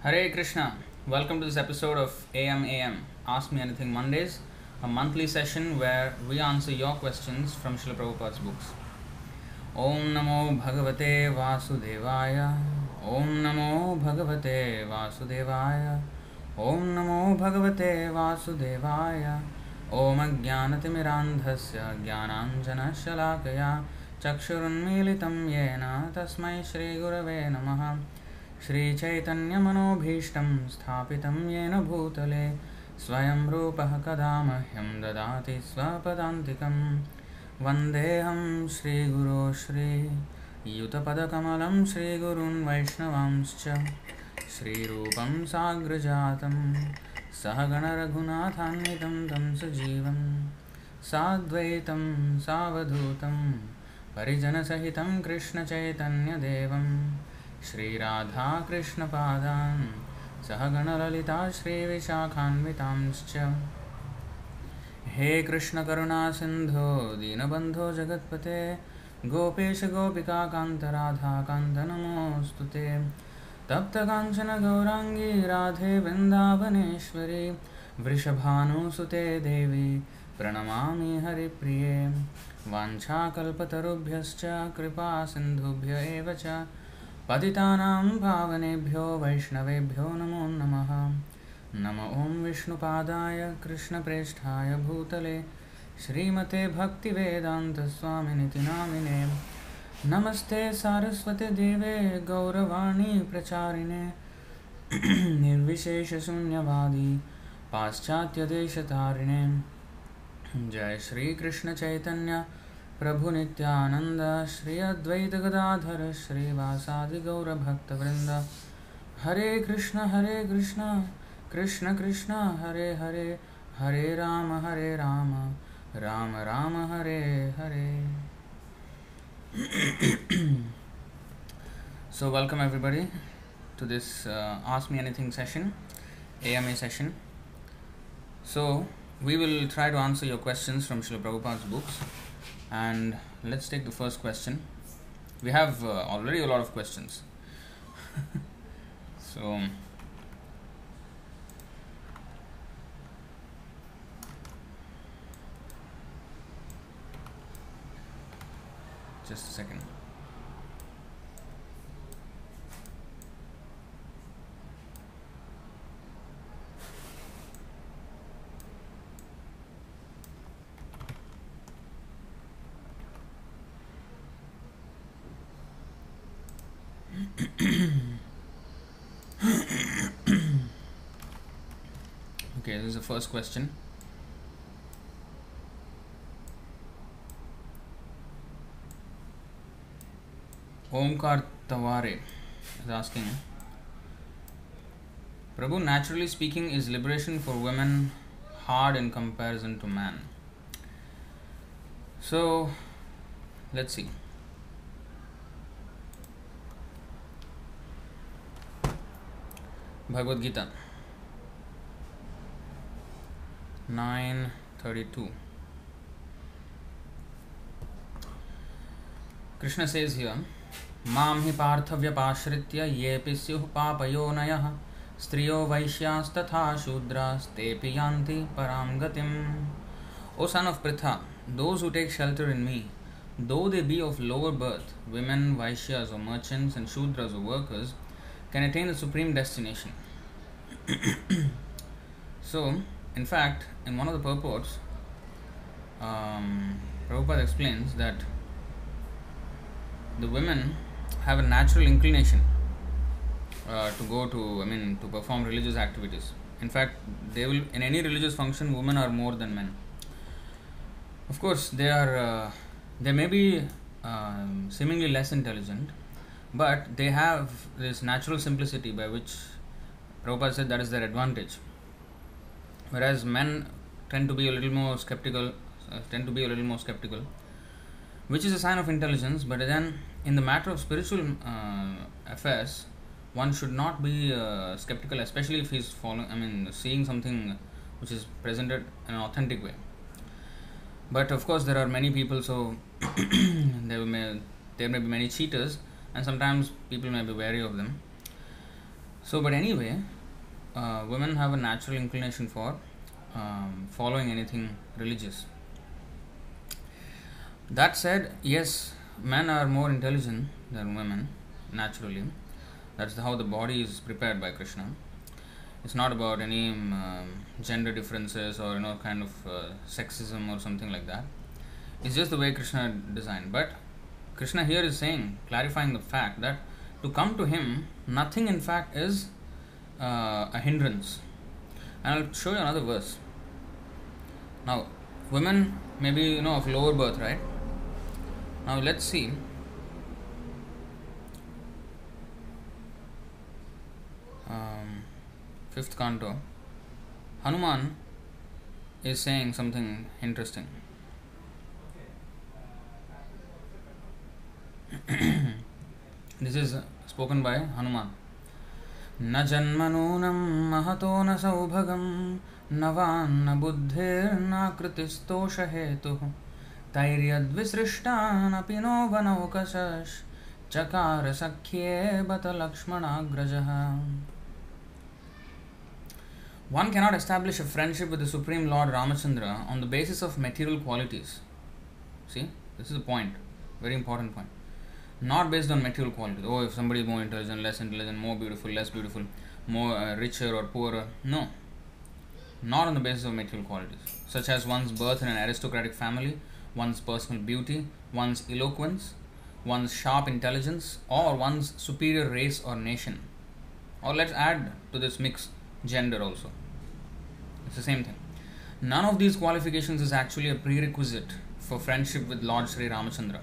Hare Krishna. Welcome to this episode of AM AM Ask Me Anything Mondays, a monthly session where we answer your questions from Srila Prabhupada's books. Om Namo Bhagavate Vasudevaya. Om Namo Bhagavate Vasudevaya. Om Namo Bhagavate Vasudevaya. ॐ अज्ञानतिमिरान्धस्य ज्ञानाञ्जनशलाकया चक्षुरुन्मीलितं येन तस्मै श्रीगुरवे नमः श्रीचैतन्यमनोभीष्टं स्थापितं येन भूतले स्वयं रूपः कदा मह्यं ददाति स्वपदान्तिकं। वन्देऽहं श्रीगुरो श्रीयुतपदकमलं श्रीगुरून् वैष्णवांश्च। श्रीरूपं साग्रजातं सहगणरघुनाथान्वितं तं सजीवं। साद्वैतं सावधूतं परिजनसहितं कृष्णचैतन्यदेवं श्रीराधाकृष्णपादान् सहगणललिता श्रीविशाखान्वितांश्च हे कृष्णकरुणासिन्धो, दीनबन्धो जगत्पते गोपेश गोपिकान्तराधाकान्तनमोऽस्तु ते। तप्तकाञ्चन गौराङ्गी राधे वृन्दावनेश्वरी वृषभानुसुते देवी, प्रणमामि हरिप्रिये। वाञ्छाकल्पतरुभ्यश्च कृपा सिन्धुभ्य एव च पतितानां पावनेभ्यो वैष्णवेभ्यो नमो नमः। नम ॐ विष्णुपादाय कृष्णप्रेष्ठाय भूतले श्रीमते भक्तिवेदान्तस्वामिनिति नामिने नमस्ते सारस्वते देवे गौरवाणी प्रचारिणे। निर्विशेषशून्यवादी पाश्चात्यदेशतारिणे जय श्रीकृष्णचैतन्य प्रभु नित्यानंद श्री अद्वैत गदाधर श्रीवासादि गौर भक्त वृंद Hare Krishna Hare Krishna Krishna Krishna, Hare Hare Hare Rama Hare Rama Rama Rama, Hare Hare. So welcome everybody to this ask anything session A M A session so we will try to answer your question from Shri Prabhupada books and let's take the first question. We have uh, already a lot of questions. So just a second okay this is the first question Omkar Taware is asking Prabhu, naturally speaking, is liberation for women hard in comparison to man? So, let's see. Bhagavad Gita. Nine thirty two Krishna says here माम ही ये स्यु पापयो नयः, स्त्रियो वैश्यास्तथा शूद्रास्ते पियान्ति परां O son of Pritha those who take shelter in me though they be of lower birth women vaishyas or merchants and shudras or workers can attain the supreme destination. so, in fact, in one of the purports, um, Prabhupada explains that the women have a natural inclination uh, to go to, I mean, to perform religious activities. In fact, they will, in any religious function, women are more than men. Of course, they are, uh, they may be um, seemingly less intelligent, but they have this natural simplicity by which Prabhupada said that is their advantage. Whereas men tend to be a little more skeptical, uh, tend to be a little more skeptical, which is a sign of intelligence, but then in the matter of spiritual uh, affairs, one should not be uh, skeptical, especially if he's following, I mean, seeing something which is presented in an authentic way. But of course, there are many people, so there may there may be many cheaters, and sometimes people may be wary of them. So, but anyway, uh, women have a natural inclination for um, following anything religious. That said, yes, men are more intelligent than women naturally. That's how the body is prepared by Krishna. It's not about any um, gender differences or you know kind of uh, sexism or something like that. It's just the way Krishna designed. But Krishna here is saying, clarifying the fact that to come to Him, nothing in fact is uh, a hindrance. And I'll show you another verse. Now, women maybe you know of lower birth, right? Now let's see. Um, fifth canto. Hanuman is saying something interesting. This is spoken by Hanuman. न जन्मनूनं महतो न सौभगं न वान्न बुद्धिर्नाकृतिस्तोषहेतुः तैर्यद्विसृष्टानपि no वनौकशश्चकार सख्ये बत लक्ष्मणाग्रजः One cannot establish a friendship with the Supreme Lord Ramachandra on the basis of material qualities. See, this is a point, very important point. Not based on material qualities. Oh, if somebody is more intelligent, less intelligent, more beautiful, less beautiful, more uh, richer or poorer. No. Not on the basis of material qualities, such as one's birth in an aristocratic family, one's personal beauty, one's eloquence, one's sharp intelligence, or one's superior race or nation. Or let's add to this mix gender also. It's the same thing. None of these qualifications is actually a prerequisite for friendship with Lord Sri Ramachandra.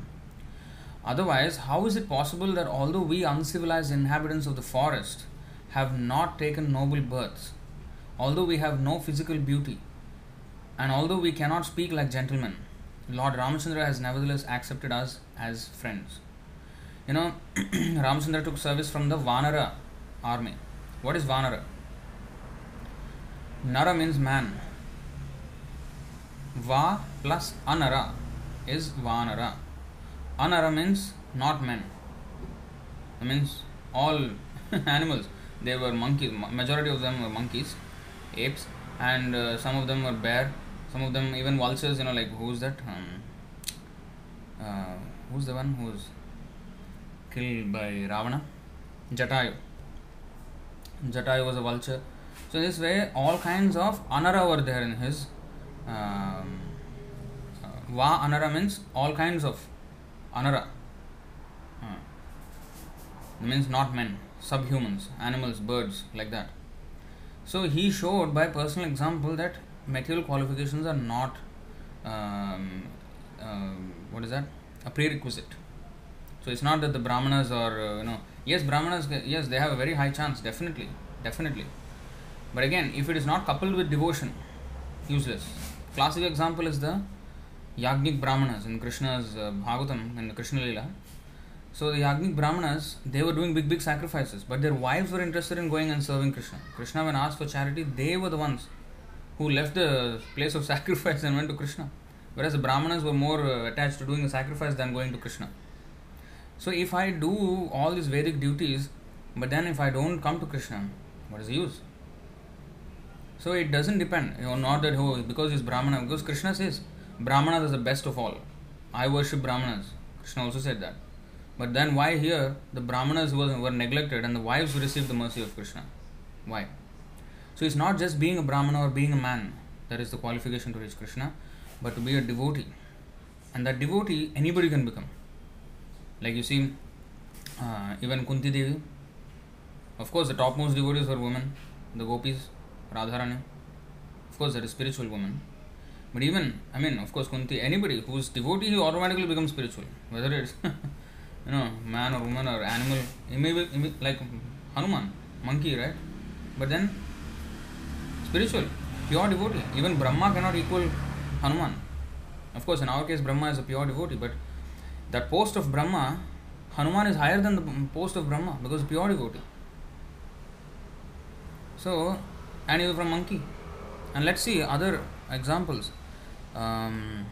Otherwise, how is it possible that although we uncivilized inhabitants of the forest have not taken noble births, although we have no physical beauty, and although we cannot speak like gentlemen, Lord Ramachandra has nevertheless accepted us as friends. You know, Ramachandra took service from the Vanara army. What is Vanara? Nara means man. Va plus Anara is Vanara. Anara means not men. It means all animals. They were monkeys. Majority of them were monkeys, apes, and uh, some of them were bear. Some of them even vultures. You know, like who's that? Um, uh, who's the one who's killed by Ravana? Jatayu. Jatayu was a vulture. So this way, all kinds of anara were there in his. Um, uh, va anara means all kinds of anara. Uh, means not men, subhumans, animals, birds, like that. So he showed by personal example that material qualifications are not um, uh, what is that a prerequisite. So it's not that the brahmanas are uh, you know yes brahmanas yes they have a very high chance definitely definitely but again, if it is not coupled with devotion, useless. Classic example is the Yagnik Brahmanas in Krishna's uh, Bhagavatam the Krishna Lila. So the Yagnik Brahmanas, they were doing big, big sacrifices, but their wives were interested in going and serving Krishna. Krishna, when asked for charity, they were the ones who left the place of sacrifice and went to Krishna. Whereas the Brahmanas were more uh, attached to doing the sacrifice than going to Krishna. So if I do all these Vedic duties, but then if I don't come to Krishna, what is the use? So it doesn't depend. You know, not that oh because he's Brahmana, because Krishna says Brahmanas is the best of all. I worship Brahmanas. Krishna also said that. But then why here the Brahmanas were, were neglected and the wives received the mercy of Krishna? Why? So it's not just being a Brahmana or being a man that is the qualification to reach Krishna, but to be a devotee. And that devotee anybody can become. Like you see, uh, even Kunti Devi. Of course, the topmost devotees were women, the gopis. Radharani. Of course, that is spiritual woman. But even, I mean, of course, Kunti, anybody who's devotee, he automatically becomes spiritual. Whether it's, you know, man or woman or animal, he may be, may, like Hanuman, monkey, right? But then, spiritual, pure devotee. Even Brahma cannot equal Hanuman. Of course, in our case, Brahma is a pure devotee, but that post of Brahma, Hanuman is higher than the post of Brahma because pure devotee. So, and he from monkey. And let's see other examples. Um,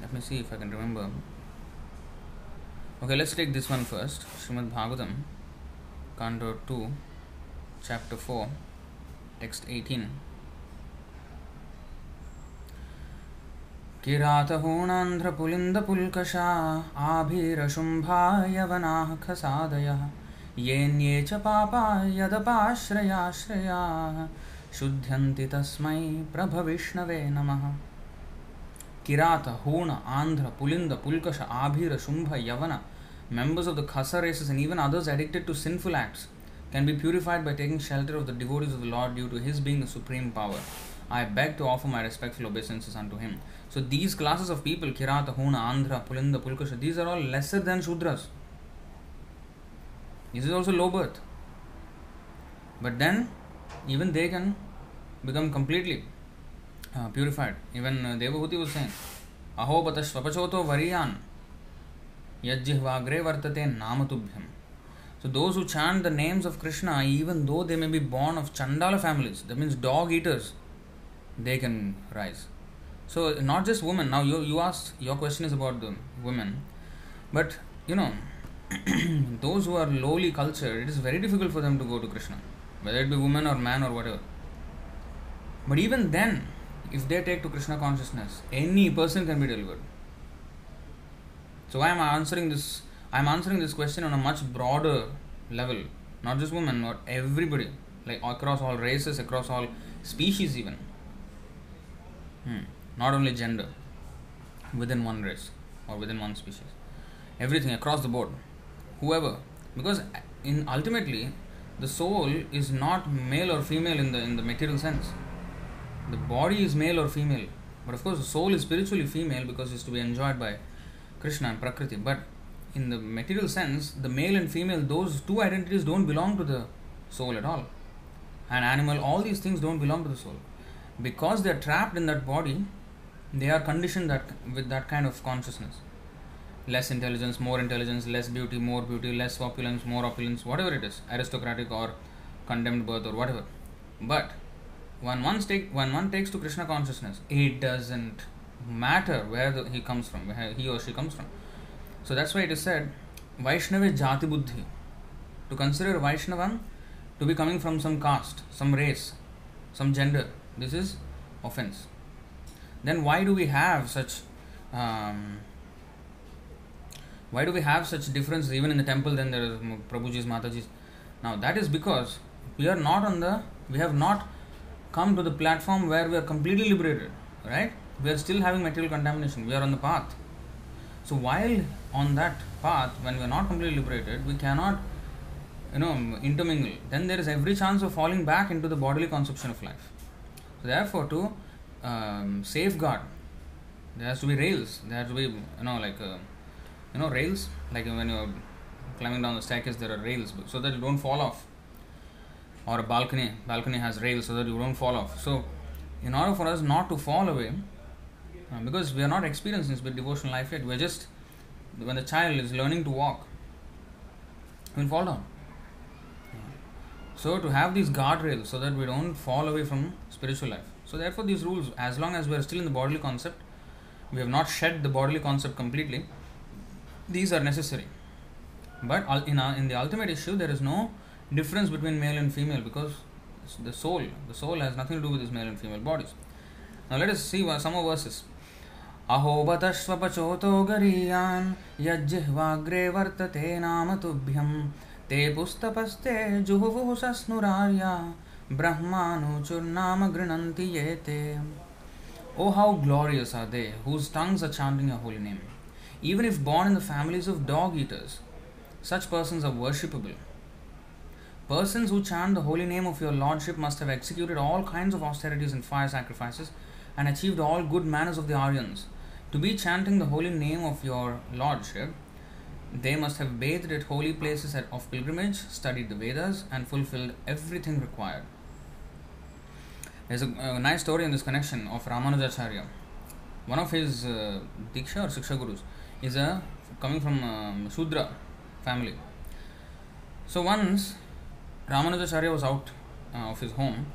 let me see if I can remember. Okay, let's take this one first. Srimad Bhagavatam, Canto 2, chapter 4, text 18. किरातहूणान्ध्रपुलिन्दपुल्कषा आभीरशुम्भा यवनाः खसादयः येन्ये च पापा यदपाश्रयाश्रयाः शुध्यन्ति तस्मै प्रभविष्णवे नमः Kirata, Huna, Andhra, Pulinda, Pulkasha, Abhira, Shumbha, Yavana, members of the Khasa races and even others addicted to sinful acts can be purified by taking shelter of the devotees of the Lord due to His being the supreme power. I beg to offer my respectful obeisances unto Him. So these classes of people, Kirata, Huna, Andhra, Pulinda, Pulkasha, these are all lesser than Sudras. This is also low birth. But then, even they can become completely purified even Devahuti उसे अहोबत स्वपचोतो वरियान। यज्जिह्वाग्रे वर्तते नाम तुभ्यम so though chant the names of Krishna even though they may be born of chandala families the means dog eaters they can rise so not just women now you you asked your question is about the women but you know those who are lowly culture it is very difficult for them to go to Krishna whether it be women or man or whatever but even then if they take to Krishna consciousness, any person can be delivered. So why am I answering this? I am answering this question on a much broader level, not just women, but everybody, like across all races, across all species, even. Hmm. Not only gender, within one race or within one species, everything across the board, whoever, because in ultimately the soul is not male or female in the in the material sense the body is male or female, but of course the soul is spiritually female because it's to be enjoyed by Krishna and Prakriti. But in the material sense, the male and female, those two identities don't belong to the soul at all. An animal, all these things don't belong to the soul. Because they are trapped in that body, they are conditioned that with that kind of consciousness. Less intelligence, more intelligence, less beauty, more beauty, less opulence, more opulence, whatever it is, aristocratic or condemned birth or whatever. But when one take when one takes to Krishna consciousness, it doesn't matter where the, he comes from, where he or she comes from. So that's why it is said, Vaishnava Jati Buddhi. To consider Vaishnavan to be coming from some caste, some race, some gender, this is offense. Then why do we have such um, why do we have such differences even in the temple? Then there is Prabhuji's, Mataji's. Now that is because we are not on the we have not come to the platform where we are completely liberated, right? We are still having material contamination. We are on the path. So while on that path, when we are not completely liberated, we cannot, you know, intermingle. Then there is every chance of falling back into the bodily conception of life. So therefore, to um, safeguard, there has to be rails. There has to be, you know, like, uh, you know, rails. Like when you're climbing down the staircase, there are rails so that you don't fall off or a balcony balcony has rails so that you don't fall off. So in order for us not to fall away uh, because we are not experiencing this with devotional life yet we're just when the child is learning to walk will fall down. So to have these guardrails so that we don't fall away from spiritual life. So therefore these rules as long as we are still in the bodily concept we have not shed the bodily concept completely these are necessary. But in, in the ultimate issue there is no difference between male and female because the soul, the soul has nothing to do with this male and female bodies. Now let us see some more verses. अहोबतश्वपचोतो गरीयान् यज्जिह्वाग्रे वर्तते नाम तुभ्यं ते पुस्तपस्ते जुहुवुः सस्नुरार्या ब्रह्मानुचुर्नाम गृणन्ति ये ते Oh, how glorious are they whose tongues are chanting your holy name. Even if born in the families of dog eaters, such persons are worshipable Persons who chant the holy name of your Lordship must have executed all kinds of austerities and fire sacrifices and achieved all good manners of the Aryans. To be chanting the holy name of your Lordship, they must have bathed at holy places of pilgrimage, studied the Vedas, and fulfilled everything required. There's a, a nice story in this connection of Ramanujacharya. One of his uh, Diksha or Siksha Gurus is a, coming from um, Shudra family. So once Ramanujacharya was out uh, of his home.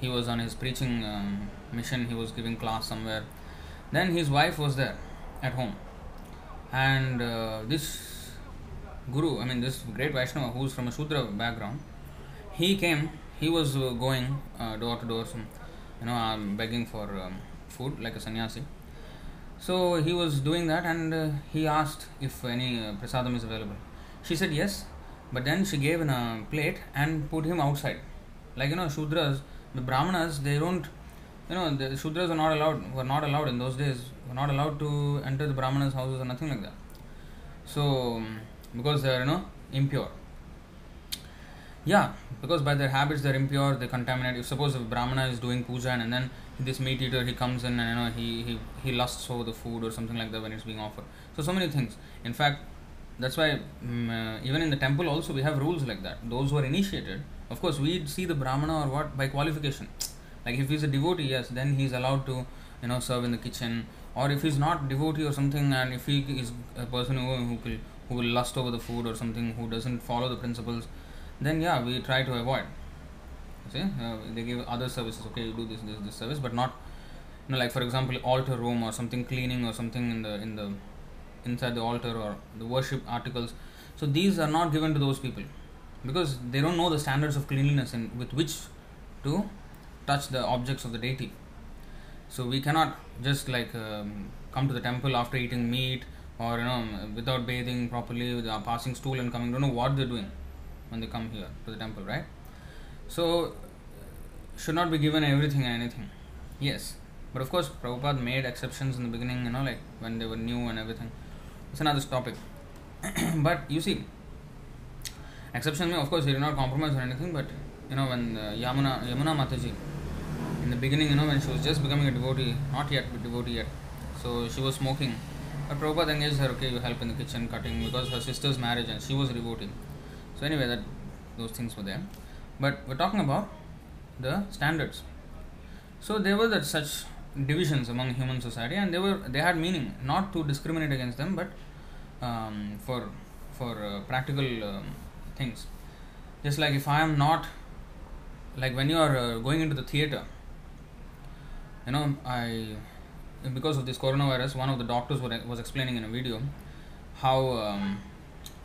He was on his preaching um, mission. He was giving class somewhere. Then his wife was there at home, and uh, this guru, I mean this great Vaishnava who is from a Shudra background, he came. he was uh, going uh, door to door, you know, um, begging for um, food like a sannyasi. So he was doing that, and uh, he asked if any uh, prasadam is available. She said yes, but then she gave in a plate and put him outside. Like you know, Shudras, the Brahmanas, they don't, you know, the Shudras were not allowed, were not allowed in those days, were not allowed to enter the Brahmanas' houses or nothing like that. So because they are you know impure. Yeah, because by their habits they're impure, they contaminate. If suppose if Brahmana is doing puja and, and then this meat eater he comes in and you know he, he he lusts over the food or something like that when it's being offered. So so many things. In fact, that's why um, uh, even in the temple also we have rules like that. Those who are initiated, of course, we see the Brahmana or what by qualification. Like if he's a devotee, yes, then he's allowed to you know serve in the kitchen. Or if he's not devotee or something, and if he is a person who who will, who will lust over the food or something, who doesn't follow the principles, then yeah, we try to avoid. See, uh, they give other services. Okay, you do this, this, this service, but not, you know, like for example, altar room or something cleaning or something in the in the inside the altar or the worship articles. So these are not given to those people because they don't know the standards of cleanliness and with which to touch the objects of the deity. So we cannot just like um, come to the temple after eating meat or you know without bathing properly, with a passing stool and coming. Don't know what they're doing when they come here to the temple, right? So should not be given everything and anything. Yes, but of course Prabhupada made exceptions in the beginning. You know, like when they were new and everything. It's another topic. but you see, exception of course he did not compromise or anything. But you know when Yamuna Yamuna Mataji in the beginning, you know when she was just becoming a devotee, not yet but devotee yet, so she was smoking. But Prabhupada engaged her, okay, you help in the kitchen cutting because her sister's marriage and she was a devotee. So anyway, that those things were there. But we're talking about the standards. So there were that such divisions among human society, and they were they had meaning not to discriminate against them, but um, for for uh, practical um, things. Just like if I am not like when you are uh, going into the theater, you know, I because of this coronavirus, one of the doctors was explaining in a video how um,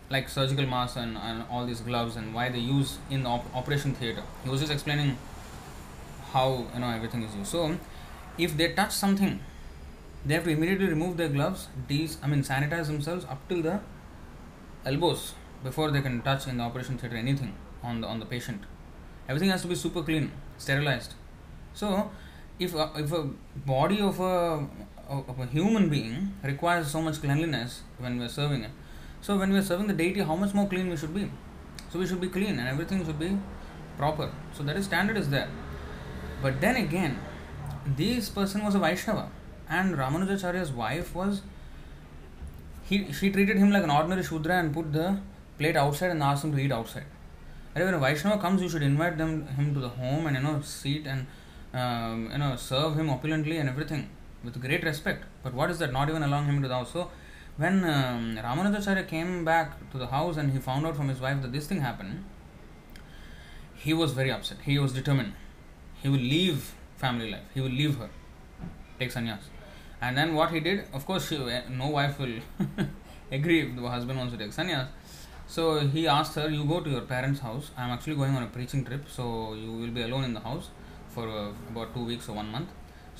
like surgical masks and, and all these gloves and why they use in the op- operation theater. He was just explaining how you know everything is used. So if they touch something, they have to immediately remove their gloves, these I mean sanitize themselves up till the elbows before they can touch in the operation theater anything on the on the patient. Everything has to be super clean, sterilized. So if a, if a body of a of a human being requires so much cleanliness when we are serving it, so when we are serving the deity, how much more clean we should be? So we should be clean and everything should be proper. So that is standard is there. But then again, this person was a Vaishnava and Ramanujacharya's wife was he she treated him like an ordinary Shudra and put the plate outside and asked him to eat outside. And when a Vaishnava comes, you should invite them him to the home and you know seat and um, you know serve him opulently and everything with great respect. But what is that? Not even allowing him to the house. So when um, Ramanujacharya came back to the house and he found out from his wife that this thing happened, he was very upset. He was determined. He will leave family life. He will leave her, take sannyas. And then what he did, of course, she, no wife will agree if the husband wants to take sannyas. So he asked her, "You go to your parents' house. I'm actually going on a preaching trip, so you will be alone in the house for uh, about two weeks or one month.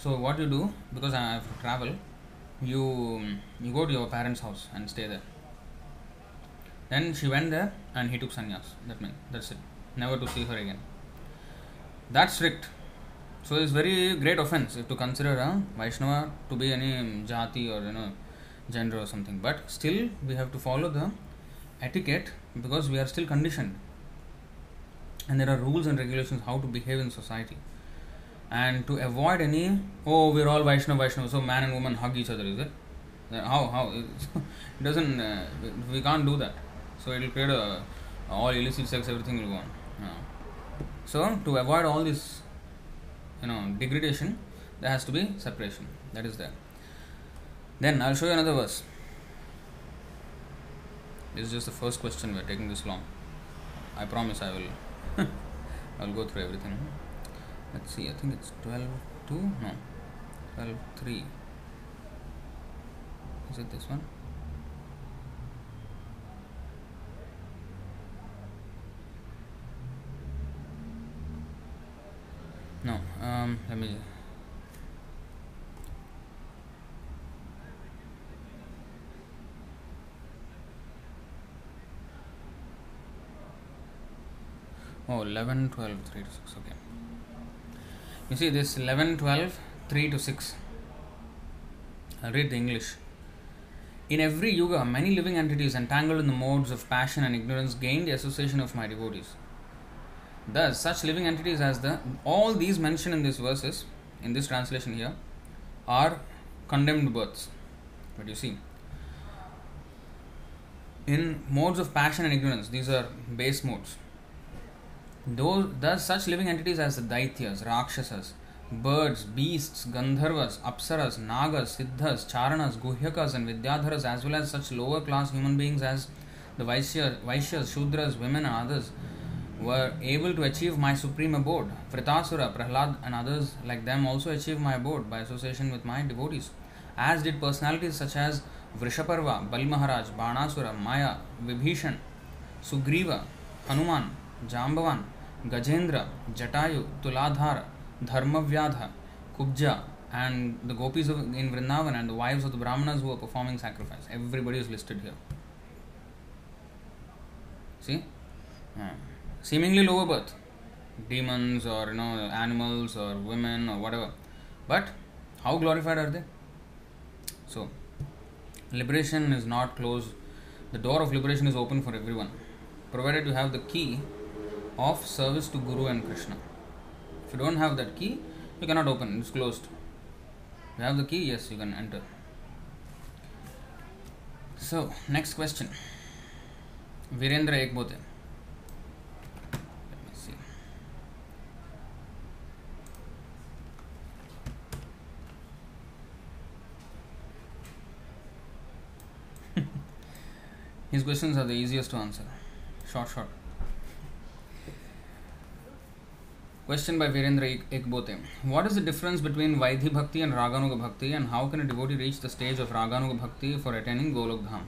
So what you do, because I have to travel, you you go to your parents' house and stay there." Then she went there and he took sannyas. That means that's it. Never to see her again. That's strict. So it's very great offense to consider a Vaishnava to be any jati or you know gender or something. But still we have to follow the etiquette because we are still conditioned. And there are rules and regulations how to behave in society. And to avoid any oh we're all Vaishnava Vaishnava so man and woman hug each other is it? How how it doesn't uh, we can't do that. So it will create a all illicit sex everything will go on. So to avoid all this you know degradation there has to be separation. That is there. Then i'll show you another verse. This is just the first question we're taking this long. I promise i will i'll go through everything. Let's see i think it's 12 2 no 12 3 is it this one No, um, let me. Oh, 11, 12, 3 to 6. Okay. You see this 11, 12, 3 to 6. I'll read the English. In every yuga, many living entities entangled in the modes of passion and ignorance gain the association of my devotees. Thus, such living entities as the all these mentioned in these verses, in this translation here, are condemned births. But you see, in modes of passion and ignorance, these are base modes. Those, thus, such living entities as the Daityas, Rakshasas, birds, beasts, Gandharvas, Apsaras, Nagas, Siddhas, Charanas, Guhyakas, and Vidyadharas, as well as such lower class human beings as the Vaishyas, Vaishyas Shudras, women, and others, were able to achieve my supreme abode. Vritrasura, Prahlad, and others like them also achieved my abode by association with my devotees, as did personalities such as Vrishaparva, Bali Maharaj, Banasura, Maya, Vibhishan, Sugriva, Hanuman, Jambavan, Gajendra, Jatayu, Tuladhara, Dharmavyadha, Kubja, and the gopis of, in Vrindavan and the wives of the Brahmanas who are performing sacrifice. Everybody is listed here. See? Uh, seemingly lower birth. Demons or you know animals or women or whatever. But how glorified are they? So liberation is not closed. The door of liberation is open for everyone, provided you have the key of service to Guru and Krishna. If you don't have that key, you cannot open, it's closed. You have the key, yes, you can enter. So, next question. Virendra Ekbote. Let me see. His questions are the easiest to answer. Short, short. Question by Virendra Ekbote. What is the difference between Vaidhi Bhakti and Raganuga Bhakti and how can a devotee reach the stage of Raganuga Bhakti for attaining Golok Dham?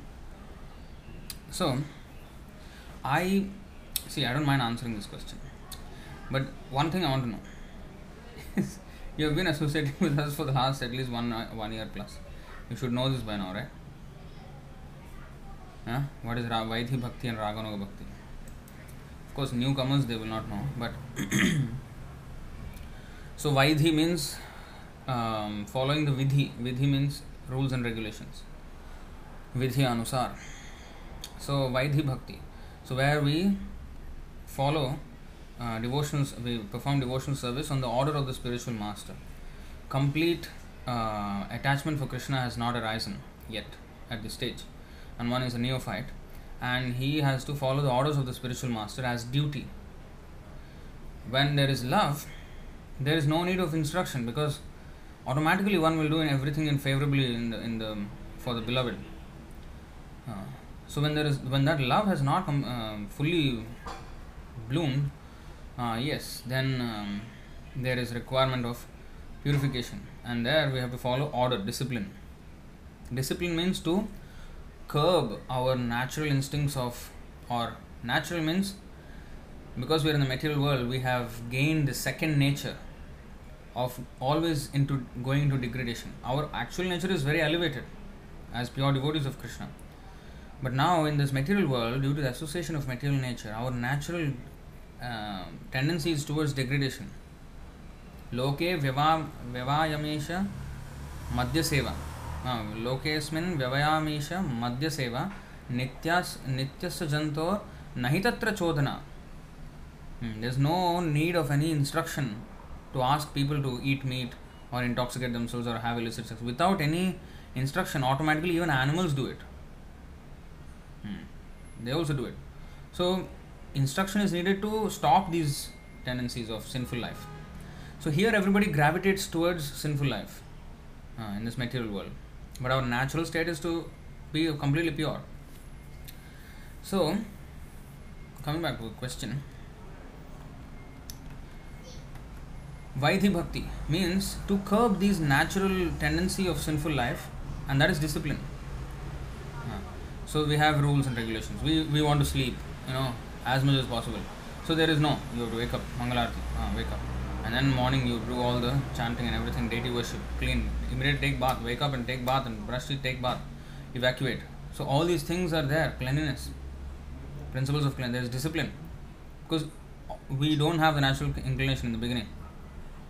So, I see, I don't mind answering this question. But one thing I want to know is you have been associating with us for the last at least one, uh, one year plus. You should know this by now, right? Huh? What is Ra- Vaidhi Bhakti and Raganuga Bhakti? Of course, newcomers they will not know, but so Vaidhi means um, following the Vidhi. Vidhi means rules and regulations. Vidhi Anusar. So Vaidhi Bhakti. So where we follow uh, devotional, we perform devotional service on the order of the spiritual master. Complete uh, attachment for Krishna has not arisen yet at this stage, and one is a neophyte, and he has to follow the orders of the spiritual master as duty. When there is love, there is no need of instruction because automatically one will do everything in favorably in the, in the for the beloved. Uh, so when there is when that love has not uh, fully bloomed, uh, yes, then um, there is requirement of purification, and there we have to follow order, discipline. Discipline means to curb our natural instincts of, or natural means because we are in the material world, we have gained the second nature of always into going into degradation. Our actual nature is very elevated as pure devotees of Krishna. But now, in this material world, due to the association of material nature, our natural uh, tendency is towards degradation. Loke vyava, vyavayamesha madhyaseva. Uh, लोकेऽस्मिन् व्यवयामीश मद्यसेवा नित्यास् नित्यस्य जन्तोर् नहि तत्र चोदना Hmm, There's no need of any instruction to ask people to eat meat or intoxicate themselves or have illicit sex. Without any instruction, automatically even animals do it. Hmm. They also do it. So, instruction is needed to stop these tendencies of sinful life. So, here everybody gravitates towards sinful life uh, in this material world. But our natural state is to be completely pure. So, coming back to the question. Vaidhi Bhakti means to curb these natural tendency of sinful life and that is discipline. So we have rules and regulations. We, we want to sleep, you know, as much as possible. So there is no, you have to wake up, Mangalarti, uh, wake up. And then morning you do all the chanting and everything, deity worship, clean, immediately take bath, wake up and take bath and brush teeth, take bath, evacuate. So all these things are there, cleanliness, principles of cleanliness, there is discipline, because we don't have the natural inclination in the beginning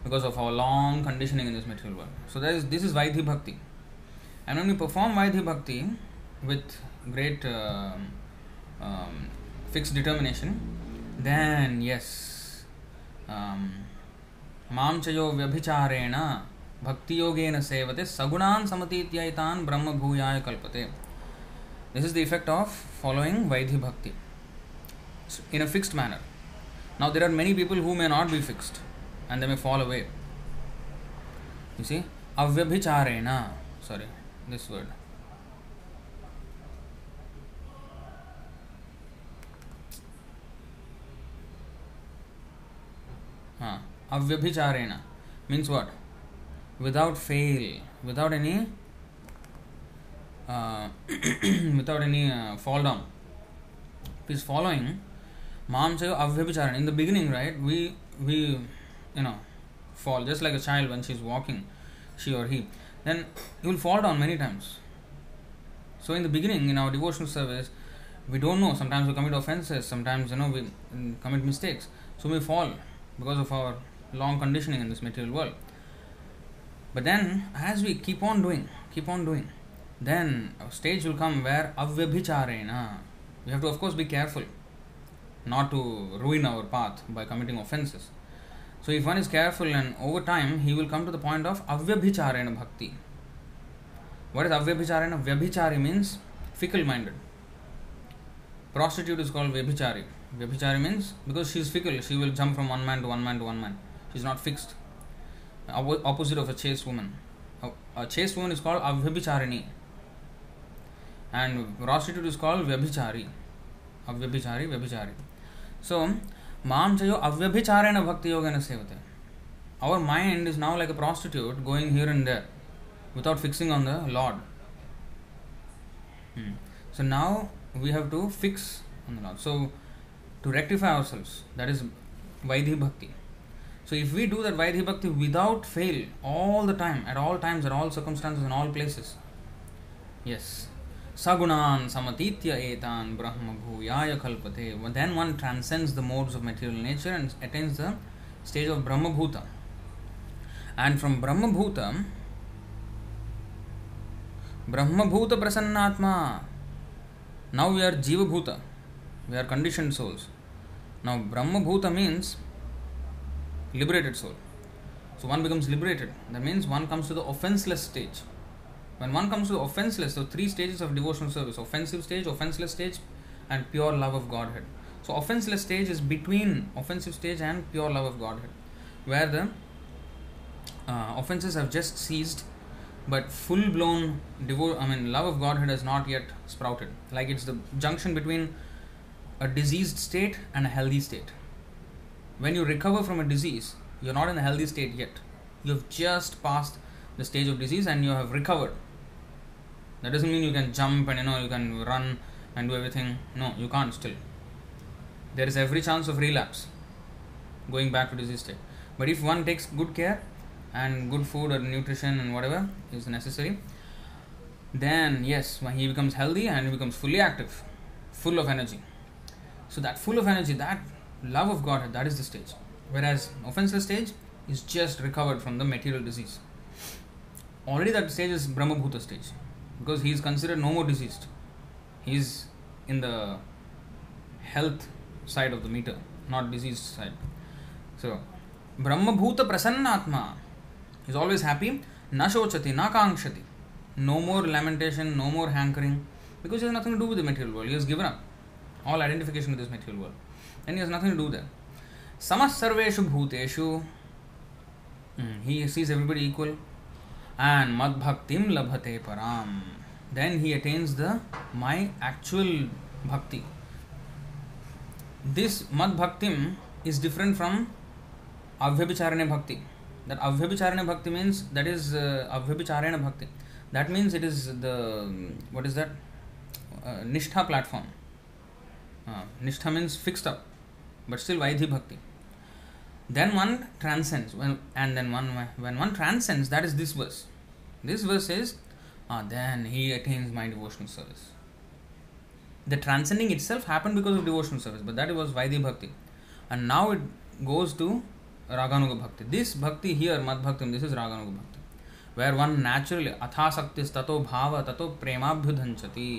because of our long conditioning in this material world. So there is this is Vaidhi Bhakti. And when we perform Vaidhi Bhakti with great uh, um, fixed determination, then yes, um, मांसयो व्यभिचारेण भक्ति सेवते सगुणान समतीत्यैतान ब्रह्म भूयाय कल्पते this is the effect of following vaidhi bhakti in a fixed manner now there are many people who may not be fixed and they may follow away you see अव्यभिचारेण sorry this word हाँ avyabhicharena means what? Without fail without any uh, without any uh, fall down. Is following mam avyabhicharan in the beginning right we we you know fall. Just like a child when she's walking she or he. Then you will fall down many times. So in the beginning in our devotional service we don't know. Sometimes we commit offenses sometimes you know we commit mistakes. So we fall because of our long conditioning in this material world. But then, as we keep on doing, keep on doing, then a stage will come where avyabhicharena. We have to, of course, be careful not to ruin our path by committing offenses. So, if one is careful and over time, he will come to the point of avyabhicharena bhakti. What is avyabhicharena? Vyabhichari means fickle minded. Prostitute is called vyabhichari. Vyabhichari means because she is fickle, she will jump from one man to one man to one man. Is not fixed. opposite of a chaste woman. A, chaste woman is called Avyabhicharini. And prostitute is called Vyabhichari. Avyabhichari, Vyabhichari. So, Chayo Avyabhicharena Bhakti Yogana Sevate. Our mind is now like a prostitute going here and there without fixing on the Lord. Hmm. So now we have to fix on the Lord. So to rectify ourselves. That is Vaidhi Bhakti. So if we do that Vaidhi Bhakti without fail, all the time, at all times, at all circumstances, in all places, yes, Sagunan Samatitya Etan Brahma Bhuyaya Kalpate, then one transcends the modes of material nature and attains the stage of Brahma Bhuta. And from Brahma Bhuta, Brahma Bhuta Prasannatma, now we are Jiva Bhuta, we are conditioned souls. Now, Brahma Bhuta means liberated soul. So, one becomes liberated. That means one comes to the offenseless stage. When one comes to the offenseless, so three stages of devotional service offensive stage, offenseless stage, and pure love of Godhead. So, offenseless stage is between offensive stage and pure love of Godhead, where the uh, offenses have just ceased, but full blown devo- I mean, love of Godhead has not yet sprouted. Like it's the junction between a diseased state and a healthy state. When you recover from a disease, you're not in a healthy state yet. You've just passed the stage of disease and you have recovered. That doesn't mean you can jump and you know you can run and do everything. No, you can't still. There is every chance of relapse, going back to disease state. But if one takes good care and good food or nutrition and whatever is necessary, then yes, when he becomes healthy and he becomes fully active, full of energy. So that full of energy, that love of God, that is the stage. Whereas offenseless stage is just recovered from the material disease. Already that stage is Brahma Bhuta stage because he is considered no more diseased. He is in the health side of the meter, not disease side. So Brahma Bhuta Prasannatma is always happy, na shochati, na kangshati. No more lamentation, no more hankering because he has nothing to do with the material world. He has given up all identification with this material world. And he has nothing to do there. Samas sarveshu bhuteshu. Hmm, he sees everybody equal. And mad bhaktim labhate param. Then he attains the my actual bhakti. This mad bhaktim is different from avyabhicharane bhakti. That avyabhicharane bhakti means that is uh, avyabhicharane bhakti. That means it is the what is that uh, nishtha platform. Uh, nishtha means fixed up, but still Vaidhi Bhakti. then one transcends when, and then one when one transcends that is this verse this verse says ah, then he attains my devotional service the transcending itself happened because of devotional service but that was vaidhi bhakti and now it goes to raganuga bhakti this bhakti here mad bhakti this is raganuga bhakti where one naturally athasaktis tato bhava tato premabhyudhanchati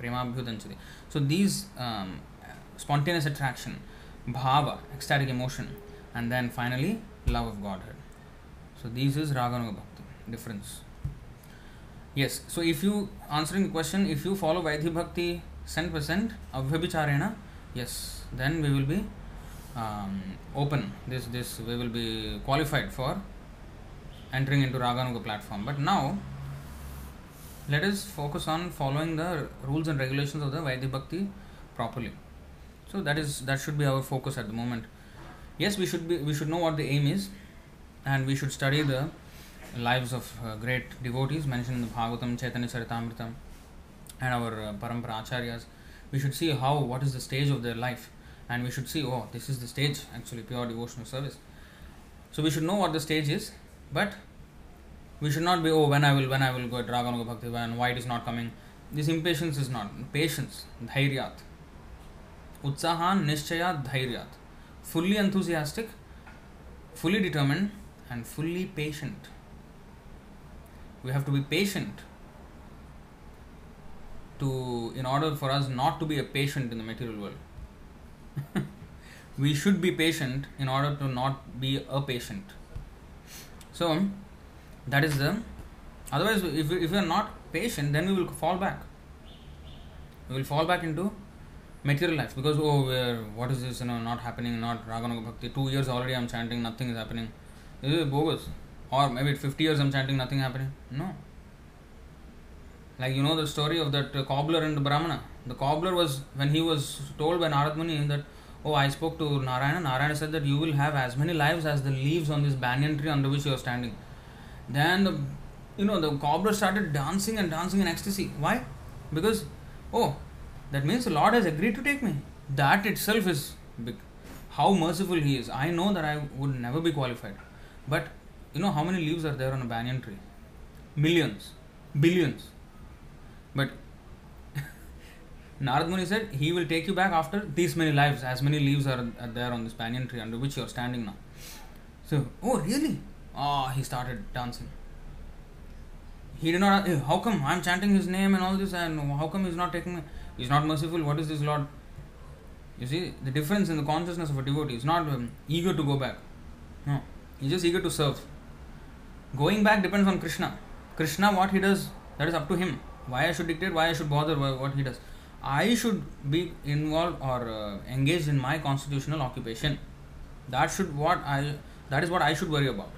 premabhyudhanchati so these um, spontaneous attraction bhava, ecstatic emotion, and then finally love of Godhead. So these is Raganuga Bhakti difference. Yes, so if you answering the question, if you follow Vaidhi Bhakti 100% Avyabhicharena, yes, then we will be um, open. This this we will be qualified for entering into Raganuga platform. But now let us focus on following the rules and regulations of the Vaidhi Bhakti properly. So that is that should be our focus at the moment. Yes, we should be we should know what the aim is, and we should study the lives of uh, great devotees mentioned in the Bhagavatam, Chaitanya Charitamrita, and our uh, Parampara Acharyas. We should see how what is the stage of their life, and we should see oh this is the stage actually pure devotional service. So we should know what the stage is, but we should not be oh when I will when I will go at Raganuga Bhakti and why it is not coming. This impatience is not patience, dhairyat Utsahan Nishchayat Dhairyat. Fully enthusiastic, fully determined, and fully patient. We have to be patient to in order for us not to be a patient in the material world. we should be patient in order to not be a patient. So that is the otherwise if if we are not patient then we will fall back. We will fall back into material life. Because oh where what is this you know not happening not raganuga bhakti. Two years already i'm chanting nothing is happening. This is bogus. Or maybe 50 years i'm chanting nothing happening. No. Like you know the story of that uh, cobbler and the brahmana? The cobbler was when he was told by narad muni that oh i spoke to narayana narayana said that you will have as many lives as the leaves on this banyan tree under which you are standing. Then the you know the cobbler started dancing and dancing in ecstasy. Why? Because oh that means the Lord has agreed to take me. That itself is big. How merciful He is. I know that I would never be qualified. But you know how many leaves are there on a banyan tree? Millions, billions. But Narad Muni said he will take you back after these many lives, as many leaves are, there on this banyan tree under which you are standing now. So, oh really? Ah, oh, he started dancing. He did not. How come I'm chanting his name and all this, and how come he's not taking me? Is not merciful. What is this Lord? You see the difference in the consciousness of a devotee is not um, eager to go back. No, he's just eager to serve. Going back depends on Krishna. Krishna, what he does, that is up to him. Why I should dictate, why I should bother what he does. I should be involved or uh, engaged in my constitutional occupation. That should what I that is what I should worry about.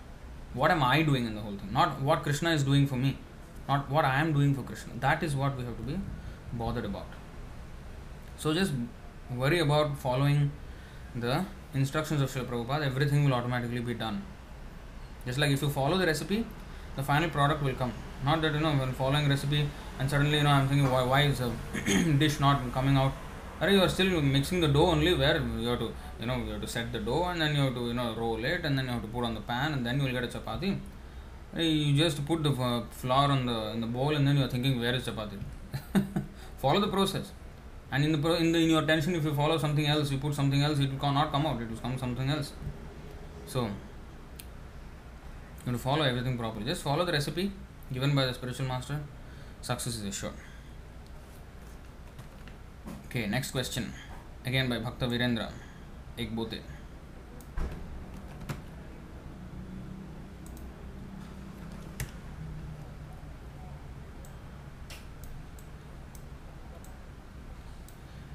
What am I doing in the whole thing? Not what Krishna is doing for me. Not what I am doing for Krishna. That is what we have to be bothered about. So just worry about following the instructions of Srila Prabhupada, everything will automatically be done. Just like if you follow the recipe, the final product will come. Not that you know when following recipe and suddenly you know I'm thinking why why is a dish not coming out? Or you are still mixing the dough only where you have to you know you have to set the dough and then you have to you know roll it and then you have to put on the pan and then you will get a chapati. You just put the uh, flour on the in the bowl and then you are thinking where is chapati. Follow the process and in the, in the in your tension if you follow something else you put something else it will not come out it will come something else. So you have to follow everything properly. Just follow the recipe given by the spiritual master. Success is assured. Okay next question. Again by bhakta virendra. Ek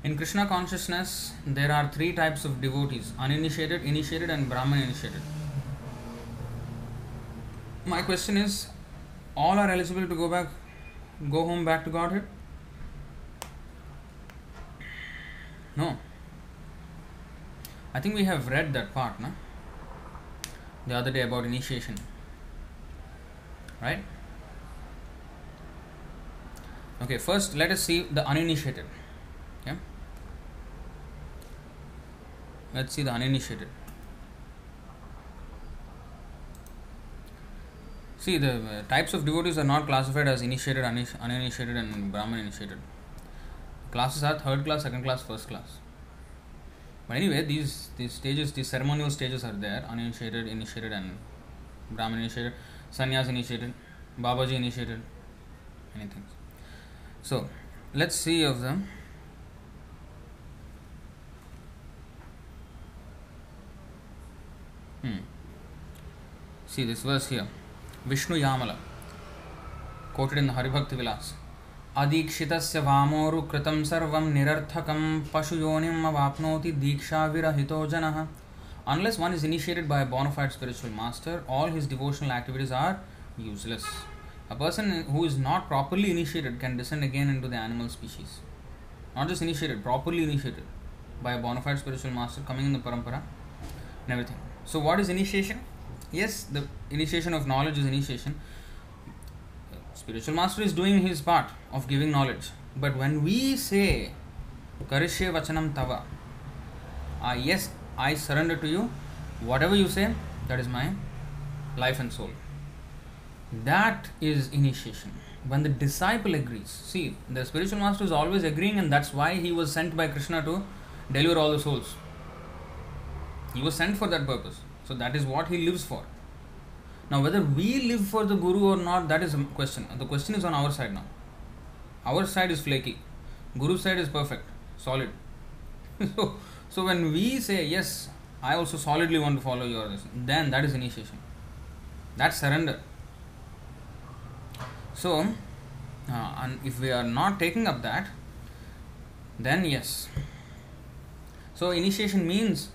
In Krishna consciousness, there are three types of devotees uninitiated, initiated, and Brahman initiated. My question is all are eligible to go back, go home back to Godhead? No. I think we have read that part, no? The other day about initiation. Right? Okay, first let us see the uninitiated. let's see the uninitiated. See the uh, types of devotees are not classified as initiated uninitiated and brahman initiated. Classes are third class second class first class. But anyway these these stages these ceremonial stages are there. Uninitiated initiated and brahman initiated sannyas initiated babaji initiated anything so let's see of them. Hmm. See this verse here. Vishnu Yamala, quoted in Haribhakti Vilas. अदीक्षितस्य वामोरु कृतं सर्वं निरर्थकं पशुयोनिम् अवाप्नोति दीक्षाविरहितो जनः Unless one is initiated by a bona fide spiritual master, all his devotional activities are useless. A person who is not properly initiated can descend again into the animal species. Not just initiated, properly initiated by a bona fide spiritual master coming in the parampara and everything. So, what is initiation? Yes, the initiation of knowledge is initiation. Spiritual master is doing his part of giving knowledge. But when we say, Karishye Vachanam Tava, uh, yes, I surrender to you, whatever you say, that is my life and soul. That is initiation. When the disciple agrees, see, the spiritual master is always agreeing, and that's why he was sent by Krishna to deliver all the souls. He was sent for that purpose. So that is what he lives for. Now, whether we live for the Guru or not, that is a question. The question is on our side now. Our side is flaky. Guru's side is perfect, solid. so, so when we say, yes, I also solidly want to follow your then that is initiation. That's surrender. So, uh, and if we are not taking up that, then yes. So, initiation means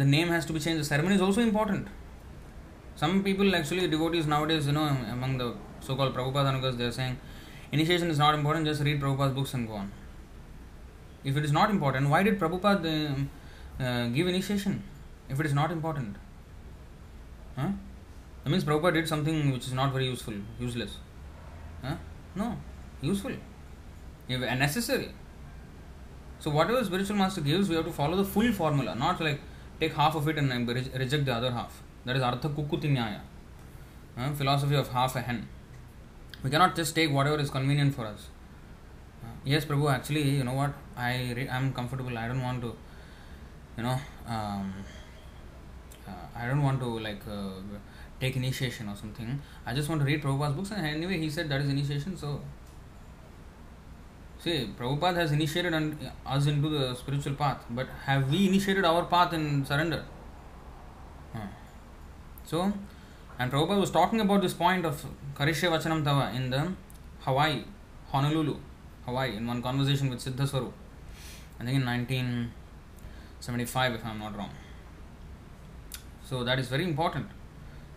the name has to be changed. The ceremony is also important. Some people, actually, devotees nowadays, you know, among the so called Prabhupada Anugas, they are saying initiation is not important, just read Prabhupada's books and go on. If it is not important, why did Prabhupada uh, uh, give initiation? If it is not important, huh? That means Prabhupada did something which is not very useful, useless. Huh? No, useful, if necessary. So whatever spiritual master gives, we have to follow the full formula, not like take half of it and reject the other half. That is ardha kukkuti uh, philosophy of half a hen. We cannot just take whatever is convenient for us. Uh, yes, Prabhu, actually, you know what? I re- I'm comfortable. I don't want to, you know, um, uh, I don't want to like uh, take initiation or something. I just want to read Prabhupada's books, and anyway, he said that is initiation. So, see, Prabhupada has initiated us into the spiritual path, but have we initiated our path in surrender? So, and Prabhupada was talking about this point of Karishya Vachanam Tava in the Hawaii, Honolulu, Hawaii, in one conversation with Siddha. I think in 1975, if I'm not wrong. So, that is very important.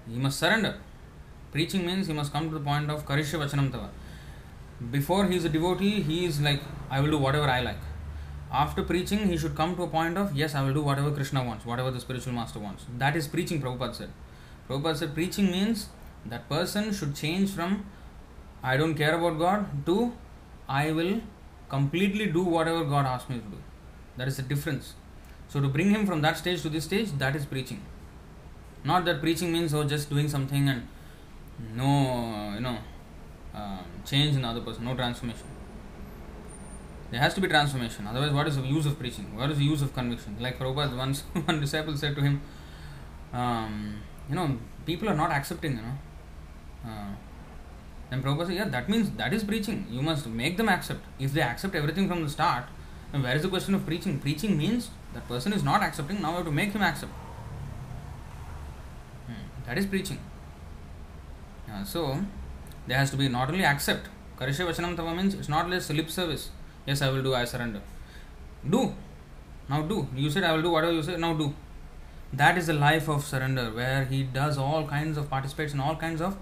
He must surrender. Preaching means he must come to the point of Karishya Vachanam Tava. Before he is a devotee, he is like, I will do whatever I like. After preaching, he should come to a point of, yes, I will do whatever Krishna wants, whatever the spiritual master wants. That is preaching, Prabhupada said. Prabhupada said preaching means that person should change from I don't care about God to I will completely do whatever God asks me to do. That is the difference. So to bring him from that stage to this stage, that is preaching. Not that preaching means oh just doing something and no you know uh, change in the other person, no transformation. There has to be transformation. Otherwise, what is the use of preaching? What is the use of conviction? Like Prabhupada, once one disciple said to him, um, you know, people are not accepting, you know. Uh, then Prabhupada said, yeah, that means that is preaching. You must make them accept. If they accept everything from the start, then where is the question of preaching? Preaching means that person is not accepting, now we have to make him accept. Hmm. That is preaching. Uh, so, there has to be not only accept. Karishya Vachanam Tava means it's not less lip service. Yes, I will do, I surrender. Do. Now do. You said I will do whatever you said, now do. That is the life of surrender, where he does all kinds of participates in all kinds of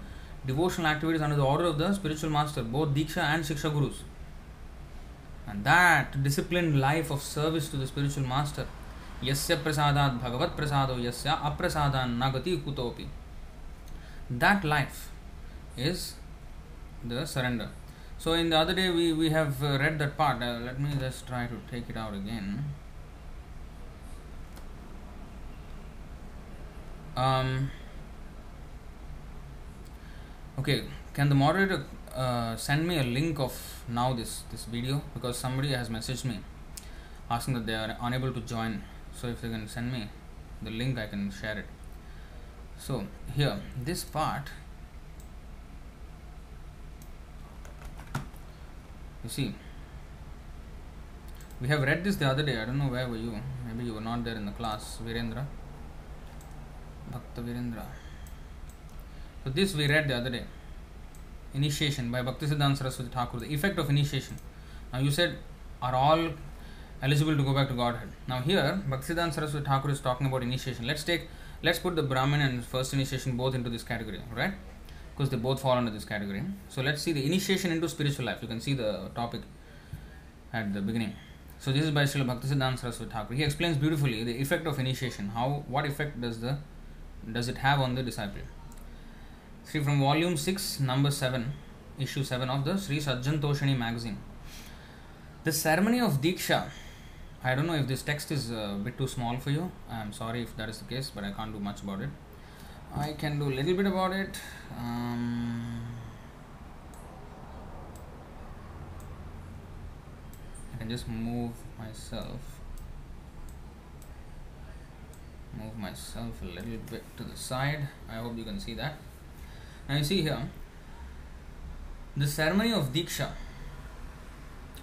devotional activities under the order of the spiritual master, both Diksha and Shiksha Gurus. And that disciplined life of service to the spiritual master, Yasya Prasadat Bhagavat Prasado Yasya Aprasadan Nagati Kutopi. That life is the surrender. So, in the other day, we, we have uh, read that part. Uh, let me just try to take it out again. Um, Okay, can the moderator uh, send me a link of now this this video because somebody has messaged me asking that they are unable to join. So if they can send me the link, I can share it. So here, this part, you see, we have read this the other day. I don't know where were you. Maybe you were not there in the class, Virendra. Bhakta Virendra. So this we read the other day. Initiation by Bhaktisiddhanta Saraswati Thakur. The effect of initiation. Now you said are all eligible to go back to Godhead. Now here Bhaktisiddhanta Saraswati Thakur is talking about initiation. Let's take let's put the Brahmin and first initiation both into this category, right? Because they both fall under this category. So let's see the initiation into spiritual life. You can see the topic at the beginning. So this is by Srila Bhaktisiddhanta Saraswati Thakur. He explains beautifully the effect of initiation. How what effect does the does it have on the disciple? See from volume 6, number 7, issue 7 of the Sri Sajjantoshani magazine. The ceremony of Diksha. I don't know if this text is a bit too small for you. I'm sorry if that is the case, but I can't do much about it. I can do a little bit about it. Um, I can just move myself move myself a little bit to the side. I hope you can see that. Now you see here, the ceremony of Diksha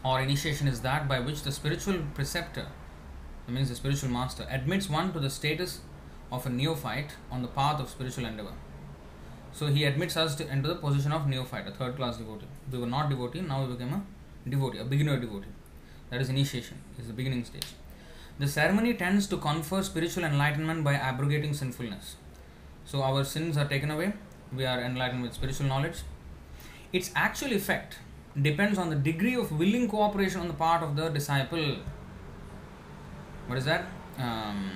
or initiation is that by which the spiritual preceptor, that means the spiritual master, admits one to the status of a neophyte on the path of spiritual endeavor. So he admits us to the position of neophyte, a third class devotee. We were not devotee, now we became a devotee, a beginner devotee. That is initiation, is the beginning stage. The ceremony tends to confer spiritual enlightenment by abrogating sinfulness. So our sins are taken away, we are enlightened with spiritual knowledge. Its actual effect depends on the degree of willing cooperation on the part of the disciple. What is that? Um,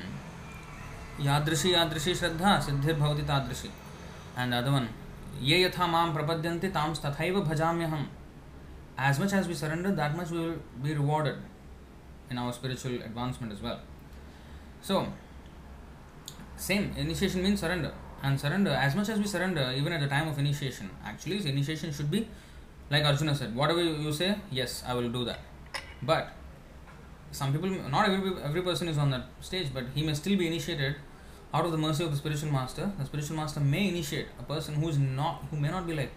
shraddha siddhir bhavati tadrishi. And the other one, ye yatha mam prapadyanti tam tathaiva bhajamyaham. As much as we surrender, that much we will be rewarded in our spiritual advancement as well. So, same initiation means surrender, and surrender as much as we surrender, even at the time of initiation. Actually, initiation should be like Arjuna said, whatever you say, yes, I will do that. But some people, not every every person is on that stage, but he may still be initiated out of the mercy of the spiritual master. The spiritual master may initiate a person who is not, who may not be like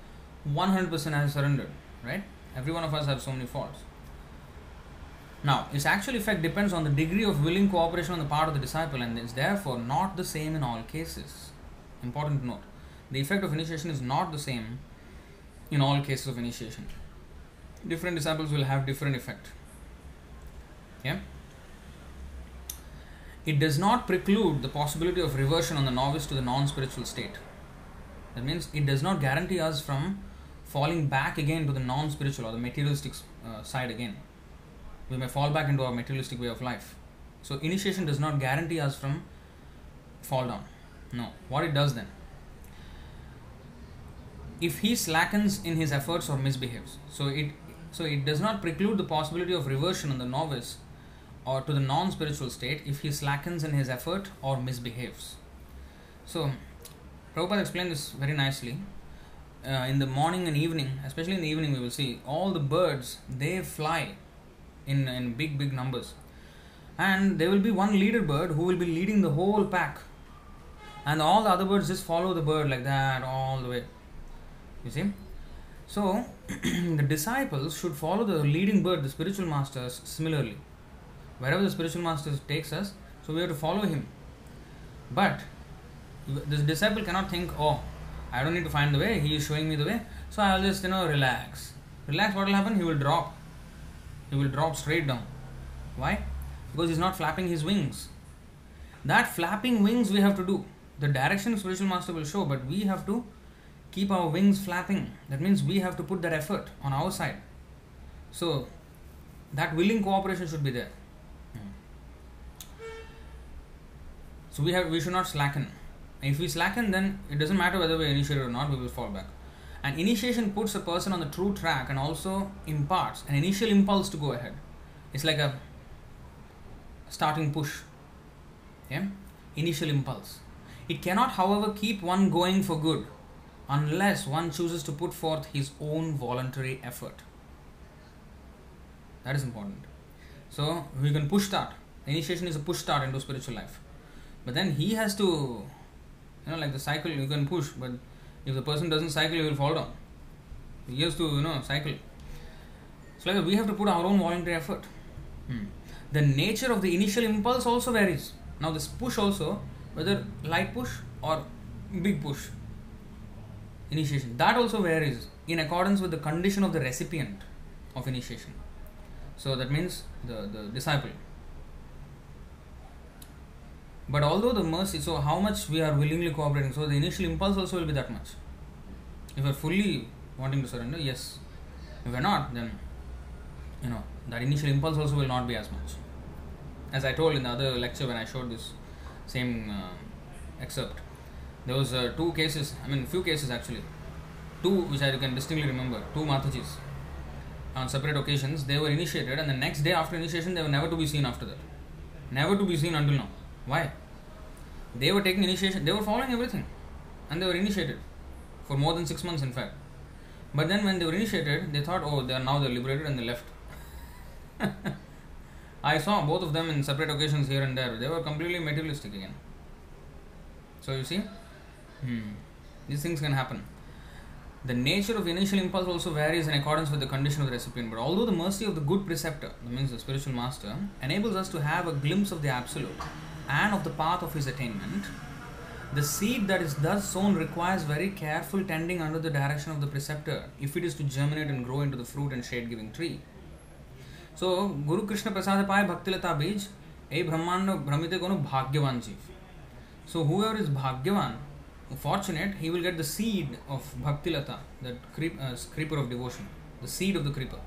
100% has surrendered, right? Every one of us have so many faults. Now, its actual effect depends on the degree of willing cooperation on the part of the disciple and is therefore not the same in all cases. Important note. The effect of initiation is not the same in all cases of initiation. Different disciples will have different effect. Yeah? It does not preclude the possibility of reversion on the novice to the non spiritual state. That means it does not guarantee us from falling back again to the non spiritual or the materialistic uh, side again we may fall back into our materialistic way of life. So, initiation does not guarantee us from fall down. No. What it does then? If he slackens in his efforts or misbehaves, so it so it does not preclude the possibility of reversion on the novice or to the non-spiritual state if he slackens in his effort or misbehaves. So, Prabhupada explained this very nicely. Uh, in the morning and evening, especially in the evening, we will see all the birds they fly in, in big, big numbers. And there will be one leader bird who will be leading the whole pack. And all the other birds just follow the bird like that all the way. You see? So, the disciples should follow the leading bird, the spiritual masters, similarly. Wherever the spiritual master takes us, so we have to follow him. But this disciple cannot think, oh, I don't need to find the way, he is showing me the way, so I'll just, you know, relax. Relax, what will happen? He will drop he will drop straight down. Why? Because he's not flapping his wings. That flapping wings we have to do. The direction spiritual master will show, but we have to keep our wings flapping. That means we have to put that effort on our side. So that willing cooperation should be there. So we have we should not slacken. If we slacken, then it doesn't matter whether we initiate or not, we will fall back. And initiation puts a person on the true track and also imparts an initial impulse to go ahead. It's like a starting push. Yeah? Initial impulse. It cannot, however, keep one going for good. unless one chooses to put forth his own voluntary effort. That is important. So we can push start. Initiation is a push start into spiritual life. But then he has to, you know, like the cycle, you can push, but if the person doesn't cycle, he will fall down. He has to, you know, cycle. So like we have to put our own voluntary effort. Hmm. The nature of the initial impulse also varies. Now this push also, whether light push or big push, initiation, that also varies in accordance with the condition of the recipient of initiation. So that means the, the disciple. But although the mercy, so how much we are willingly cooperating, so the initial impulse also will be that much. If we are fully wanting to surrender, yes. If we are not, then you know that initial impulse also will not be as much. As I told in the other lecture when I showed this same uh, excerpt, there was uh, two cases. I mean, few cases actually, two which I can distinctly remember. Two Matajis on separate occasions. They were initiated, and the next day after initiation, they were never to be seen after that. Never to be seen until now. Why? They were taking initiation. They were following everything, and they were initiated for more than six months, in fact. But then when they were initiated, they thought, oh, they are now they're liberated, and they left. I saw both of them in separate occasions here and there. They were completely materialistic again. So you see, hmm. these things can happen. The nature of the initial impulse also varies in accordance with the condition of the recipient. But although the mercy of the good preceptor, that means the spiritual master, enables us to have a glimpse of the absolute and of the path of his attainment. The seed that is thus sown requires very careful tending under the direction of the preceptor if it is to germinate and grow into the fruit and shade giving tree. So, Guru Krishna Prasad Pai Bhaktilata Bij, a Brahmanda Brahmite Gonu Bhagyavan Jeev. So, whoever is Bhagyavan, fortunate, he will get the seed of Bhaktilata, that creep, uh, creeper of devotion, the seed of the creeper.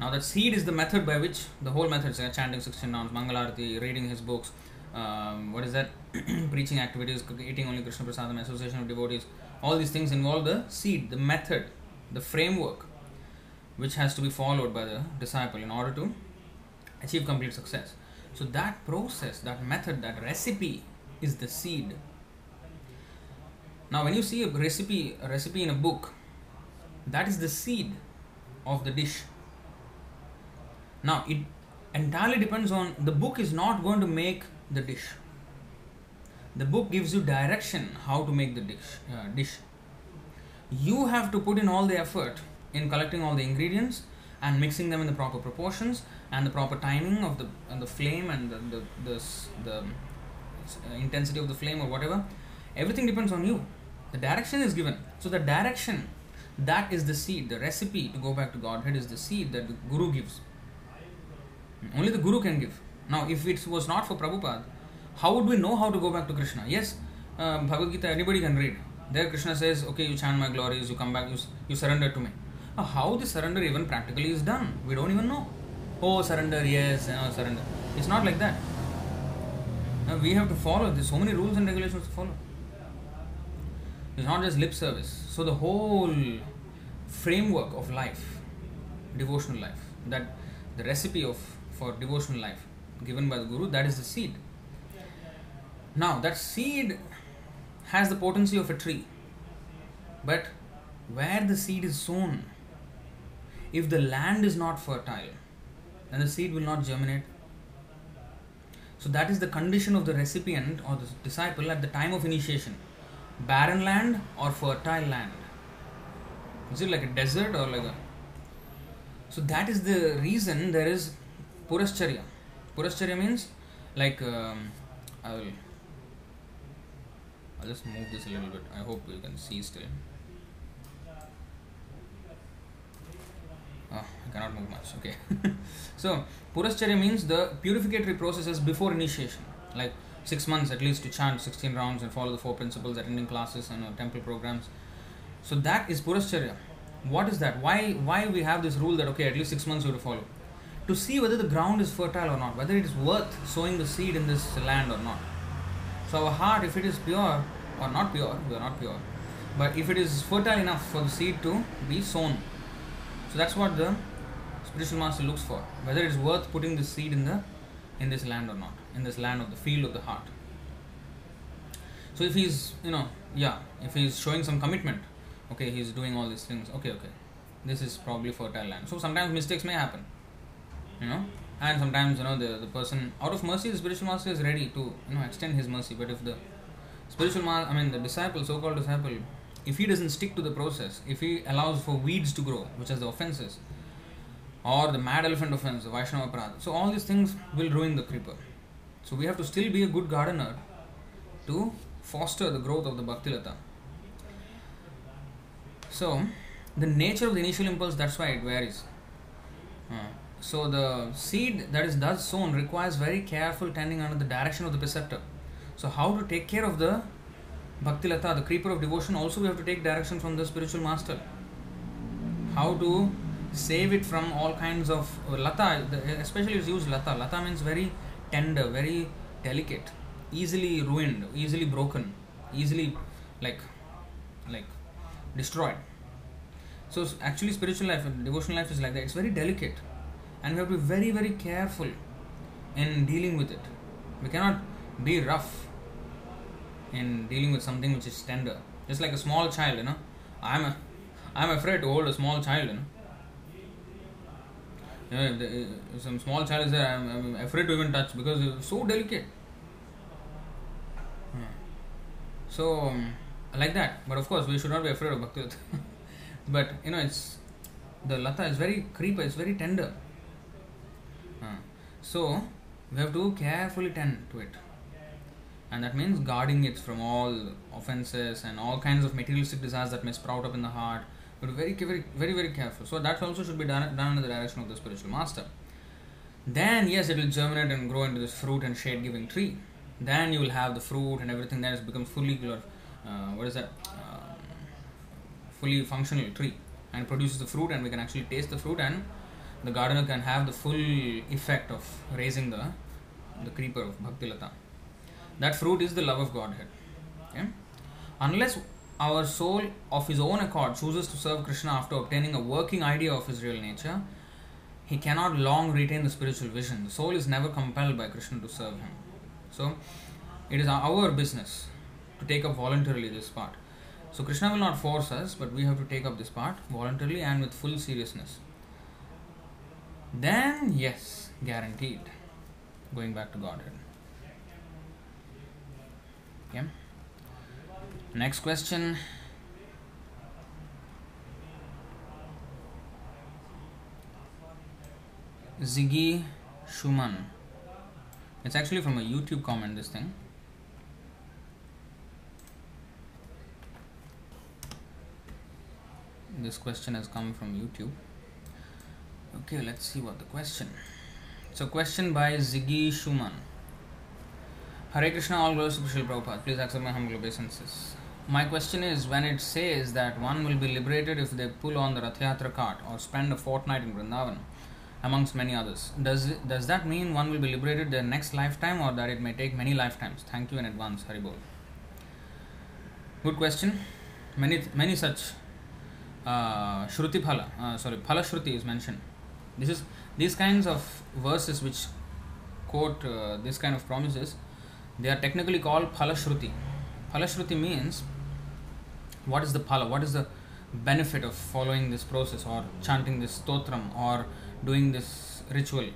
Now, that seed is the method by which the whole method, uh, chanting 16 nouns, Mangalarti, reading his books, um, what is that preaching activities eating only krishna prasadam association of devotees all these things involve the seed the method the framework which has to be followed by the disciple in order to achieve complete success. So, that process, that method, that recipe is the seed. Now, when you see a recipe, a recipe in a book, that is the seed of the dish. Now, it entirely depends on the book is not going to make the dish. The book gives you direction how to make the dish. Uh, dish. You have to put in all the effort in collecting all the ingredients and mixing them in the proper proportions and the proper timing of the the flame and the the, the, the uh, intensity of the flame or whatever everything depends on you the direction is given so the direction that is the seed the recipe to go back to godhead is the seed that the guru gives only the guru can give now if it was not for prabhupada how would we know how to go back to krishna yes uh, bhagavad gita anybody can read there krishna says okay you chant my glories you come back you, you surrender to me how the surrender even practically is done. We don't even know. Oh, surrender, yes, uh, surrender. It's not like that. We have to follow. There's so many rules and regulations to follow. It's not just lip service. So the whole framework of life, devotional life, that the recipe of for devotional life given by the Guru, that is the seed. Now that seed has the potency of a tree, but where the seed is sown if the land is not fertile, then the seed will not germinate. So, that is the condition of the recipient or the disciple at the time of initiation barren land or fertile land. Is it like a desert or like a. So, that is the reason there is Purascharya. Purascharya means like. Um, I will. I'll just move this a little bit. I hope you can see still. oh, I cannot move much. Okay. so Purascharya means the purificatory processes before initiation, like six months at least to chant 16 rounds and follow the four principles, attending classes and uh, temple programs. So that is Purascharya. What is that? Why why we have this rule that okay at least six months you have to follow? To see whether the ground is fertile or not, whether it is worth sowing the seed in this land or not. So our heart, if it is pure or not pure, we are not pure, but if it is fertile enough for the seed to be sown, so that's what the spiritual master looks for, whether it's worth putting the seed in the in this land or not, in this land of the field of the heart. so if he's you know yeah if he's showing some commitment okay he's doing all these things okay okay this is probably fertile land so sometimes mistakes may happen you know? And sometimes you know the, the person out of mercy the spiritual master is ready to you know extend his mercy. But if the spiritual master i mean the disciple so-called disciple if he doesn't stick to the process if he allows for weeds to grow which is the offenses or the mad elephant offense the vaishnava prad so all these things will ruin the creeper. So we have to still be a good gardener to foster the growth of the bhakti lata. So the nature of the initial impulse that's why it varies. Uh, so the seed that is thus sown requires very careful tending under the direction of the preceptor. So how to take care of the bhakti lata the creeper of devotion also we have to take direction from the spiritual master. How to save it from all kinds of uh, lata especially it's used lata. Lata means very tender very delicate easily ruined easily broken easily like like destroyed. So actually spiritual life and devotional life is like that. It's very delicate and we have to be very very careful in dealing with it we cannot be rough in dealing with something which is tender just like a small child you know i'm a, i'm afraid to hold a small child you know you know, if, the, if some small child is there, I'm, I'm afraid to even touch because it's so delicate. So, um, like that. But of course, we should not be afraid of bhakti. but you know, it's the lata is very creeper, it's very tender. So, we have to carefully tend to it. And that means guarding it from all offenses and all kinds of materialistic desires that may sprout up in the heart. But very very very very careful. So that also should be done, done in the direction of the spiritual master. Then yes it will germinate and grow into this fruit and shade giving tree. Then you will have the fruit and everything that has become fully uh, what is that? Uh, fully functional tree and produces the fruit and we can actually taste the fruit and the gardener can have the full effect of raising the the creeper of bhakti lata that fruit is the love of godhead okay? unless our soul of his own accord chooses to serve Krishna after obtaining a working idea of his real nature, he cannot long retain the spiritual vision. The soul is never compelled by Krishna to serve him. So, it is our business to take up voluntarily this part. So, Krishna will not force us, but we have to take up this part voluntarily and with full seriousness. Then, yes, guaranteed. Going back to Godhead. Okay. Next question. Ziggy Schumann. It's actually from a YouTube comment, this thing. This question has come from YouTube. Okay, let's see what the question. So, question by Ziggy Schumann. Hare Krishna, all glories to Srila Prabhupada. Please accept my humble obeisances. My question is when it says that one will be liberated if they pull on the Rath cart or spend a fortnight in Vrindavan, amongst many others, does, does that mean one will be liberated their next lifetime or that it may take many lifetimes? Thank you in advance, Hari Haribol. Good question. Many, many such uh, Shruti Phala, uh, sorry, Phala Shruti is mentioned. This is these kinds of verses which quote uh, this kind of promises they are technically called phalashruti. Phalashruti means what is the phala, what is the benefit of following this process or chanting this stotram or doing this ritual.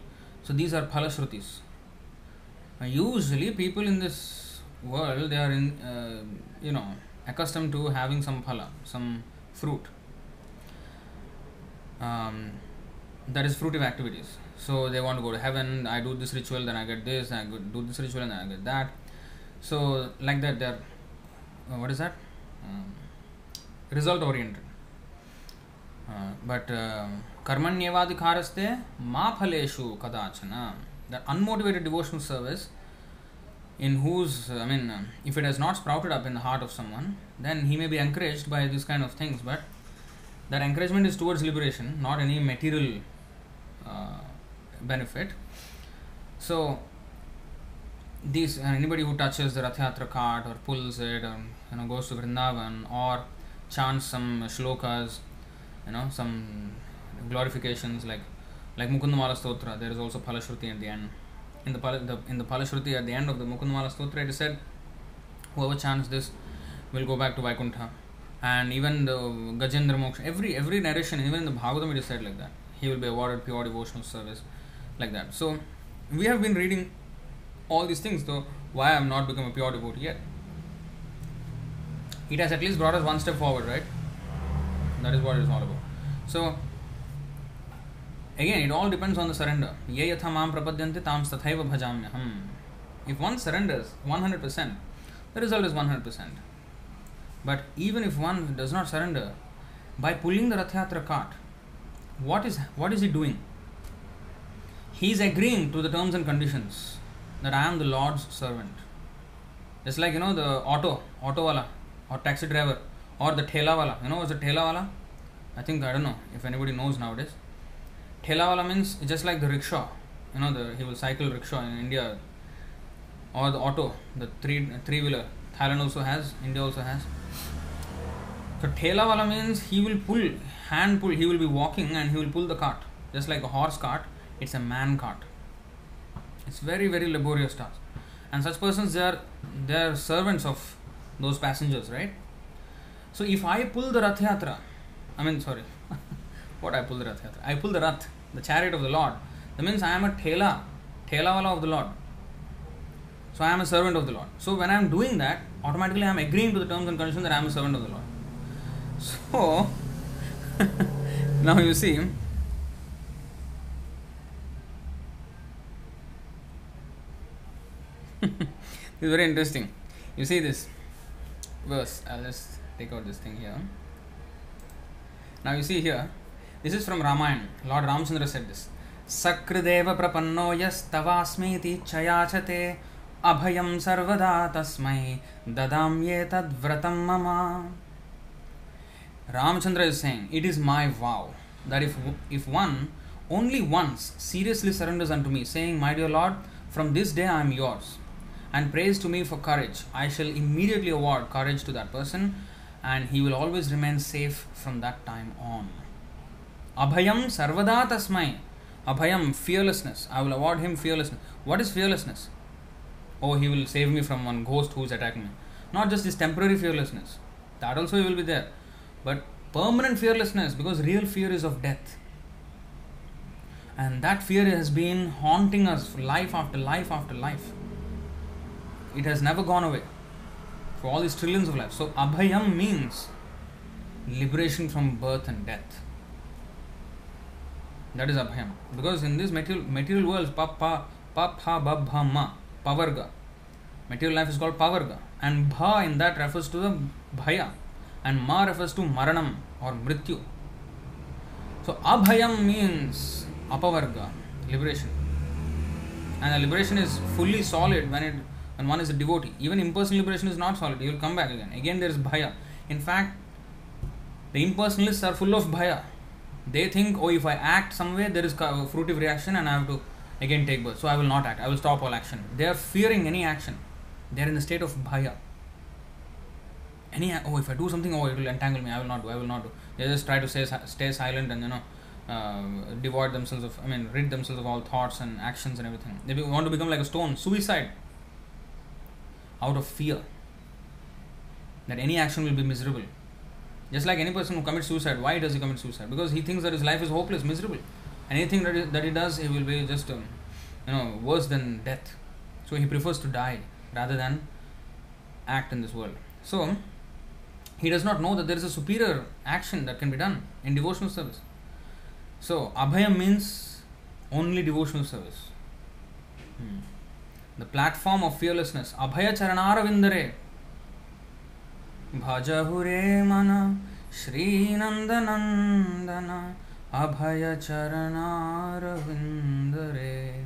So these are phalashrutis. Uh, usually people in this world they are in uh, you know accustomed to having some phala, some fruit. Um, that is fruitive activities. So they want to go to heaven i do this ritual then i get this i do this ritual and then i get that. So like that they're uh, what is that? Um, result oriented uh, but karmanyevadhikaraste ma phaleshu kadachana. The unmotivated devotional service in whose i mean uh, if it has not sprouted up in the heart of someone then he may be encouraged by these kind of things. But that encouragement is towards liberation not any material uh, benefit. So, these uh, anybody who touches the Rath cart or pulls it or you know goes to Vrindavan or chants some shlokas, you know some glorifications like like Mukundamala Stotra. There is also Phalashruti at the end. In the, the in the Phalashruti at the end of the Mukundamala Stotra, it is said whoever chants this will go back to Vaikuntha. And even the Gajendra Moksha, every every narration, even in the Bhagavatam, it is said like that. He will be awarded pure devotional service, like that. So we have been reading all these things, though why I have not become a pure devotee yet. It has at least brought us one step forward, right? That is what it is all about. So again, it all depends on the surrender. Ye yatha mam prapadyante tam tathaiva bhajamyaham. If one surrenders 100%, the result is 100%. But even if one does not surrender, by pulling the Rathayatra cart, what is what is he doing? He is agreeing to the terms and conditions that I am the Lord's servant. Just like you know the auto, auto wala, or taxi driver, or the thela wala. You know what's a thela wala? I think I don't know if anybody knows nowadays. Thela wala means just like the rickshaw. You know the he will cycle rickshaw in India, or the auto, the three three wheeler. Thailand also has, India also has. So thela wala means he will pull, hand pull. He will be walking and he will pull the cart, just like a horse cart. It's a man cart. It's very very laborious task, and such persons they are they are servants of those passengers, right? So if I pull the Rath Yatra, I mean sorry, what I pull the Rath Yatra? I pull the Rath, the chariot of the Lord. That means I am a thela, thela wala of the Lord. So I am a servant of the Lord. So when I am doing that, automatically I am agreeing to the terms and conditions that I am a servant of the Lord. So now you see this is very interesting. You see this verse. I'll just take out this thing here. Now you see here, this is from Ramayana. Lord Ramchandra said this. सकृदेव प्रपन्नो यस्तवास्मीति चयाचते अभयं सर्वदा तस्मै ददाम्येतद्व्रतं मम Ramchandra is saying, It is my vow that if, if one only once seriously surrenders unto me, saying, My dear Lord, from this day I am yours, and prays to me for courage, I shall immediately award courage to that person, and he will always remain safe from that time on. Abhayam sarvada tasmai. Abhayam, fearlessness. I will award him fearlessness. What is fearlessness? Oh, he will save me from one ghost who is attacking me. Not just this temporary fearlessness. That also will be there but permanent fearlessness because real fear is of death. And that fear has been haunting us for life after life after life. It has never gone away for all these trillions of lives. So abhayam means liberation from birth and death. That is abhayam. Because in this material material world pa pa pa pa ba bha ma pavarga. Material life is called pavarga. And bha in that refers to the bhaya and ma refers to maranam or mrityu. So abhayam means apavarga, liberation. And the liberation is fully solid when it when one is a devotee. Even impersonal liberation is not solid, you will come back again. Again there is bhaya. In fact, the impersonalists are full of bhaya. They think, oh, if I act some way, there is a fruitive reaction and I have to again take birth. So I will not act. I will stop all action. They are fearing any action. They are in the state of bhaya any oh if I do something oh it will entangle me. I will not do I will not do. They just try to stay stay silent and you know uh, devoid themselves of I mean rid themselves of all thoughts and actions and everything. They want to become like a stone. Suicide. Out of fear that any action will be miserable. Just like any person who commits suicide why does he commit suicide? Because he thinks that his life is hopeless miserable. Anything that, is, that he does he will be just um, you know worse than death. So he prefers to die rather than act in this world. So he does not know that there is a superior action that can be done in devotional service. So, Abhayam means only devotional service. Hmm. The platform of fearlessness. Abhaya Charanara Bhajahure mana Shri Abhaya Charanara Vindare.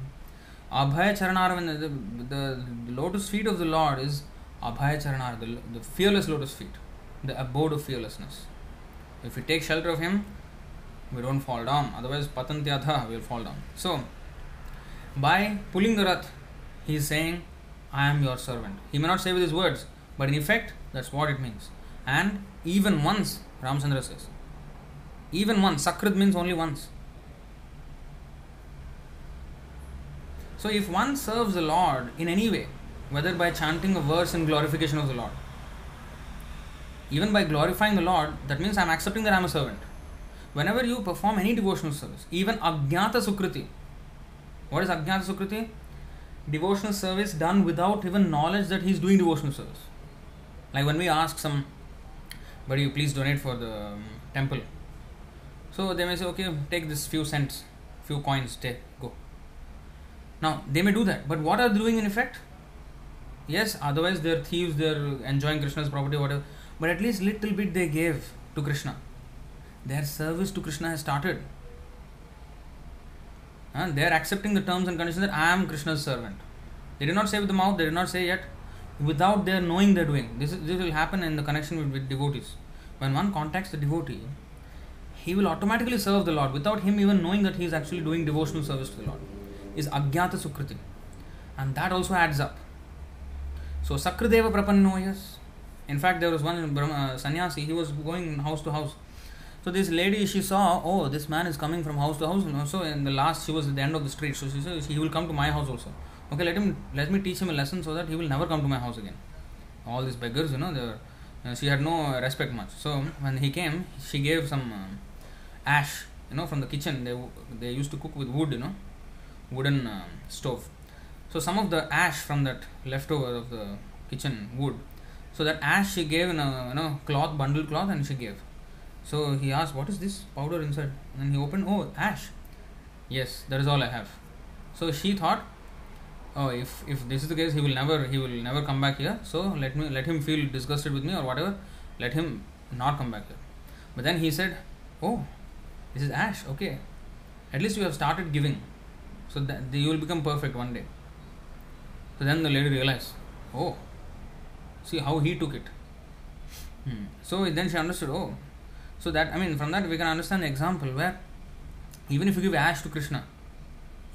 Abhaya Charanara the, the, the lotus feet of the Lord is Abhaya the, the fearless lotus feet the abode of fearlessness. If we take shelter of Him, we don't fall down. Otherwise, patantyatha, will fall down. So, by pulling the rath, He is saying, I am your servant. He may not say with his words, but in effect, that's what it means. And even once, Ramchandra says, even once, Sakrit means only once. So, if one serves the Lord in any way, whether by chanting a verse in glorification of the Lord. Even by glorifying the Lord, that means I'm accepting that I'm a servant. Whenever you perform any devotional service, even Ajnata Sukriti, what is Ajnata Sukriti? Devotional service done without even knowledge that he's doing devotional service. Like when we ask some, but you please donate for the um, temple. So they may say, okay, take this few cents, few coins, take, go. Now they may do that, but what are they doing in effect? Yes, otherwise they're thieves, they're enjoying Krishna's property, whatever. But at least little bit they gave to Krishna. Their service to Krishna has started. Uh, they are accepting the terms and conditions that I am Krishna's servant. They did not say with the mouth, they did not say yet, without their knowing they're doing. This, is, this will happen in the connection with, with devotees. When one contacts the devotee, he will automatically serve the Lord without him even knowing that he is actually doing devotional service to the Lord. Is Ajnata Sukriti. And that also adds up. So Sakradeva Prapanno, yes. In fact, there was one uh, sannyasi, he was going house to house. So this lady, she saw, oh, this man is coming from house to house. And so in the last, she was at the end of the street. So she said, he will come to my house also. Okay, let him, let me teach him a lesson so that he will never come to my house again. All these beggars, you know, they were, uh, she had no respect much. So when he came, she gave some uh, ash, you know, from the kitchen. They they used to cook with wood, you know, wooden uh, stove. So some of the ash from that leftover of the kitchen wood. So that ash she gave in a you know cloth, bundle cloth, and she gave. So he asked, "What is this powder inside?" And he opened, "Oh, ash." Yes, that is all I have. So she thought, "Oh, if if this is the case, he will never he will never come back here. So let me let him feel disgusted with me or whatever. Let him not come back here." But then he said, "Oh, this is ash. Okay, at least you have started giving, so that you will become perfect one day." So then the lady realized, "Oh." See how he took it. Hmm. So then she understood, oh, so that, I mean, from that we can understand the example where even if you give ash to Krishna,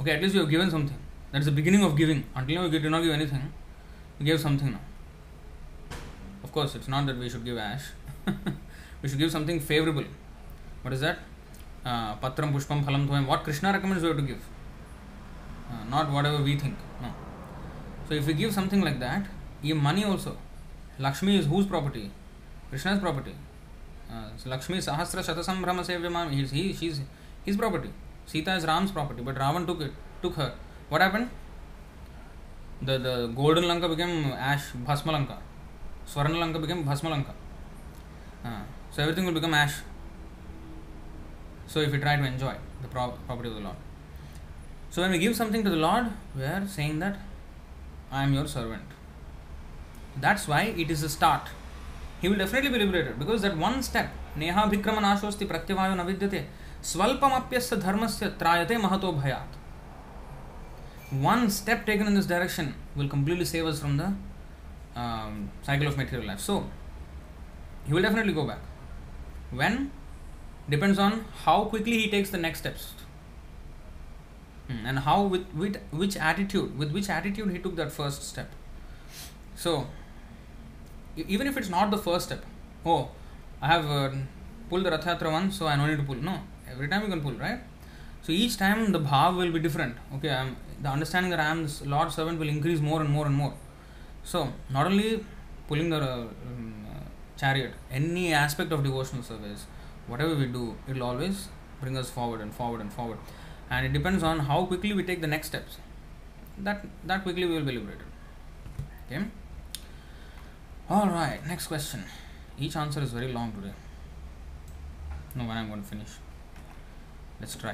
okay, at least you have given something. That's the beginning of giving. Until now you did not give anything, you gave something now. Of course, it's not that we should give ash, we should give something favorable. What is that? Uh, patram, pushpam, phalam, thoyam. What Krishna recommends you to give, uh, not whatever we think. No. So if we give something like that, even money also. Lakshmi is whose property? Krishna's property. Uh, so Lakshmi Sahasra Shatasambhrama Sevyamam, he's, he, she's his property. Sita is Ram's property, but Ravan took it, took her. What happened? The, the golden Lanka became ash, Bhasma Lanka. Swarna Lanka became Bhasma Lanka. Uh, so everything will become ash. So if we try to enjoy the pro- property of the Lord. So when we give something to the Lord, we are saying that I am your servant. That's why it is a start. He will definitely be liberated because that one step, neha bhikrama nashosti pratyavayo navidyate, swalpamapyasya dharmasya trayate mahato bhayat. One step taken in this direction will completely save us from the um, cycle of material life. So, he will definitely go back. When? Depends on how quickly he takes the next steps. Hmm, and how with, with which attitude with which attitude he took that first step so even if it's not the first step oh i have uh, pulled the rathayatra once so i don't need to pull. No every time you can pull right? So each time the bhav will be different okay? I'm the understanding that i am the lord's servant will increase more and more and more. So not only pulling the uh, um, chariot any aspect of devotional service whatever we do it will always bring us forward and forward and forward. And it depends on how quickly we take the next steps. That that quickly we will be liberated. Okay all right next question each answer is very long today no when i'm going to finish let's try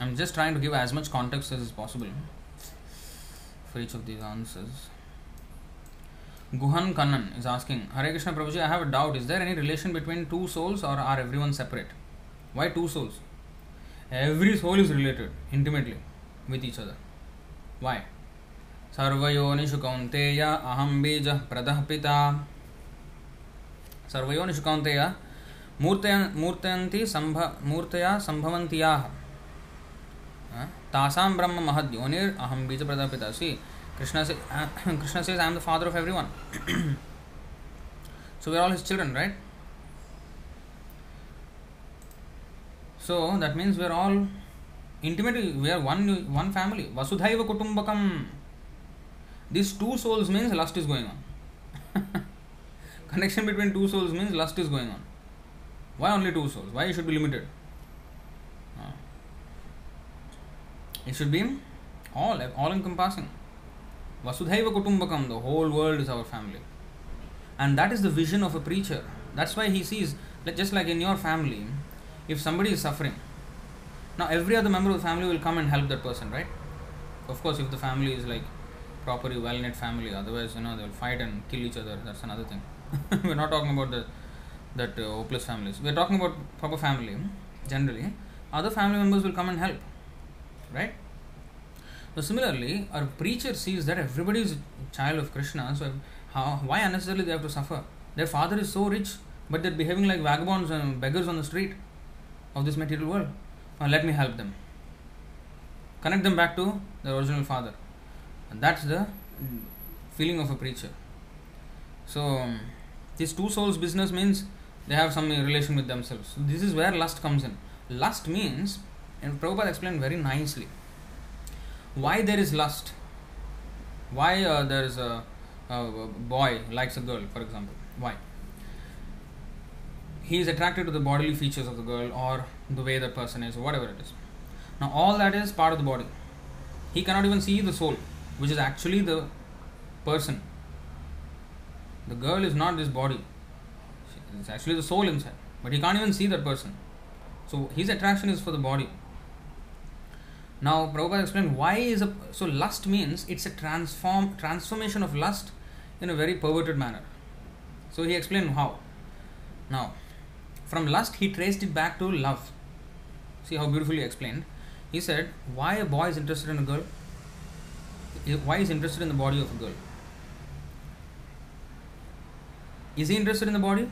i'm just trying to give as much context as is possible for each of these answers Guhan Kannan is asking, Hare Krishna Prabhuji, I have a doubt. Is there any relation between two souls or are everyone separate? Why two souls? Every soul is related intimately with each other. Why? सर्वयोनिषु कौन्तेय अहं बीजः प्रदः पिता सर्वयोनिषु कौन्तेय मूर्तय मूर्तयन्ति सम्भ मूर्तया सम्भवन्ति याः तासां ब्रह्म महद्योनिर् अहं बीजप्रदः पिता सी Krishna, say, uh, Krishna says, I am the father of everyone. so we are all his children, So that means we are all intimately we are one one family. Vasudhaiva Kutumbakam. These two souls means lust is going on. Connection between two souls means lust is going on. Why only two souls? Why it should be limited? Uh, it should be all all encompassing. Vasudhaiva Kutumbakam, the whole world is our family. And that is the vision of a preacher. That's why he sees, just like in your family, if somebody is suffering, now every other member of the family will come and help that person, right? Of course, if the family is like properly well knit family, otherwise, you know, they'll fight and kill each other. That's another thing. We're not talking about the that uh, hopeless families. We're talking about proper family generally. Other family members will come and help, right? So similarly, our preacher sees that everybody is a child of Krishna. So how, why unnecessarily they have to suffer? Their father is so rich, but they're behaving like vagabonds and beggars on the street of this material world. let me help them. Connect them back to the original father. And that's the feeling of a preacher. So this two souls business means they have some relation with themselves. So this is where lust comes in. Lust means, and Prabhupada explained very nicely, why there is lust. Why uh, there is a, a boy likes a girl, for example. Why? He is attracted to the bodily features of the girl or the way the person is, or whatever it is. Now, all that is part of the body. He cannot even see the soul, which is actually the person. The girl is not this body, it's actually the soul inside, but he can't even see that person. So, his attraction is for the body. Now, Prabhupada explained why is a so lust means it's a transform transformation of lust in a very perverted manner. So he explained how. Now, from lust he traced it back to love. See how beautifully explained. He said, why a boy is interested in a girl? Why is interested in the body of a girl? Is he interested in the body?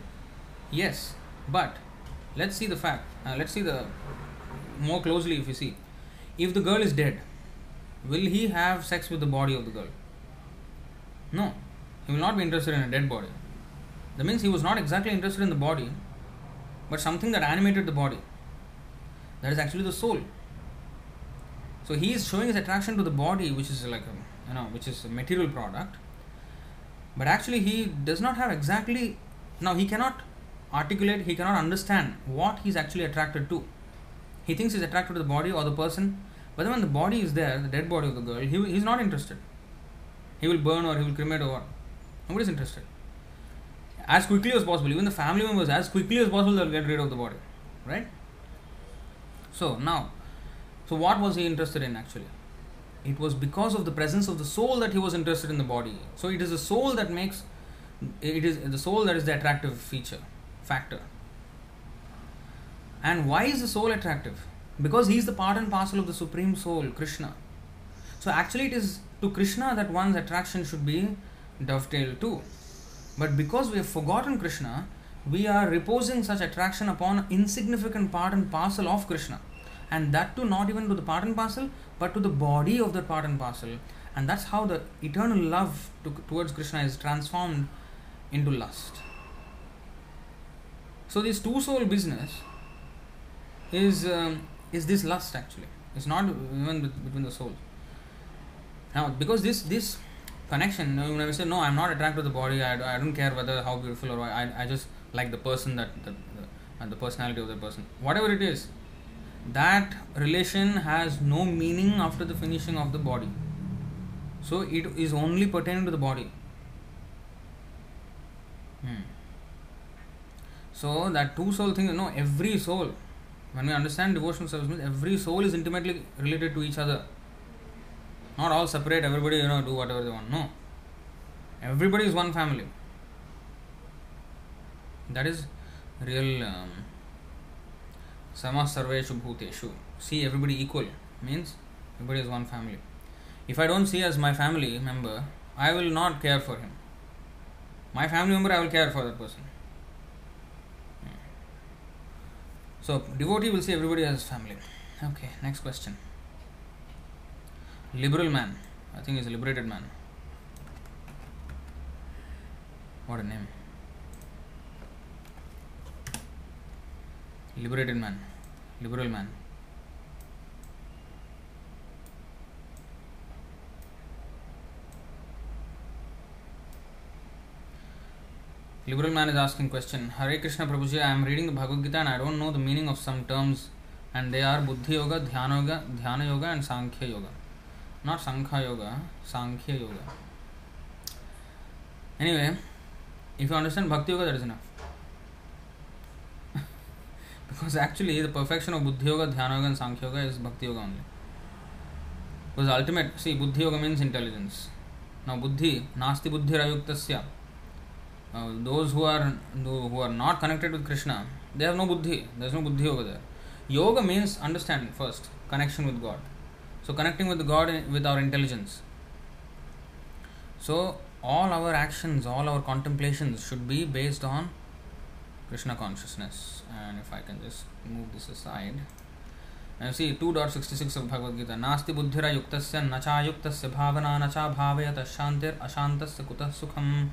Yes, but let's see the fact. Uh, let's see the more closely if you see if the girl is dead, will he have sex with the body of the girl? No, he will not be interested in a dead body. That means he was not exactly interested in the body, but something that animated the body. That is actually the soul. So he is showing his attraction to the body, which is like a, you know, which is a material product. But actually, he does not have exactly. Now he cannot articulate. He cannot understand what he is actually attracted to. He thinks he's attracted to the body or the person, but then when the body is there, the dead body of the girl, he, he's not interested. He will burn or he will cremate or nobody's interested. As quickly as possible, even the family members, as quickly as possible, they'll get rid of the body, right? So now, so what was he interested in actually? It was because of the presence of the soul that he was interested in the body. So it is the soul that makes it is the soul that is the attractive feature factor and why is the soul attractive? Because he is the part and parcel of the Supreme Soul, Krishna. So actually, it is to Krishna that one's attraction should be dovetailed to. But because we have forgotten Krishna, we are reposing such attraction upon insignificant part and parcel of Krishna. And that too, not even to the part and parcel, but to the body of the part and parcel. And that's how the eternal love to, towards Krishna is transformed into lust. So, this two soul business is um, is this lust actually it's not even between the souls now because this this connection. When I say no i'm not attracted to the body. I, I don't care whether how beautiful or I, I just like the person that the, and the personality of the person. Whatever it is that relation has no meaning after the finishing of the body. So it is only pertaining to the body. Hmm. so that two soul thing you know every soul when we understand devotional service every soul is intimately related to each other. Not all separate, everybody, you know, do whatever they want. No. Everybody is one family. That is real um, sama sarveshu bhuteshu. See everybody equal means everybody is one family. If I don't see as my family member, I will not care for him. My family member, I will care for that person. So, devotee will see everybody as family. Okay, next question. Liberal man. I think he's a liberated man. What a name. Liberated man. liberal man. Liberal man is asking question. Hare Krishna Prabhuji, I am reading the Bhagavad Gita and I don't know the meaning of some terms and they are Buddhi Yoga, Dhyana Yoga, Dhyana Yoga and Sankhya Yoga. Not Sankhya Yoga, Sankhya Yoga. Anyway, if you understand Bhakti Yoga, that is enough. because actually the perfection of Buddhi Yoga, Dhyana Yoga and Sankhya Yoga is Bhakti Yoga only. Because ultimate, see, Buddhi Yoga means intelligence. Now, Buddhi, Nasti Buddhi Rayuktasya. Uh, those who are who are not connected with Krishna, they have no buddhi. There is no buddhi over there. Yoga means understanding first, connection with God. So connecting with God with our intelligence. So all our actions, all our contemplations should be based on Krishna consciousness. And if I can just move this aside. And see 2.66 of Bhagavad Gita. Nasti buddhira yuktasya nacha yuktasya bhavana nacha bhavayata shantir ashantasya kutah sukham.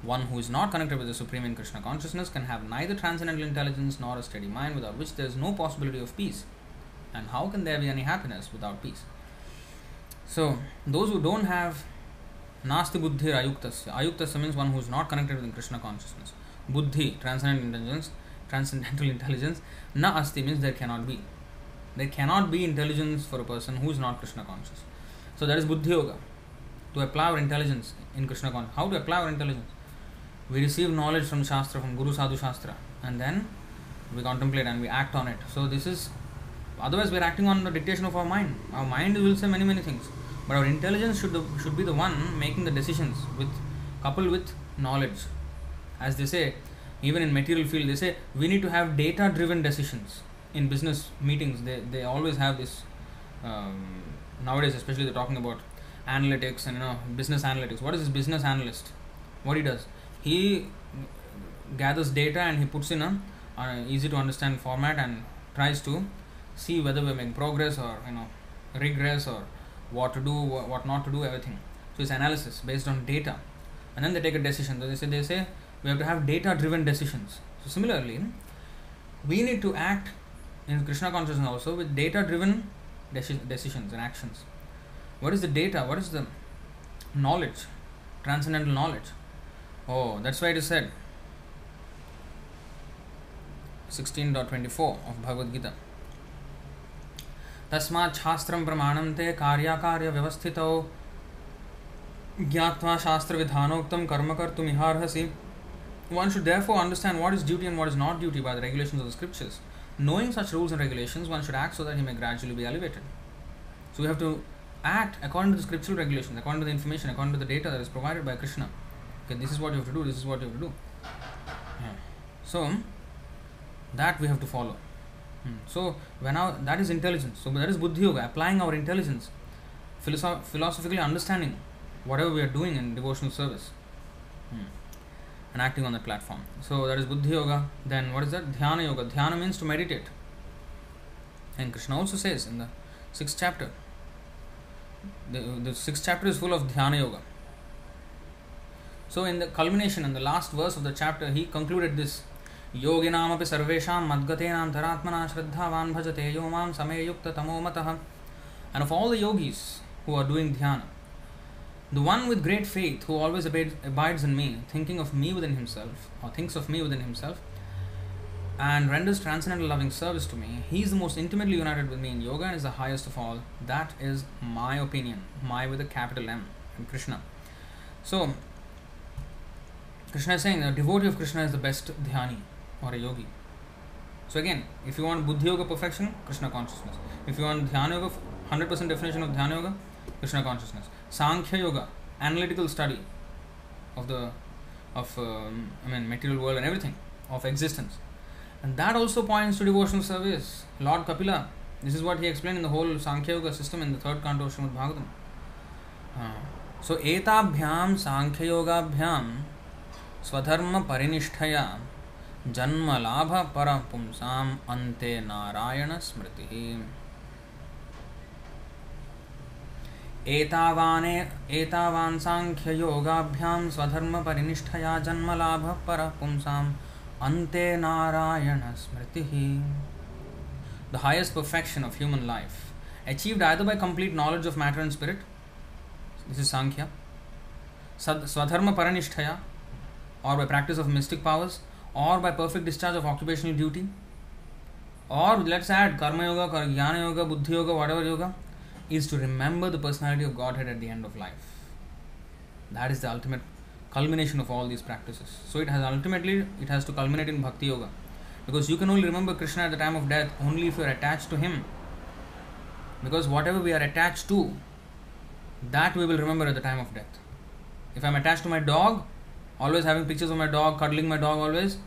One who is not connected with the Supreme in Krishna consciousness can have neither transcendental intelligence nor a steady mind, without which there is no possibility of peace. And how can there be any happiness without peace? So, those who don't have Nasti Buddhi Ayuktasya, Ayuktasya means one who is not connected with Krishna consciousness. Buddhi, transcendental intelligence, transcendental intelligence, Na Asti means there cannot be. There cannot be intelligence for a person who is not Krishna conscious. So, that is Buddhi Yoga. To apply our intelligence in Krishna consciousness. How to apply our intelligence? we receive knowledge from Shastra, from Guru Sadhu Shastra, and then we contemplate and we act on it. So, this is otherwise, we are acting on the dictation of our mind. Our mind will say many, many things, but our intelligence should, should be the one making the decisions with coupled with knowledge. As they say, even in material field, they say we need to have data driven decisions. In business meetings, they, they always have this. Um, nowadays, especially they're talking about analytics and you know business analytics. What is this business analyst? What he does? he gathers data and he puts in a uh, easy to understand format and tries to see whether we're making progress or you know regress or what to do what not to do everything. So it's analysis based on data. And then they take a decision. So they say they say we have to have data driven decisions. So similarly we need to act in krishna consciousness also with data driven deci- decisions and actions. What is the data? What is the knowledge? Transcendental knowledge. Oh, that's why it is said. 16.24 of Bhagavad Gita. तस्मा शास्त्र प्रमाण ते कार्याकार्य व्यवस्थित ज्ञावा शास्त्र विधानोक्त कर्म कर तुम इहारहसी one should therefore understand what is duty and what is not duty by the regulation of the scriptures knowing such rules and regulation one should act so that he may gradually be elevated so you have to act according to the scriptural regulation according to the information according to the data that is provide by Krishna this is what you to do this is what you to do so that we have to follow Hmm. So when our that is intelligence. So that is buddhi yoga, applying our intelligence, philosoph- philosophically understanding whatever we are doing in devotional service. Hmm. And acting on that platform. So that is buddhi yoga. Then what is that? Dhyana yoga. Dhyana means to meditate. And Krishna also says in the sixth chapter. The, the sixth chapter is full of dhyana yoga. So in the culmination, in the last verse of the chapter, he concluded this. योगिनामपि सर्वेषां मद्गतेनान्तरात्मना श्रद्धावान् भजते यो मां समययुक्ततमो मतः And of all the yogis who are doing dhyana, the one with great faith who always abides in me, thinking of me within himself, or thinks of me within himself, and renders transcendental loving service to me, he is the most intimately united with me in yoga and is the highest of all. That is my opinion, my with a capital M, and Krishna. So, Krishna is saying the devotee of Krishna is the best dhyani Or a yogi. So again, if you want Buddhi Yoga perfection, Krishna consciousness. If you want Dhyana Yoga, 100% definition of Dhyana Yoga, Krishna consciousness. Sankhya Yoga, analytical study of the of um, I mean material world and everything of existence, and that also points to devotional service. Lord Kapila, this is what he explained in the whole Sankhya Yoga system in the third canto of Srimad Bhagavatam. Uh, so Sankhya Yogabhyam स्वधर्म परिनिष्ठया जन्मलाभ पर पुंसा अंते नारायण स्मृति एतावान सांख्य स्वधर्म परिनिष्ठया जन्मलाभ पर पुंसा अंते नारायण स्मृति the highest perfection of human life achieved either by complete knowledge of matter and spirit this is Sankhya स्वधर्म परनिष्ठया or by practice of mystic powers or by perfect discharge of occupational duty, or let's add Karma Yoga, Jnana Yoga, Buddhi Yoga, whatever yoga, is to remember the personality of Godhead at the end of life. That is the ultimate culmination of all these practices. So it has ultimately it has to culminate in Bhakti Yoga. Because you can only remember Krishna at the time of death only if you are attached to him. Because whatever we are attached to, that we will remember at the time of death. If I'm attached to my dog, always having pictures of my dog, cuddling my dog always,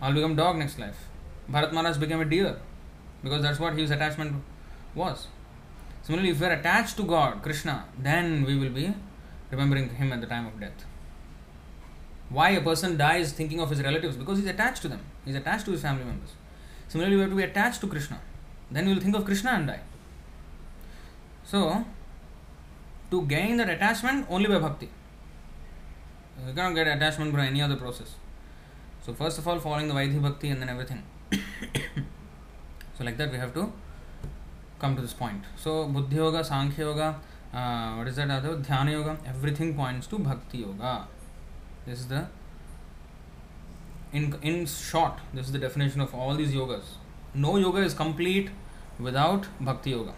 I'll become dog next life. Bharat Maharaj became a deer because that's what his attachment was. Similarly, if we are attached to God, Krishna, then we will be remembering him at the time of death. Why a person dies thinking of his relatives? Because he's attached to them, he's attached to his family members. Similarly, we have to be attached to Krishna. Then we will think of Krishna and die. So, to gain that attachment only by bhakti. You cannot get attachment by any other process. So, first of all, following the Vaidhi bhakti and then everything. so, like that, we have to come to this point. So, Buddhi Yoga, Sankhya Yoga, uh, what is that other? Dhyana Yoga, everything points to Bhakti Yoga. This is the, in, in short, this is the definition of all these yogas. No yoga is complete without Bhakti Yoga.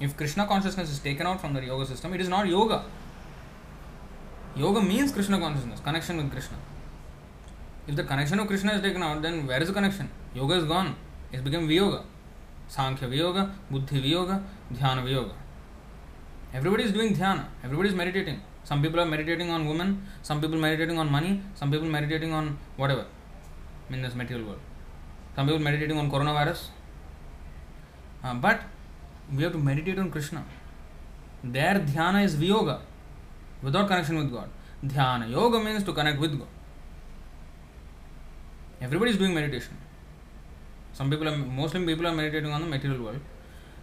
If Krishna consciousness is taken out from the yoga system, it is not yoga. Yoga means Krishna consciousness, connection with Krishna. If the connection of Krishna is taken out, then where is the connection? Yoga is gone. It's become Viyoga. Sankhya Viyoga, Buddhi Viyoga, Dhyana Viyoga. Everybody is doing dhyana, everybody is meditating. Some people are meditating on women, some people meditating on money, some people meditating on whatever in this material world. Some people meditating on coronavirus. Uh, but we have to meditate on Krishna. Their dhyana is viyoga, without connection with God. Dhyana yoga means to connect with God. Everybody is doing meditation. Some people are, Muslim people are meditating on the material world.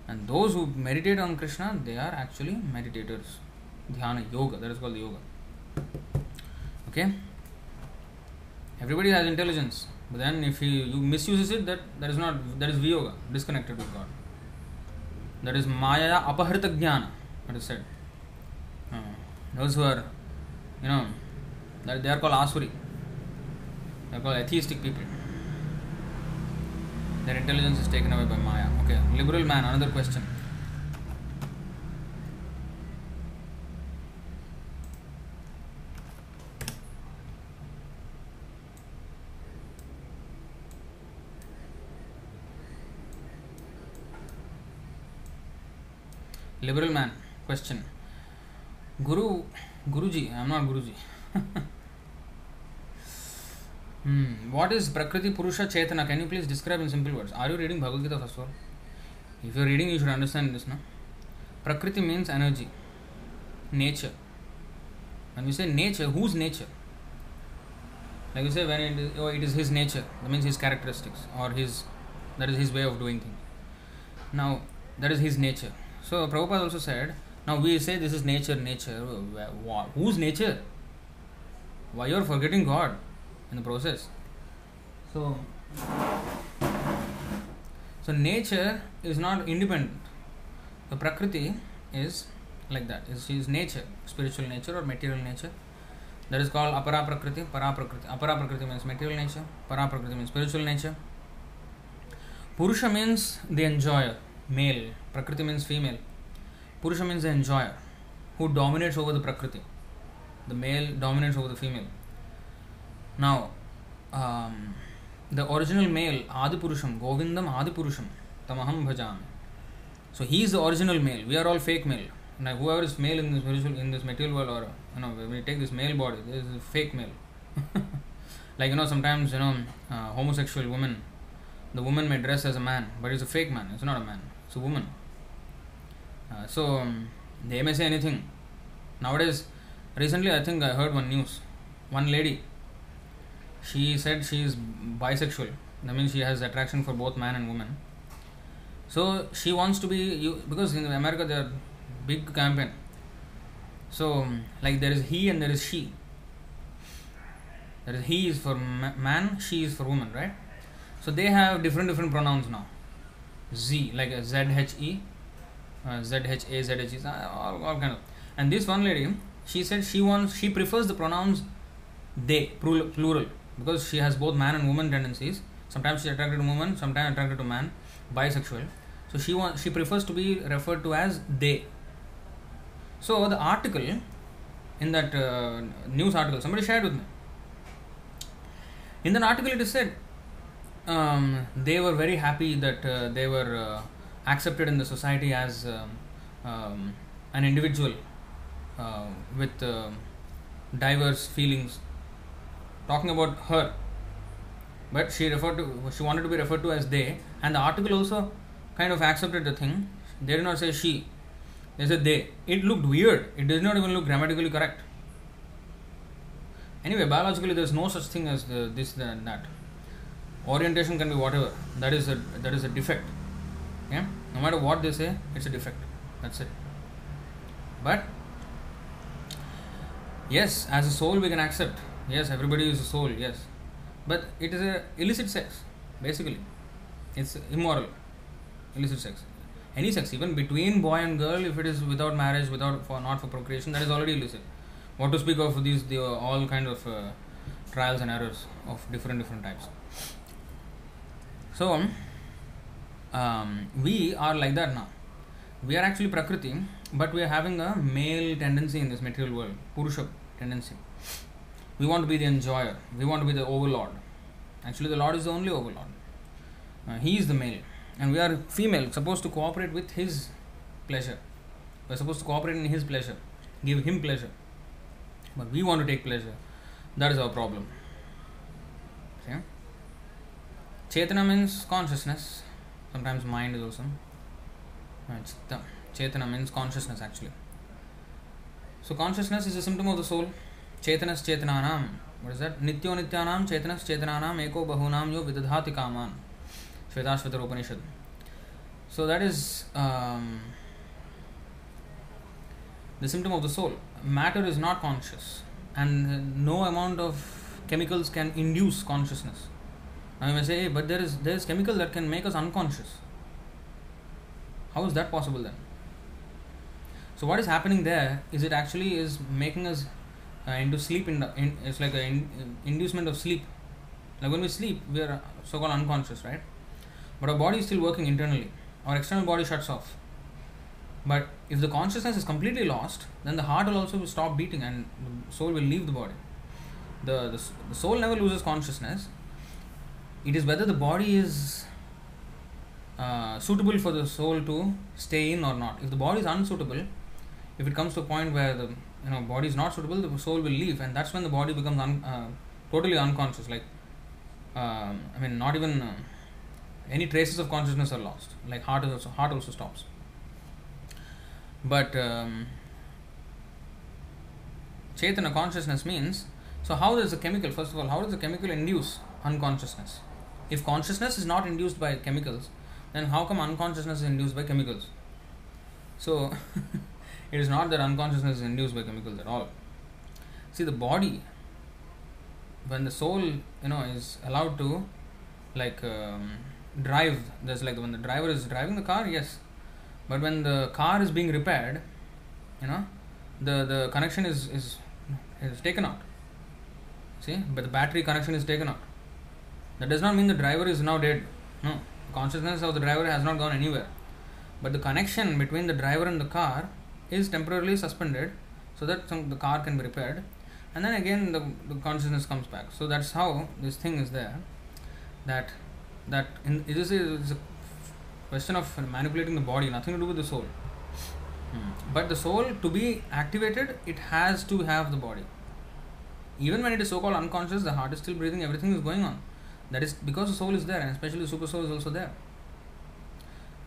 And those who meditate on Krishna, they are actually meditators. Dhyana yoga, that is called yoga. Okay? Everybody has intelligence, but then if he, you misuses it, that that is not that is viyoga, disconnected with God. That is maya apahrita jnana, that is said. Those who are, you know, that they are called asuri. They are called atheistic people. Their intelligence is taken away by Maya. Okay, liberal man, another question. Liberal man, question. Guru, Guruji I am not Guruji hmm what is prakriti purusha chetana can you please describe in simple words are you reading Bhagavad Gita first all if you reading you should understand this ना prakriti means energy nature when you say nature whose nature like you say when it is it is his nature that means his characteristics or his that is his way of doing thing now that is his nature so Prabhupada also said now we say this is nature, nature. Whose nature? Why you are forgetting God? in the process. So, so nature is not independent. The prakriti is like that. Is is nature, spiritual nature or material nature. That is called apara prakriti, para prakriti. Apara prakriti means material nature. Para prakriti means spiritual nature. Purusha means the enjoyer, male. Prakriti means female. Purusha means the enjoyer, who dominates over the prakriti. The male dominates over the female. Now, um, the original male, Adipurusham, Govindam Adipurusham, Tamaham Bhajam. So he is the original male. We are all fake male. Now, whoever is male in this spiritual, in this material world, or you know, when we take this male body, this is a fake male. like you know, sometimes you know, uh, homosexual women, the woman may dress as a man, but it's a fake man. It's not a man. It's a woman. Uh, so um, they may say anything. Nowadays, recently I think I heard one news. One lady she said she is bisexual. That means she has attraction for both man and woman. So she wants to be you because in America there are big campaign. So like there is he and there is she. There is he is for man, she is for woman, right? So they have different different pronouns now. Z, like a ZHE, uh, ZHA, ZHE, all, all kind of. And this one lady, she said she wants, she prefers the pronouns they, plural, because she has both man and woman tendencies. Sometimes she's attracted to woman, sometimes attracted to man, bisexual. So she wants, she prefers to be referred to as they. So the article in that uh, news article, somebody shared with me. In that article, it is said um, they were very happy that uh, they were uh, accepted in the society as um, um, an individual uh, with uh, diverse feelings. Talking about her, but she referred to she wanted to be referred to as they, and the article also kind of accepted the thing. They did not say she; they said they. It looked weird. It does not even look grammatically correct. Anyway, biologically, there is no such thing as the, this and that orientation can be whatever that is a that is a defect yeah? No matter what they say it's a defect. That's it. But yes as a soul we can accept. Yes everybody is a soul yes. But it is a illicit sex basically. It's immoral illicit sex. Any sex even between boy and girl if it is without marriage without for not for procreation that is already illicit. What to speak of these the all kind of uh, trials and errors of different different types. So, um, we are like that now. We are actually Prakriti, but we are having a male tendency in this material world, Purusha tendency. We want to be the enjoyer, we want to be the overlord. Actually, the Lord is the only overlord. Uh, he is the male, and we are female, supposed to cooperate with his pleasure. We are supposed to cooperate in his pleasure, give him pleasure. But we want to take pleasure. That is our problem. See? Chetana means consciousness. Sometimes mind is also. Chitta. Chetana means consciousness actually. So consciousness is a symptom of the soul. Chetanas chetananam. What is that? Nityo nityanam chetanas chetananam eko bahunam yo vidadhati kaman. Shvetashvatara Upanishad. So that is um, the symptom of the soul. Matter is not conscious, and no amount of chemicals can induce consciousness. Now you may say, but there is there is chemical that can make us unconscious. How is that possible then? So what is happening there is it actually is making us uh, into sleep. In, the, in it's like an in, inducement of sleep. Like when we sleep, we are so-called unconscious, right? But our body is still working internally. Our external body shuts off. But if the consciousness is completely lost, then the heart will also stop beating and the soul will leave the body. The, the, the soul never loses consciousness, it is whether the body is uh, suitable for the soul to stay in or not. If the body is unsuitable, if it comes to a point where the you know body is not suitable, the soul will leave, and that's when the body becomes un, uh, totally unconscious. Like uh, I mean, not even uh, any traces of consciousness are lost. Like heart also heart also stops. But um, consciousness means so how does the chemical first of all how does the chemical induce unconsciousness? If consciousness is not induced by chemicals, then how come unconsciousness is induced by chemicals? So, it is not that unconsciousness is induced by chemicals at all. See, the body, when the soul, you know, is allowed to, like, um, drive, there's like when the driver is driving the car, yes, but when the car is being repaired, you know, the the connection is is is taken out. See, but the battery connection is taken out that does not mean the driver is now dead. No, consciousness of the driver has not gone anywhere. But the connection between the driver and the car is temporarily suspended so that some, the car can be repaired. And then again the, the consciousness comes back. So that's how this thing is there. That that in, it is a, it's a question of manipulating the body, nothing to do with the soul. Hmm. But the soul, to be activated, it has to have the body. Even when it is so called unconscious, the heart is still breathing, everything is going on. That is because the soul is there, and especially the super soul is also there.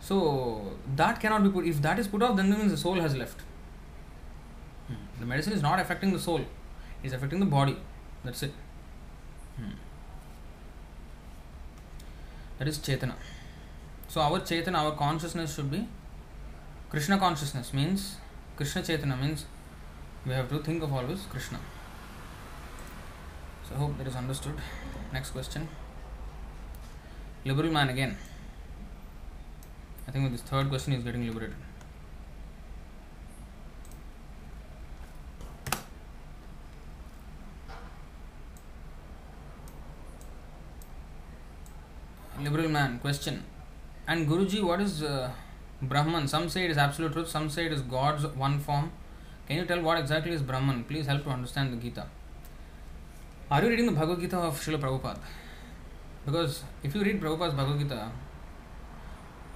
So that cannot be put. If that is put off, then means the soul has left. Hmm. The medicine is not affecting the soul; it is affecting the body. That's it. Hmm. That is Chetana. So our Chetana, our consciousness should be Krishna consciousness means Krishna Chetana means we have to think of always Krishna. So I hope that is understood. Next question liberal man again. I think with this third question is getting liberated. Liberal man, question. And Guruji, what is uh, Brahman? Some say it is absolute truth, some say it is God's one form. Can you tell what exactly is Brahman? Please help to understand the Gita. Are you reading the Bhagavad Gita of Srila Prabhupada? Because if you read Prabhupada's Bhagavad Gita,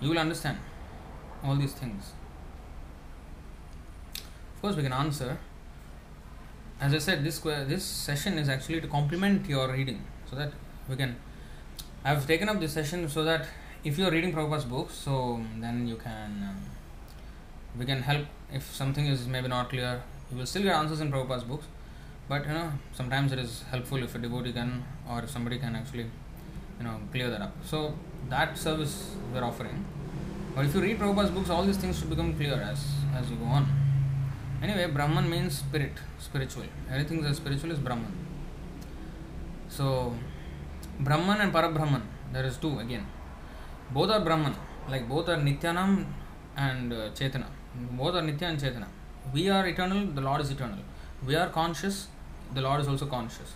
you will understand all these things. Of course, we can answer. As I said, this this session is actually to complement your reading, so that we can. I have taken up this session so that if you are reading Prabhupada's books, so then you can um, we can help if something is maybe not clear. You will still get answers in Prabhupada's books, but you know sometimes it is helpful if a devotee can or if somebody can actually you know clear that up. So that service we're offering. But if you read Prabhupada's books, all these things should become clear as as you go on. Anyway, Brahman means spirit, spiritual. Everything that is spiritual is Brahman. So Brahman and Parabrahman, there is two again. Both are Brahman, like both are Nityanam and uh, Chetana. Both are Nitya and Chetana. We are eternal, the Lord is eternal. We are conscious, the Lord is also conscious.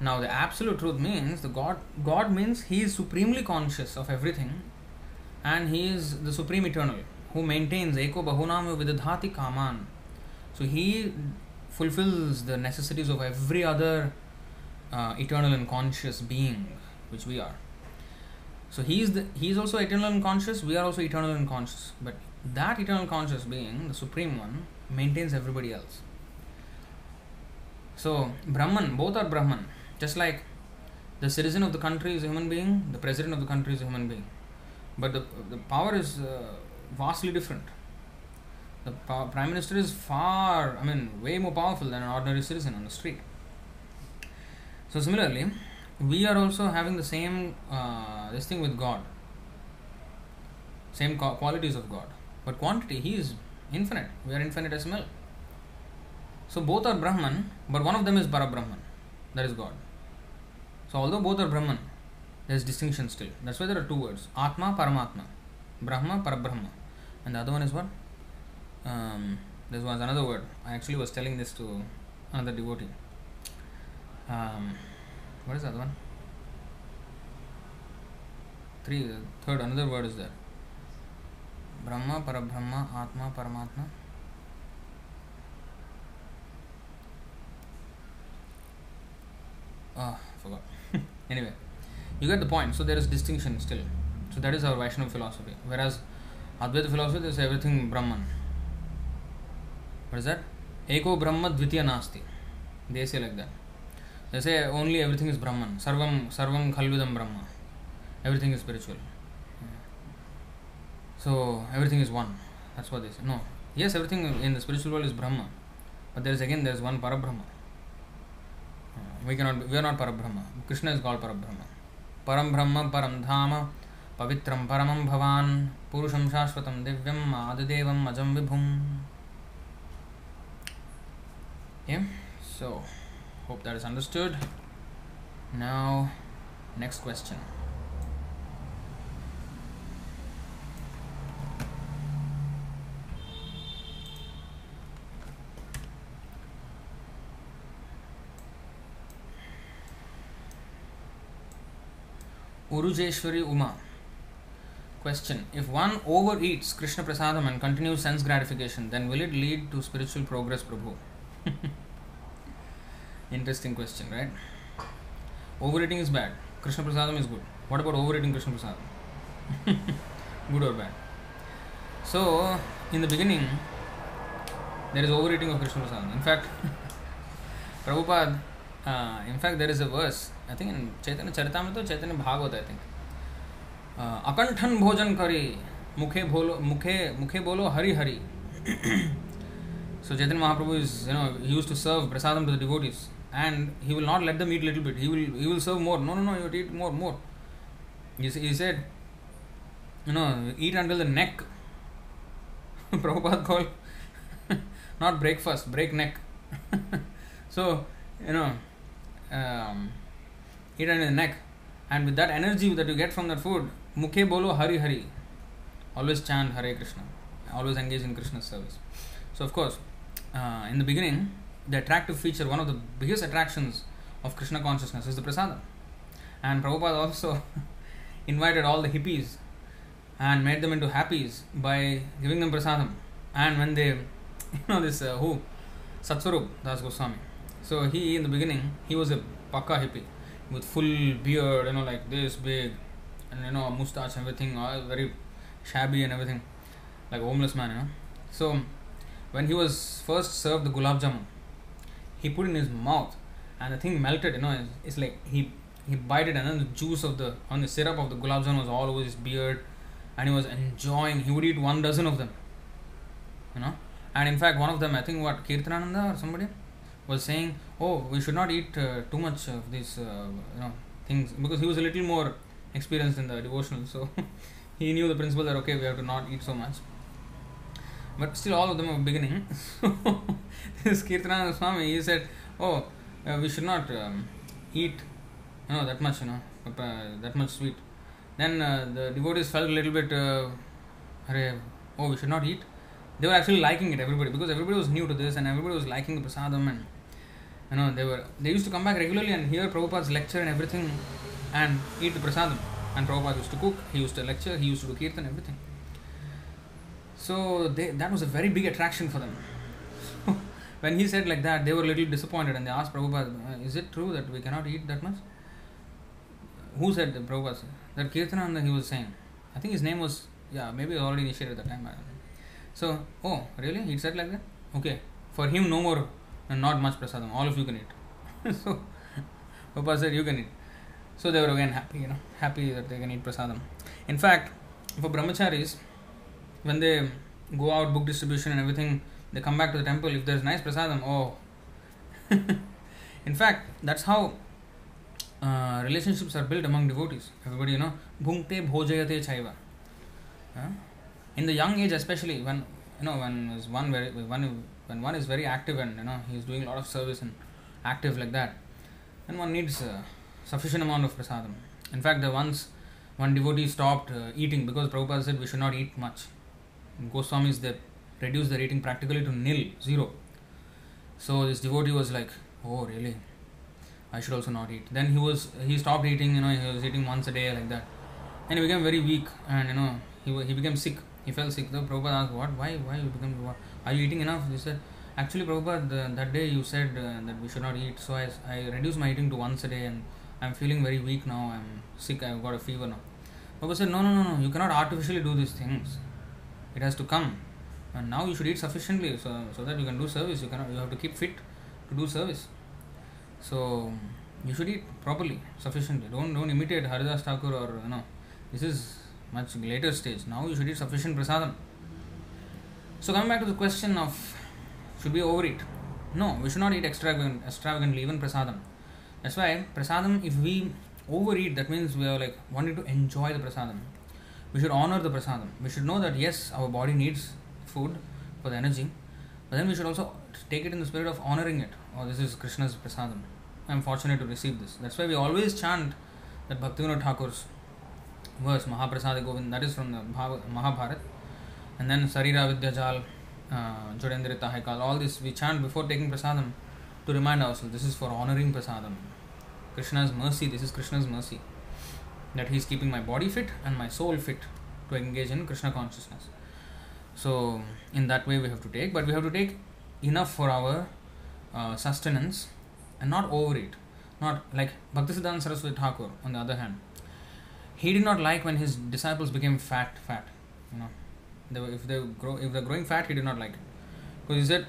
Now the absolute truth means the God God means he is supremely conscious of everything and he is the supreme eternal who maintains Eko Bahunam Vidadhati Kaman. So he fulfills the necessities of every other uh, eternal and conscious being which we are. So he is the he is also eternal and conscious, we are also eternal and conscious. But that eternal conscious being, the supreme one, maintains everybody else. So Brahman, both are Brahman. Just like the citizen of the country is a human being, the president of the country is a human being. But the, the power is uh, vastly different. The prime minister is far, I mean, way more powerful than an ordinary citizen on the street. So, similarly, we are also having the same uh, this thing with God, same qualities of God. But quantity, He is infinite. We are infinitesimal. So, both are Brahman, but one of them is Parabrahman, that is God. So although both are Brahman, there is distinction still. That's why there are two words Atma, Paramatma. Brahma, Parabrahma. And the other one is what? Um, this was another word. I actually was telling this to another devotee. Um, what is the other one? Three, third, another word is there. Brahma, Parabrahma, Atma, Paramatma. Ah, forgot. Anyway, you get the point. So there is distinction still. So that is our Vaishnava philosophy. Whereas Advaita philosophy, is everything Brahman. What is that? Eko Brahma Dvitiya Nasti. They say like that. They say only everything is Brahman. Sarvam Sarvam Khalvidam Brahma. Everything is spiritual. So everything is one. That's what they say. No. Yes, everything in the spiritual world is Brahma. But there is again there is one Parabrahma. we cannot we are not parabrahma krishna is called parabrahma param brahma param dhama पवित्रं परमं भवान् पुरुषं शाश्वतं दिव्यम् आदिदेवम् अजं विभुम् Yeah, so hope that is understood. Now, next question. Urujeshwari Uma. Question If one overeats Krishna Prasadam and continues sense gratification, then will it lead to spiritual progress, Prabhu? Interesting question, right? Overeating is bad. Krishna Prasadam is good. What about overeating Krishna Prasadam? good or bad? So, in the beginning, there is overeating of Krishna Prasadam. In fact, Prabhupada uh, in fact, there is a verse, I think Chaitanya Charita में तो चैतन्य Bhagavat I think अकंठन भोजन करी, मुखे बोलो मुखे मुखे बोलो Hari Hari. So Chaitanya Mahaprabhu is you know use to serve prasad to the devotees and he will not let them eat little bit he will serve more no no no you eat more more you said you know eat under the neck Prabhupada call not breakfast break neck so you know eat in the neck, and with that energy that you get from that food, mukhe bolo hari hari. always chant Hare Krishna, always engage in Krishna's service. So, of course, uh, in the beginning, the attractive feature, one of the biggest attractions of Krishna consciousness is the prasadam. And Prabhupada also invited all the hippies and made them into happies by giving them prasadam. And when they, you know, this uh, who? Satsvarup Das Goswami. So he, in the beginning, he was a pakka hippie with full beard, you know, like this big, and you know, mustache, everything, all very shabby and everything, like a homeless man, you know. So when he was first served the gulab jamun, he put in his mouth, and the thing melted. You know, it's, it's like he he bit it, and then the juice of the on the syrup of the gulab jamun was all over his beard, and he was enjoying. He would eat one dozen of them. You know, and in fact, one of them, I think, what Kirtanananda or somebody was saying, "Oh, we should not eat uh, too much of these, uh, you know, things," because he was a little more experienced in the devotional, so he knew the principle that okay, we have to not eat so much. But still, all of them were beginning. this Kirtanananda Swami, he said, "Oh, uh, we should not um, eat, you know, that much, you know, uh, that much sweet." Then uh, the devotees felt a little bit, uh, oh, we should not eat. They were actually liking it, everybody, because everybody was new to this, and everybody was liking the prasadam, and you know, they were they used to come back regularly and hear Prabhupada's lecture and everything, and eat the prasadam. And Prabhupada used to cook, he used to lecture, he used to do kirtan, everything. So they, that was a very big attraction for them. when he said like that, they were a little disappointed and they asked Prabhupada, uh, Is it true that we cannot eat that much? Who said that Prabhupada? Said? That Kirtanananda he was saying. I think his name was, yeah, maybe already initiated at the time. So, oh, really? He said like that? Okay. For him, no more, and not much prasadam. All of you can eat. so, Prabhupada said, You can eat. So they were again happy, you know, happy that they can eat prasadam. In fact, for brahmacharis, when they go out book distribution and everything they come back to the temple if there's nice prasadam oh in fact that's how uh, relationships are built among devotees everybody you know bhungte bhojayate chaiva in the young age especially when you know when is one very one when one is very active and you know he's doing a lot of service and active like that then one needs uh, sufficient amount of prasadam in fact the once one devotee stopped uh, eating because Prabhupada said we should not eat much Goswamis they reduced the eating practically to nil, zero. So this devotee was like, "Oh, really? I should also not eat." Then he was he stopped eating. You know, he was eating once a day like that, and he became very weak. And you know, he he became sick. He fell sick. The Prabhupada asked, "What? Why? Why you become? What? Are you eating enough?" He said, "Actually, Prabhupada, the, that day you said uh, that we should not eat, so I I reduced my eating to once a day, and I'm feeling very weak now. I'm sick. I've got a fever now." Prabhupada said, "No, no, no, no. You cannot artificially do these things." it has to come and now you should eat sufficiently so, so that you can do service you cannot you have to keep fit to do service so you should eat properly sufficiently don't don't imitate haridas thakur or you know this is much later stage now you should eat sufficient prasadam so coming back to the question of should we overeat no we should not eat extravagant extravagantly even prasadam that's why prasadam if we overeat that means we are like wanting to enjoy the prasadam we should honor the prasadam. We should know that yes, our body needs food for the energy, but then we should also take it in the spirit of honoring it. Oh, this is Krishna's prasadam. I'm fortunate to receive this. That's why we always chant that Bhaktivinoda Thakur's verse Mahaprasada Govind. That is from the Mahabharata, and then Sarira Vidyajal, uh, Jodendrita Haikal. All this we chant before taking prasadam to remind ourselves this is for honoring prasadam. Krishna's mercy. This is Krishna's mercy that he is keeping my body fit and my soul fit to engage in Krishna consciousness. So, in that way, we have to take, but we have to take enough for our uh, sustenance and not overeat. Not like Bhaktisiddhanta Saraswati Thakur, on the other hand, he did not like when his disciples became fat, fat. You know, they if they grow, if they're growing fat, he did not like it because he said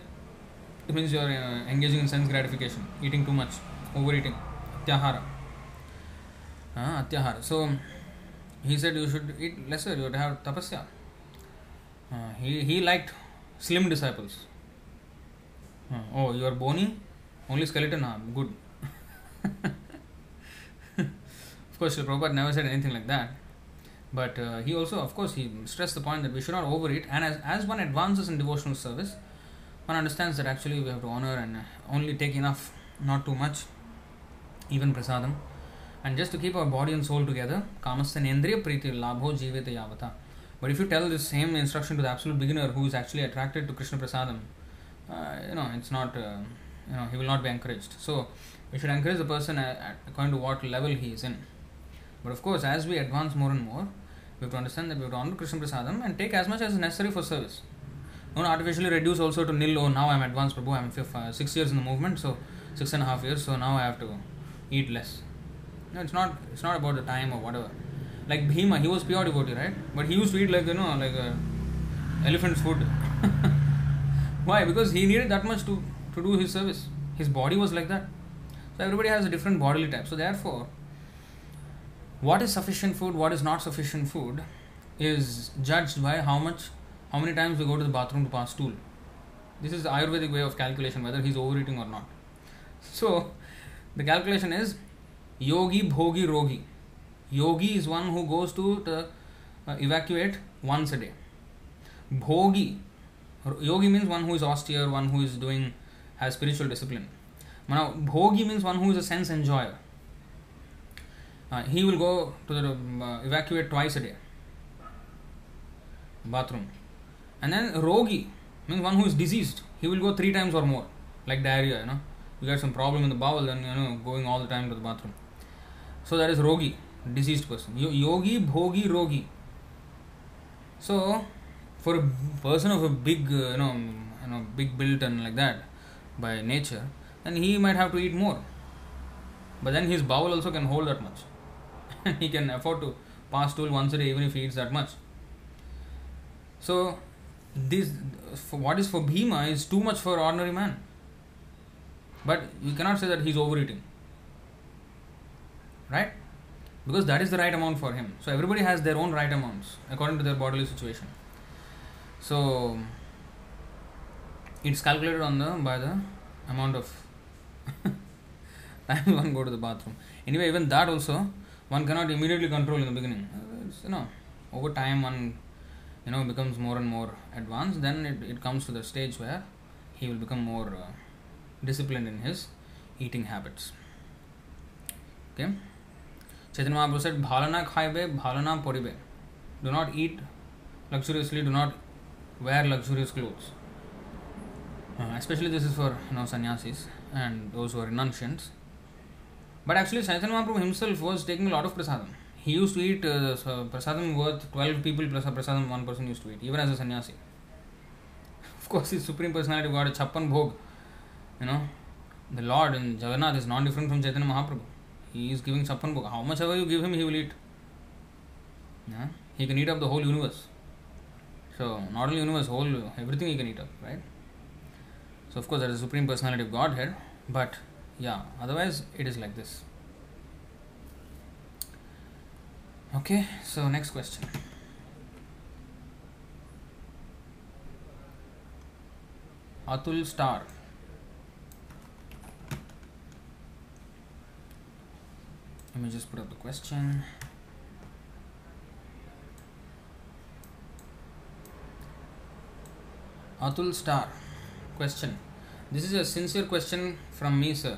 it means you are uh, engaging in sense gratification, eating too much, overeating, tyahara. Uh, atyahara. So he said you should eat lesser, you would have tapasya. Uh, he, he liked slim disciples. Uh, oh, you are bony? Only skeleton? Ah, good. of course, Prabhupada never said anything like that. But uh, he also, of course, he stressed the point that we should not overeat. And as, as one advances in devotional service, one understands that actually we have to honor and only take enough, not too much, even prasadam. And just to keep our body and soul together, kamasya nendriya priti labho jiveta yavata. But if you tell the same instruction to the absolute beginner who is actually attracted to Krishna Prasadam, uh, you know, it's not, uh, you know, he will not be encouraged. So, we should encourage the person according to what level he is in. But of course, as we advance more and more, have to understand that we have to honor Krishna Prasadam and take as much as necessary for service. Don't artificially reduce also to nil. Oh, now I'm advanced Prabhu. I'm uh, six years in the movement, so six and a half years. So now I have to eat less. No, it's not. It's not about the time or whatever. Like Bhima, he was pure devotee, right? But he used to eat like you know, like uh, elephant's food. Why? Because he needed that much to to do his service. His body was like that. So everybody has a different bodily type. So therefore, what is sufficient food, what is not sufficient food, is judged by how much, how many times we go to the bathroom to pass stool. This is the Ayurvedic way of calculation whether he's overeating or not. So the calculation is yogi, bhogi, rogi. Yogi is one who goes to the, uh, evacuate once a day. Bhogi, yogi means one who is austere, one who is doing has spiritual discipline. Now, bhogi means one who is a sense enjoyer. Uh, he will go to the uh, evacuate twice a day, bathroom, and then rogi means one who is diseased. He will go three times or more, like diarrhea. You know, you got some problem in the bowel, then you know going all the time to the bathroom. So that is rogi, diseased person. Yogi, bhogi, rogi. So, for a person of a big, uh, you know, you know, big built and like that by nature, then he might have to eat more. But then his bowel also can hold that much. he can afford to pass stool once a day even if he eats that much. So this what is for Bhima is too much for ordinary man. But you cannot say that he's overeating. Right? Because that is the right amount for him. So everybody has their own right amounts according to their bodily situation. So it's calculated on the by the amount of time one go to the bathroom. Anyway, even that also one cannot immediately control in the beginning. It's, you know, over time one you know becomes more and more advanced. Then it, it comes to the stage where he will become more uh, disciplined in his eating habits. Okay. Chaitanya Mahaprabhu said, Bhalana khaibe, bhalana poribe. Do not eat luxuriously, do not wear luxurious clothes. Uh, especially this is for you know sannyasis and those who are renunciants. But actually, Chaitanya Mahaprabhu himself was taking a lot of prasadam. He used to eat uh, prasadam worth 12 people plus a prasadam one person used to eat, even as a sannyasi. Of course, his Supreme Personality got a chappan bhog. You know, the Lord in Jagannath is non different from Chaitanya Mahaprabhu. He is giving chappan bhog. How much ever you give him, he will eat. Yeah? He can eat up the whole universe. So, not only universe, whole, everything he can eat up, right? So, of course, there is a Supreme Personality of Godhead, but yeah otherwise it is like this. Okay so next question. Atul star. Let me just put up the question. Atul star question. This is a sincere question from me, sir.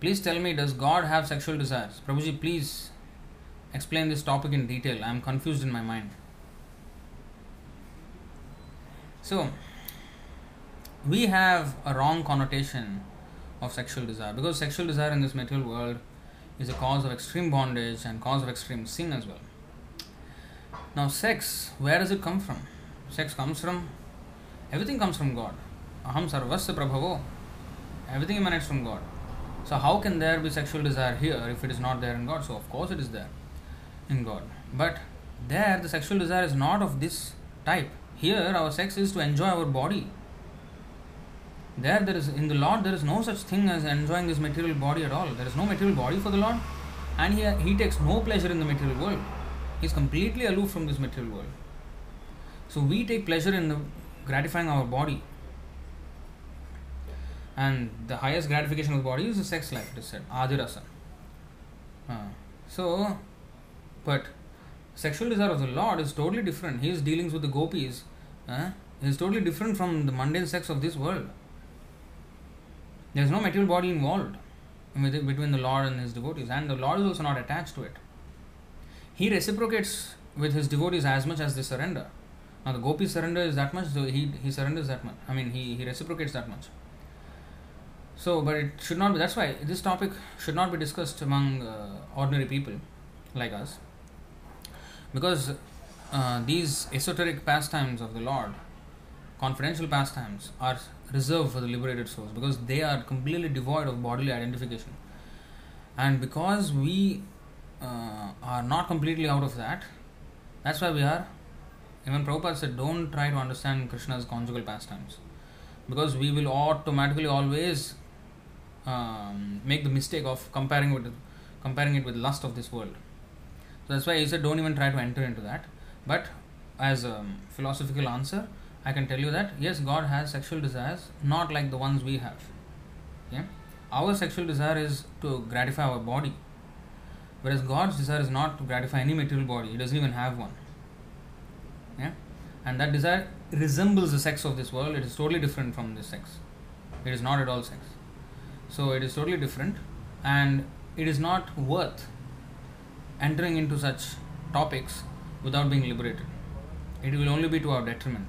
Please tell me, does God have sexual desires? Prabhuji, please explain this topic in detail. I am confused in my mind. So, we have a wrong connotation of sexual desire because sexual desire in this material world is a cause of extreme bondage and cause of extreme sin as well. Now, sex, where does it come from? Sex comes from everything comes from God. Aham sarvasya prabhavo. Everything emanates from God. So how can there be sexual desire here if it is not there in God? So of course it is there in God. But there the sexual desire is not of this type. Here our sex is to enjoy our body. There there is in the Lord there is no such thing as enjoying this material body at all. There is no material body for the Lord and he, he takes no pleasure in the material world. He is completely aloof from this material world. So we take pleasure in the gratifying our body and the highest gratification of the body is the sex life it is said. Adirasa uh, so but sexual desire of the lord is totally different. His dealings with the gopis uh, is totally different from the mundane sex of this world. There is no material body involved between the lord and his devotees and the lord is also not attached to it. He reciprocates with his devotees as much as they surrender. Now the gopi surrender is that much, so he, he surrenders that much. I mean, he, he reciprocates that much. So, but it should not be, that's why this topic should not be discussed among uh, ordinary people like us. Because uh, these esoteric pastimes of the Lord, confidential pastimes, are reserved for the liberated souls because they are completely devoid of bodily identification. And because we uh, are not completely out of that, that's why we are. Even Prabhupada said, don't try to understand Krishna's conjugal pastimes because we will automatically always um, make the mistake of comparing with comparing it with lust of this world. So that's why he said, don't even try to enter into that. But as a philosophical answer, I can tell you that yes, God has sexual desires, not like the ones we have. Yeah? Our sexual desire is to gratify our body, whereas God's desire is not to gratify any material body. He doesn't even have one. Yeah? And that desire resembles the sex of this world. It is totally different from this sex. It is not at all sex. So it is totally different, and it is not worth entering into such topics without being liberated. It will only be to our detriment.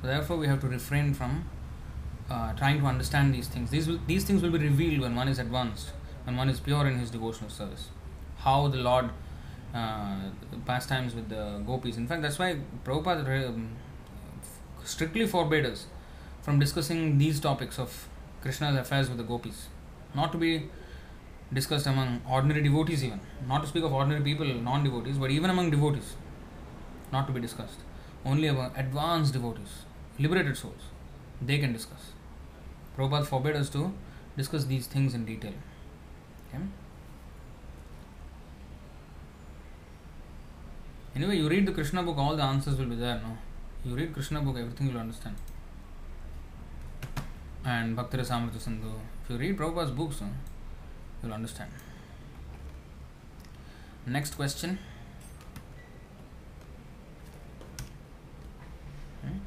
So therefore, we have to refrain from uh, trying to understand these things. These will, these things will be revealed when one is advanced, when one is pure in his devotional service. How the Lord uh, pastimes with the gopis. In fact, that's why Prabhupada um, strictly forbade us from discussing these topics of Krishna's affairs with the gopis, not to be discussed among ordinary devotees, even not to speak of ordinary people, non devotees, but even among devotees, not to be discussed. Only among advanced devotees, liberated souls, they can discuss. Prabhupada forbade us to discuss these things in detail. Okay? Anyway, you read the Krishna book, all the answers will be there, no? You read Krishna book, everything you'll understand. And Bhakti Rasamrita Sindhu. If you read Prabhupada's books, you'll understand. Next question. Hmm?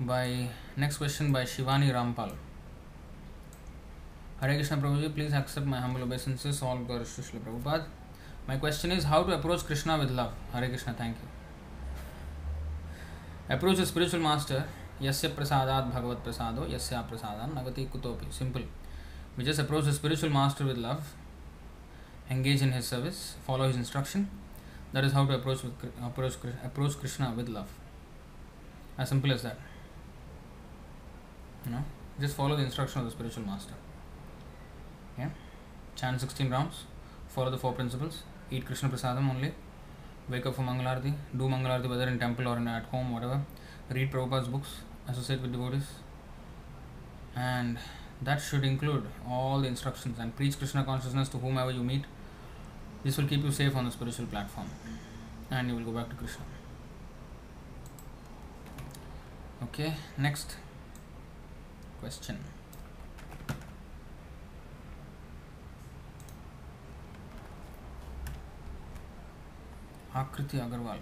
by next question by Shivani Rampal. Hare Krishna Prabhuji, please accept my humble obeisances, all glories to Srila Prabhupada. My question is how to approach Krishna with love. Hare Krishna, thank you. Approach a spiritual master, yasya prasadat bhagavat prasado, yasya prasadan nagati kutopi. Simple. We just approach the spiritual master with love, engage in his service, follow his instruction. That is how to approach with, approach approach Krishna with love. As simple as that. You know, just follow the instruction of the spiritual master. Yeah, chant 16 rounds, follow the four principles, eat Krishna prasadam only, wake up for Mangalarti, do Mangalarti whether in temple or in, at home, whatever, read Prabhupada's books, associate with devotees, and that should include all the instructions and preach Krishna consciousness to whomever you meet. This will keep you safe on the spiritual platform and you will go back to Krishna. Okay, next question. आकृति अग्रवाल।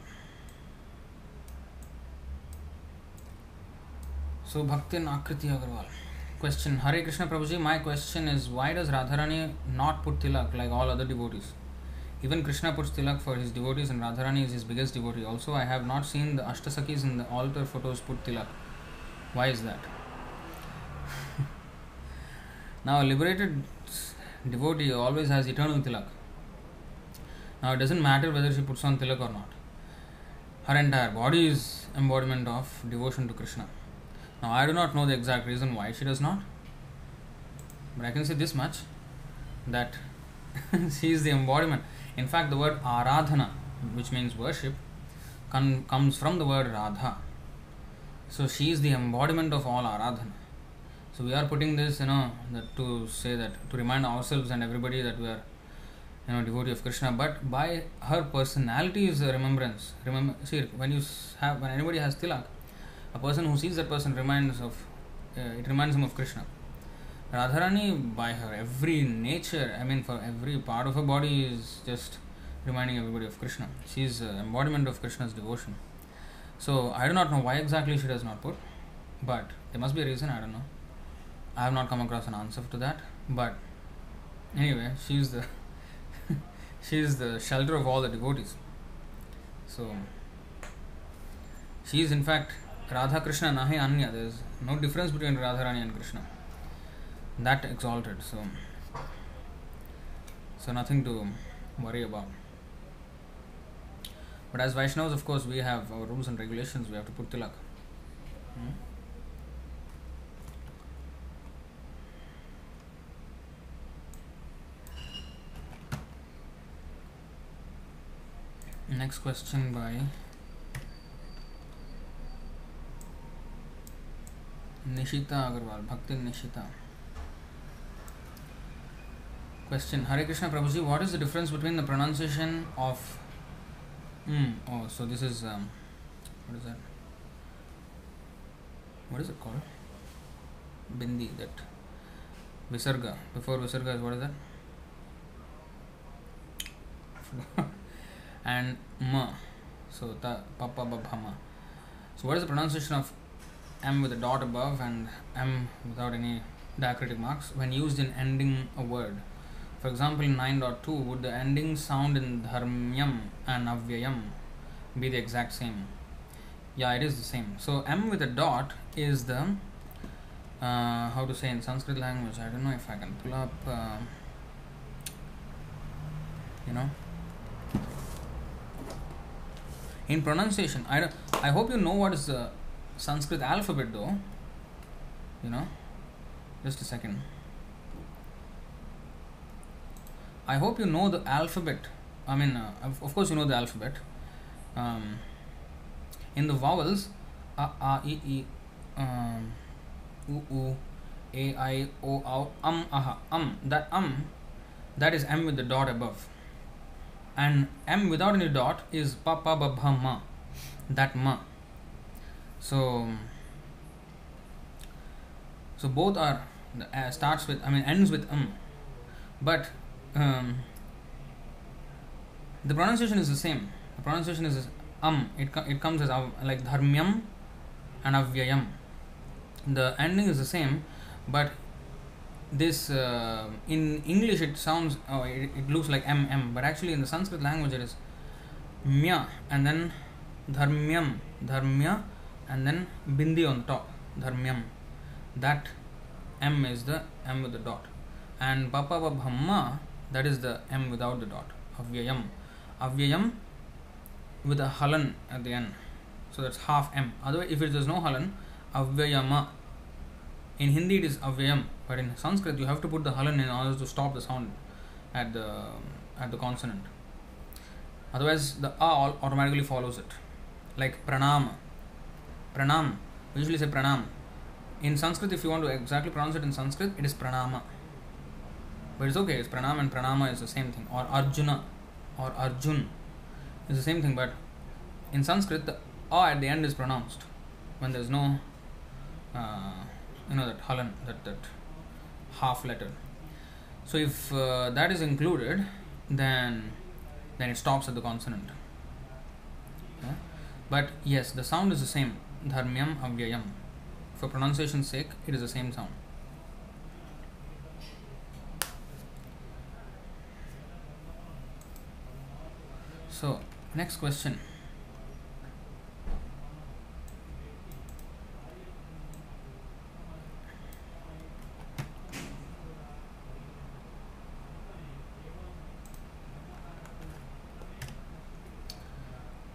सो भक्तिन आकृति Agarwal question Hare Krishna Prabhuji my question is why does Radharani not put tilak like all other devotees even Krishna puts tilak for his devotees and Radharani is his biggest devotee also I have not seen the ashtasakhis in the altar photos put tilak why is that now liberated devotee always has eternal tilak Now, it doesn't matter whether she puts on tilak or not. Her entire body is embodiment of devotion to Krishna. Now, I do not know the exact reason why she does not, but I can say this much that she is the embodiment. In fact, the word aradhana, which means worship, comes from the word radha. So she is the embodiment of all aradhana. So we are putting this, you know, to say that to remind ourselves and everybody that we are, you know, devotee of Krishna. But by her personality is a remembrance. Remember, see, when you have when anybody has tilak, a person who sees that person reminds of uh, it reminds him of Krishna. Radharani, by her every nature, I mean, for every part of her body, is just reminding everybody of Krishna. She is an embodiment of Krishna's devotion. So I do not know why exactly she does not put, but there must be a reason. I don't know. I have not come across an answer to that, but anyway, she is the she is the shelter of all the devotees. So she is in fact Radha Krishna Nahi Anya. There is no difference between Radharani and Krishna. That exalted. So so nothing to worry about. But as Vaishnavas, of course, we have our rules and regulations. We have to put tilak. Hmm? Next question by Nishita Agarwal, Bhakti Nishita. Question Hare Krishna Prabhuji, what is the difference between the pronunciation of. Mm, oh, so this is. Um, what is that? What is it called? Bindi, that. Visarga. Before Visarga is what is that? and ma. So ta papa babhama. So what is the pronunciation of m with a dot above and m without any diacritic marks when used in ending a word? For example, in 9.2, would the ending sound in dharmyam and avyayam be the exact same? Yeah, it is the same. So m with a dot is the uh, how to say in Sanskrit language. I don't know if I can pull up. Uh, you know in pronunciation. I don't, i hope you know what is the sanskrit alphabet though. You know? Just a second. I hope you know the alphabet. I mean uh, of, course you know the alphabet. Um, in the vowels a a e e um, u u a i o au um aha um that um that is m with the dot above and m without any dot is pa pa ba bha ma. That ma. So so both are uh, starts with i mean ends with um but um, the pronunciation is the same. The pronunciation is um it, it comes as av, like dharmyam and avyayam. The ending is the same but this uh, in English it sounds oh, it, it, looks like mm, but actually in the Sanskrit language it is mya and then dharmyam, dharmya, and then bindi on the top, dharmyam. That m is the m with the dot, and papa bhamma that is the m without the dot, avyayam, avyayam with a halan at the end, so that's half m. Otherwise, if it no halan, avyayama. In Hindi it is avyayam, but in Sanskrit you have to put the halan in order to stop the sound at the at the consonant. Otherwise, the a automatically follows it. Like pranam. Pranam. We usually say pranam. In Sanskrit, if you want to exactly pronounce it in Sanskrit, it is pranama. But it's okay, it's pranam and pranama is the same thing. Or Arjuna or Arjun is the same thing, but in Sanskrit, the a at the end is pronounced when there's no, uh, you know, that halan, that, that half letter. So if uh, that is included, then then it stops at the consonant. But yes, the sound is the same. Dharmyam avyayam. For pronunciation's sake, it is the same sound. So, next question.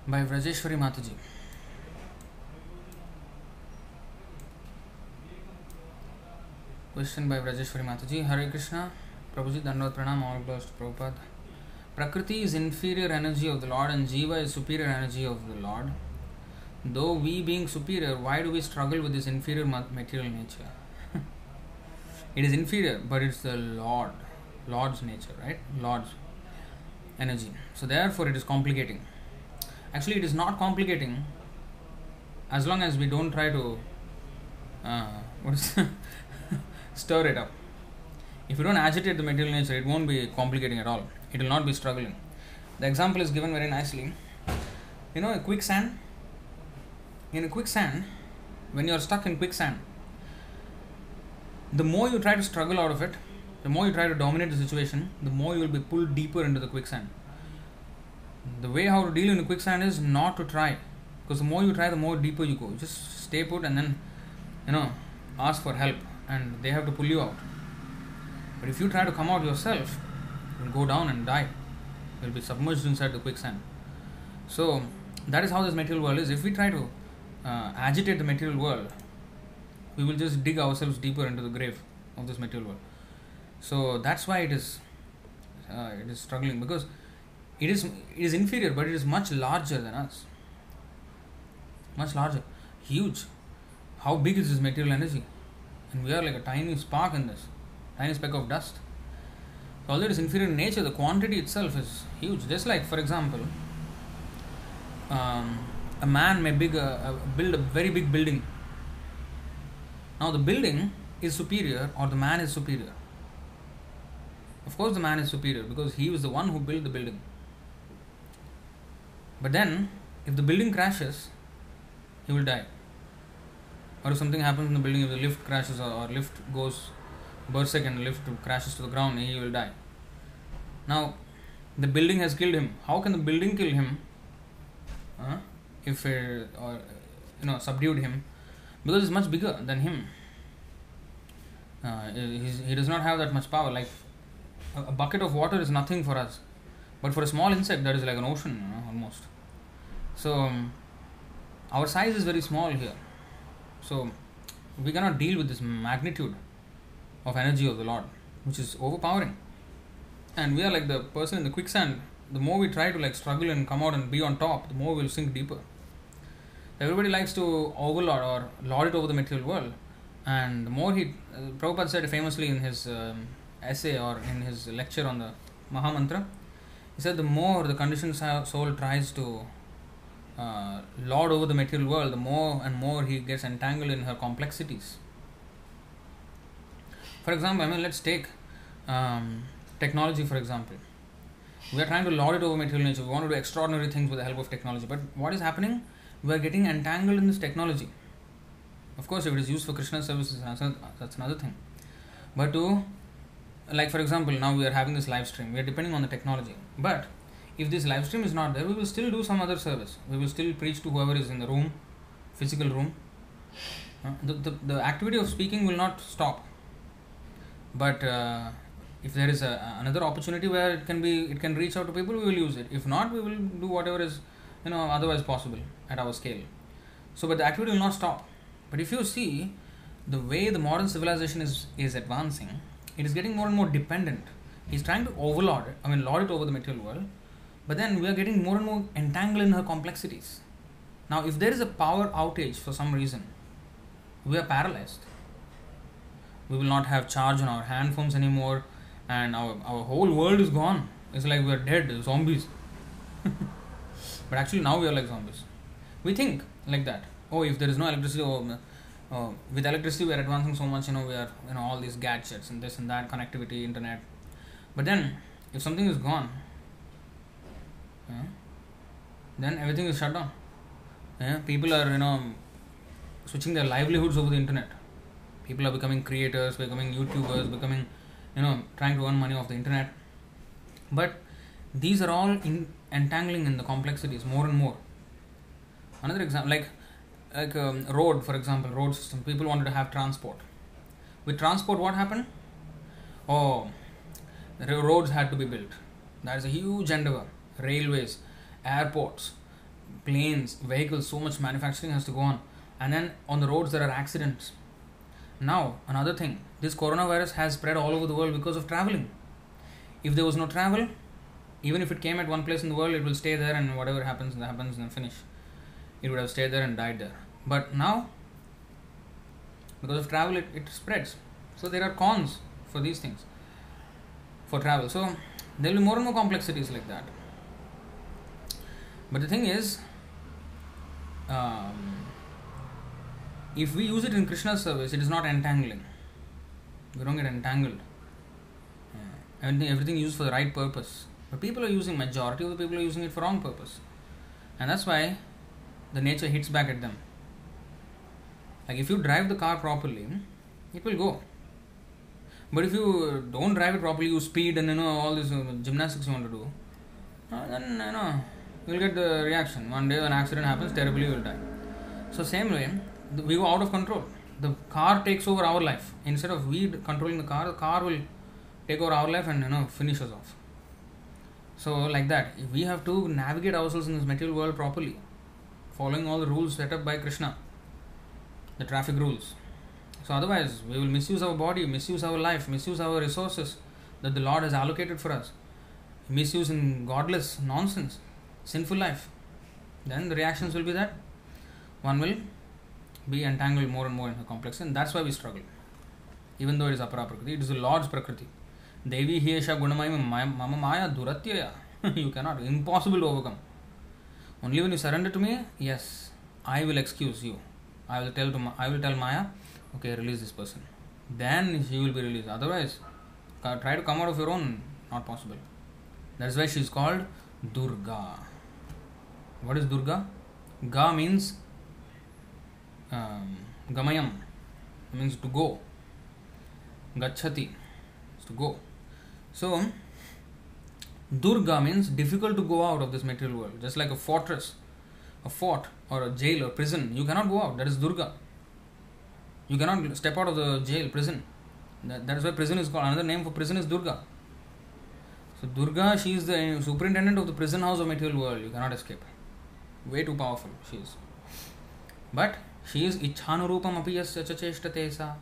By Vrajeshwari Mataji. Question by Vrajeshwari Mataji. Hare Krishna. Prabhuji Dandot Pranam, all to Prabhupada. Prakriti is inferior energy of the Lord and Jiva is superior energy of the Lord. Though we being superior, why do we struggle with this inferior material nature? it is inferior, but it's the Lord, Lord's nature, right? Lord's energy. So therefore it is complicating. Actually, it is not complicating as long as we don't try to uh, what is stir it up. If you don't agitate the material nature, it won't be complicating at all. It will not be struggling. The example is given very nicely. You know, a quicksand. In a quicksand, when you are stuck in quicksand, the more you try to struggle out of it, the more you try to dominate the situation, the more you will be pulled deeper into the quicksand. The way how to deal in the quicksand is not to try, because the more you try, the more deeper you go. Just stay put and then, you know, ask for help, and they have to pull you out. But if you try to come out yourself, you'll go down and die. You'll be submerged inside the quicksand. So that is how this material world is. If we try to uh, agitate the material world, we will just dig ourselves deeper into the grave of this material world. So that's why it is uh, it is struggling because it is it is inferior, but it is much larger than us. Much larger, huge. How big is this material energy? And we are like a tiny spark in this, tiny speck of dust. Although it is inferior in nature, the quantity itself is huge. Just like, for example, um, a man may big a, a, build a very big building. Now the building is superior or the man is superior. Of course, the man is superior because he was the one who built the building. But then, if the building crashes, he will die. Or if something happens in the building, if the lift crashes or, or lift goes berserk and lift crashes to the ground, he will die. Now, the building has killed him. How can the building kill him? Uh, if it, or you know subdued him, because it's much bigger than him. Uh, he does not have that much power. Like a, a, bucket of water is nothing for us, but for a small insect, that is like an ocean you know, almost. So um, our size is very small here. So we cannot deal with this magnitude of energy of the Lord, which is overpowering. And we are like the person in the quicksand. The more we try to like struggle and come out and be on top, the more we'll sink deeper. Everybody likes to overlord or lord it over the material world, and the more he, uh, Prabhupada said famously in his um, essay or in his lecture on the Mahamantra, he said the more the conditioned soul tries to uh, lord over the material world, the more and more he gets entangled in her complexities. For example, I mean, let's take um, technology for example. We are trying to lord it over material nature. We want to do extraordinary things with the help of technology. But what is happening? We are getting entangled in this technology. Of course, if it is used for Krishna services, that's another thing. But to, like for example, now we are having this live stream. We are depending on the technology. But if this live stream is not there, we will still do some other service. We will still preach to whoever is in the room, physical room. Uh, the, the, the activity of speaking will not stop. But uh, if there is a, another opportunity where it can be it can reach out to people we will use it if not we will do whatever is you know otherwise possible at our scale so but the activity will not stop but if you see the way the modern civilization is is advancing it is getting more and more dependent he's trying to overlord it i mean lord it over the material world but then we are getting more and more entangled in her complexities now if there is a power outage for some reason we are paralyzed we will not have charge on our hand phones anymore and our, our whole world is gone. It's like we're dead, zombies. but actually, now we are like zombies. We think like that. Oh, if there is no electricity, oh, oh, with electricity we are advancing so much. You know, we are you know all these gadgets and this and that connectivity, internet. But then, if something is gone, then everything is shut down. Yeah, people are you know switching their livelihoods over the internet. People are becoming creators, becoming YouTubers, becoming you know trying to earn money off the internet. But these are all in, entangling in the complexities more and more. Another example like like um, road for example road system. People wanted to have transport. With transport what happened? Oh roads had to be built. That is a huge endeavor railways airports planes vehicles so much manufacturing has to go on and then on the roads there are accidents now, another thing this coronavirus has spread all over the world because of traveling. If there was no travel, even if it came at one place in the world, it will stay there and whatever happens, happens and finish. It would have stayed there and died there. But now, because of travel, it, it spreads. So there are cons for these things for travel. So there will be more and more complexities like that. But the thing is, um, if we use it in Krishna's service, it is not entangling. We don't get entangled. Uh, everything, everything used for the right purpose. But people are using, majority of the people are using it for wrong purpose. And that's why the nature hits back at them. Like if you drive the car properly, it will go. But if you don't drive it properly, you speed and you know all this uh, gymnastics you want to do, uh, then you know you'll get the reaction. One day, when accident happens, terribly you will die. So same way, we go out of control. The car takes over our life instead of we controlling the car. The car will take over our life and you know finish us off. So like that, we have to navigate ourselves in this material world properly, following all the rules set up by Krishna, the traffic rules. So otherwise, we will misuse our body, misuse our life, misuse our resources that the Lord has allocated for us, misuse in godless nonsense, sinful life. Then the reactions will be that one will be entangled more and more in the complex, and that's why we struggle. Even though it is apara prakriti, it is the Lord's prakriti. Devi Hiesha Gunamaya Mama Maya Duratyaya. you cannot, impossible to overcome. Only when you surrender to me, yes, I will excuse you. I will tell to I will tell Maya, okay, release this person. Then she will be released. Otherwise, try to come out of your own, not possible. That's why she is called Durga. What is Durga? Ga means um, Gamayam, means to go. Gachati is to go. So, Durga means difficult to go out of this material world, just like a fortress, a fort, or a jail or prison. You cannot go out. That is Durga. You cannot step out of the jail, prison. That, that is why prison is called. Another name for prison is Durga. So Durga, she is the superintendent of the prison house of material world. You cannot escape. Way too powerful she is. But she is Ichhanurupam apiyasya chacheshtate sa.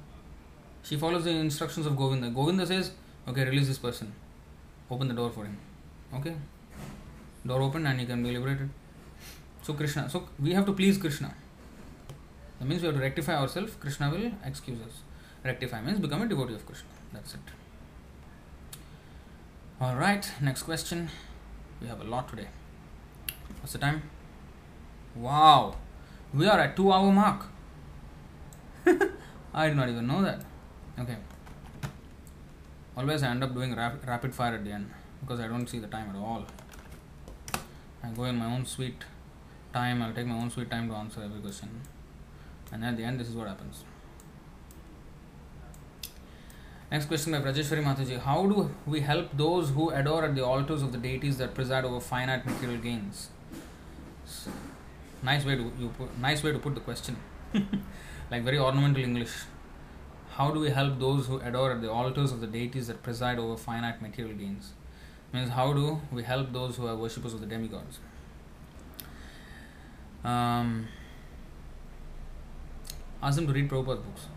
She follows the instructions of Govinda. Govinda says, okay, release this person. Open the door for him. Okay? Door open and he can be liberated. So Krishna. So we have to please Krishna. That means we have to rectify ourselves. Krishna will excuse us. Rectify means become a devotee of Krishna. That's it. Alright, next question. We have a lot today. What's the time? Wow. We are at two hour mark. I did not even know that. Okay. Always I end up doing rap- rapid fire at the end because I don't see the time at all. I go in my own sweet time. I'll take my own sweet time to answer every question. And at the end, this is what happens. Next question by Rajeshwari Mataji. How do we help those who adore at the altars of the deities that preside over finite material gains? Nice way to you put, nice way to put the question. like very ornamental English. How do we help those who adore at the altars of the deities that preside over finite material gains? Means how do we help those who are worshippers of the demigods? Um, ask them to read Prabhupada's books.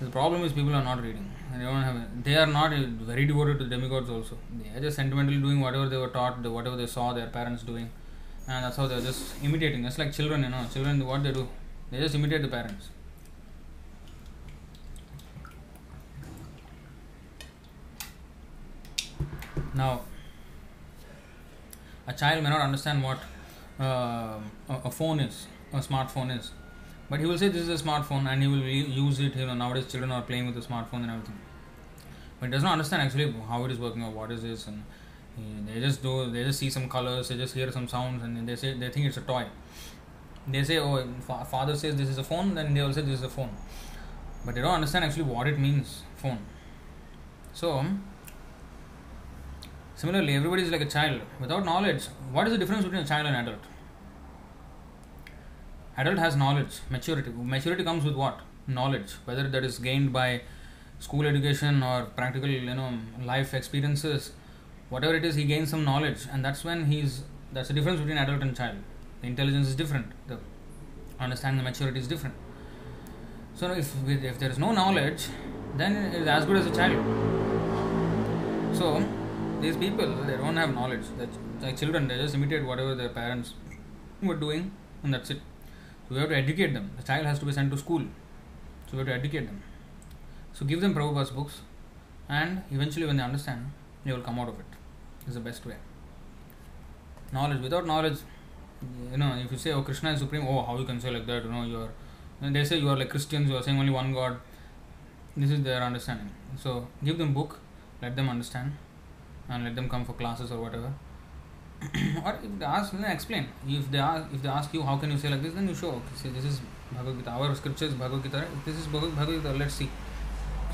The problem is people are not reading. They don't have. They are not very devoted to demigods. Also, they are just sentimentally doing whatever they were taught, whatever they saw their parents doing, and that's how they are just imitating. Just like children, you know, children what they do, they just imitate the parents. Now, a child may not understand what uh, a phone is, a smartphone is, but he will say this is a smartphone and he will use it. You know, nowadays children are playing with the smartphone and everything, but he does not understand actually how it is working or what is this, and they just do. They just see some colors, they just hear some sounds, and they say they think it's a toy. They say, "Oh, father says this is a phone," then they will say this is a phone, but they don't understand actually what it means, phone. So um, Similarly, everybody is like a child. Without knowledge, what is the difference between a child and adult? Adult has knowledge, maturity. Maturity comes with what? Knowledge. Whether that is gained by school education or practical, you know, life experiences, whatever it is, he gains some knowledge, and that's when he's. That's the difference between adult and child. The intelligence is different. The understanding, the maturity is different. So if if there is no knowledge, then it is as good as a child. So these people they don't have knowledge that like children they just imitate whatever their parents were doing and that's it so we have to educate them the child has to be sent to school so we have to educate them so give them Prabhupada's books and eventually when they understand they will come out of it is the best way knowledge without knowledge you know if you say oh Krishna is supreme oh how you can say like that you know you are they say you are like Christians you are saying only one God this is their understanding so give them book let them understand and let them come for classes or whatever. or if they ask, then explain. If they ask, if they ask you how can you say like this, then you show. Okay, see, this is Bhagavad Gita. Our scripture is Bhagavad Gita. This is Bhagavad Gita. Let's see.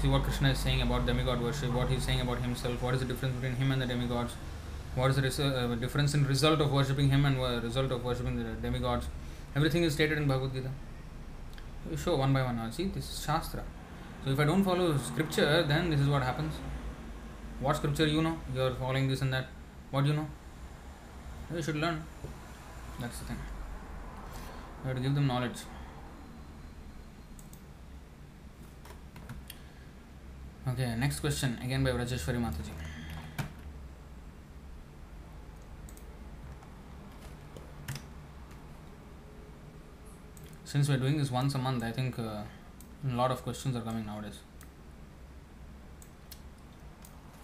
See what Krishna is saying about demigod worship, what he is saying about himself, what is the difference between him and the demigods, what is the res- uh, difference in result of worshipping him and uh, result of worshipping the demigods. Everything is stated in Bhagavad Gita. You show one by one. Now, see, this is Shastra. So if I don't follow scripture, then this is what happens. What scripture you know? You are following this and that. What do you know? You should learn. That's the thing. You have to give them knowledge. Okay, next question again by Rajeshwari Mataji. Since we're doing this once a month, I think uh, a lot of questions are coming nowadays.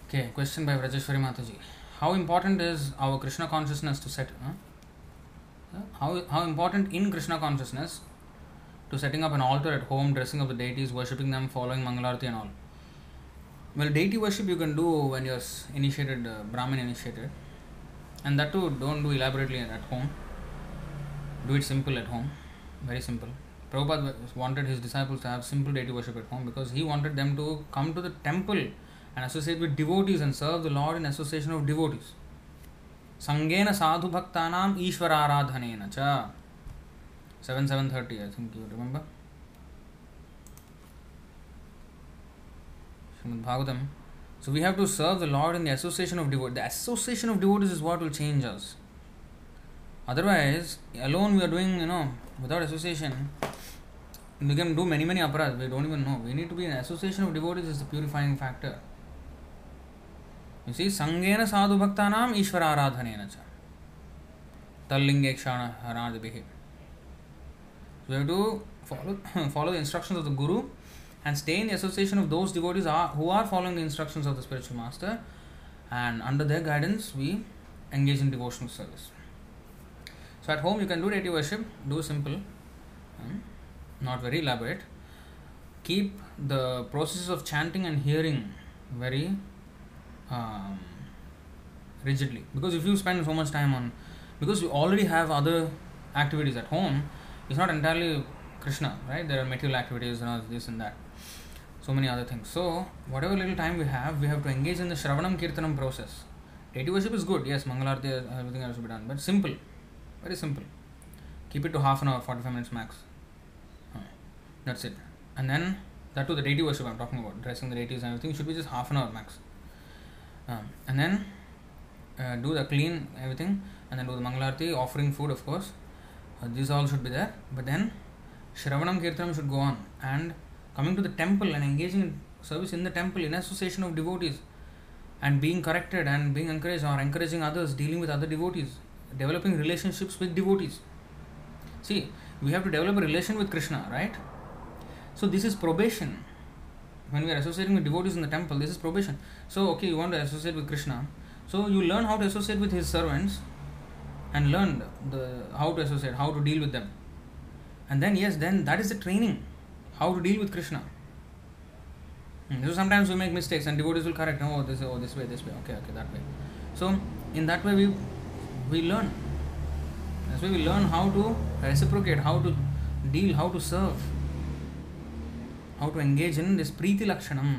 Okay, question by Rajeshwari Mataji. How important is our Krishna consciousness to set? Huh? How, how important in Krishna consciousness to setting up an altar at home, dressing up the deities, worshipping them, following Mangalarti and all? Well, deity worship you can do when you're initiated, uh, Brahmin initiated, and that too don't do elaborately at home. Do it simple at home, very simple. Prabhupada wanted his disciples to have simple deity worship at home because he wanted them to come to the temple and associate with devotees and serve the Lord in association of devotees. Sangena sadhu bhaktanam ishvararadhanena cha. 7 730, I think you remember. Srimad Bhagavatam. So we have to serve the Lord in the association of devotees. The association of devotees is what will change us. Otherwise, alone we are doing, you know, without association, we can do many, many aparas. We don't even know. We need to be in association of devotees is the purifying factor. You see, Sangena sadhu bhaktanam ishvara aradhanena cha. Tallinge kshana haradabhihi. So we have to follow, follow the instructions of the Guru and stay in the association of those devotees are, who are following the instructions of the spiritual master and under their guidance we engage in devotional service. So at home you can do deity worship, do simple, um, not very elaborate. Keep the process of chanting and hearing very um, rigidly because if you spend so much time on because you already have other activities at home, it's not entirely Krishna, right? There are material activities and all this and that so many other things. So, whatever little time we have, we have to engage in the Shravanam Kirtanam process. Deity worship is good, yes, Mangalarti, everything else will be done, but simple, very simple. Keep it to half an hour, 45 minutes max. That's it. And then, that too, the deity worship I'm talking about, dressing the deities and everything should be just half an hour max. Um, and then, uh, do the clean everything, and then do the Mangalarti, offering food, of course. Uh, these all should be there, but then, Shravanam Kirtanam should go on, and coming to the temple and engaging in service in the temple in association of devotees and being corrected and being encouraged or encouraging others, dealing with other devotees, developing relationships with devotees. See, we have to develop a relation with Krishna, right? So, this is probation. When we are associating with devotees in the temple, this is probation. So, okay, you want to associate with Krishna. So, you learn how to associate with his servants and learn the how to associate, how to deal with them. And then, yes, then that is the training how to deal with Krishna. So sometimes we make mistakes and devotees will correct. Oh, this, oh, this way, this way. Okay, okay, that way. So in that way, we we learn. That's why we learn how to reciprocate, how to deal, how to serve, how to engage in this priti lakshanam.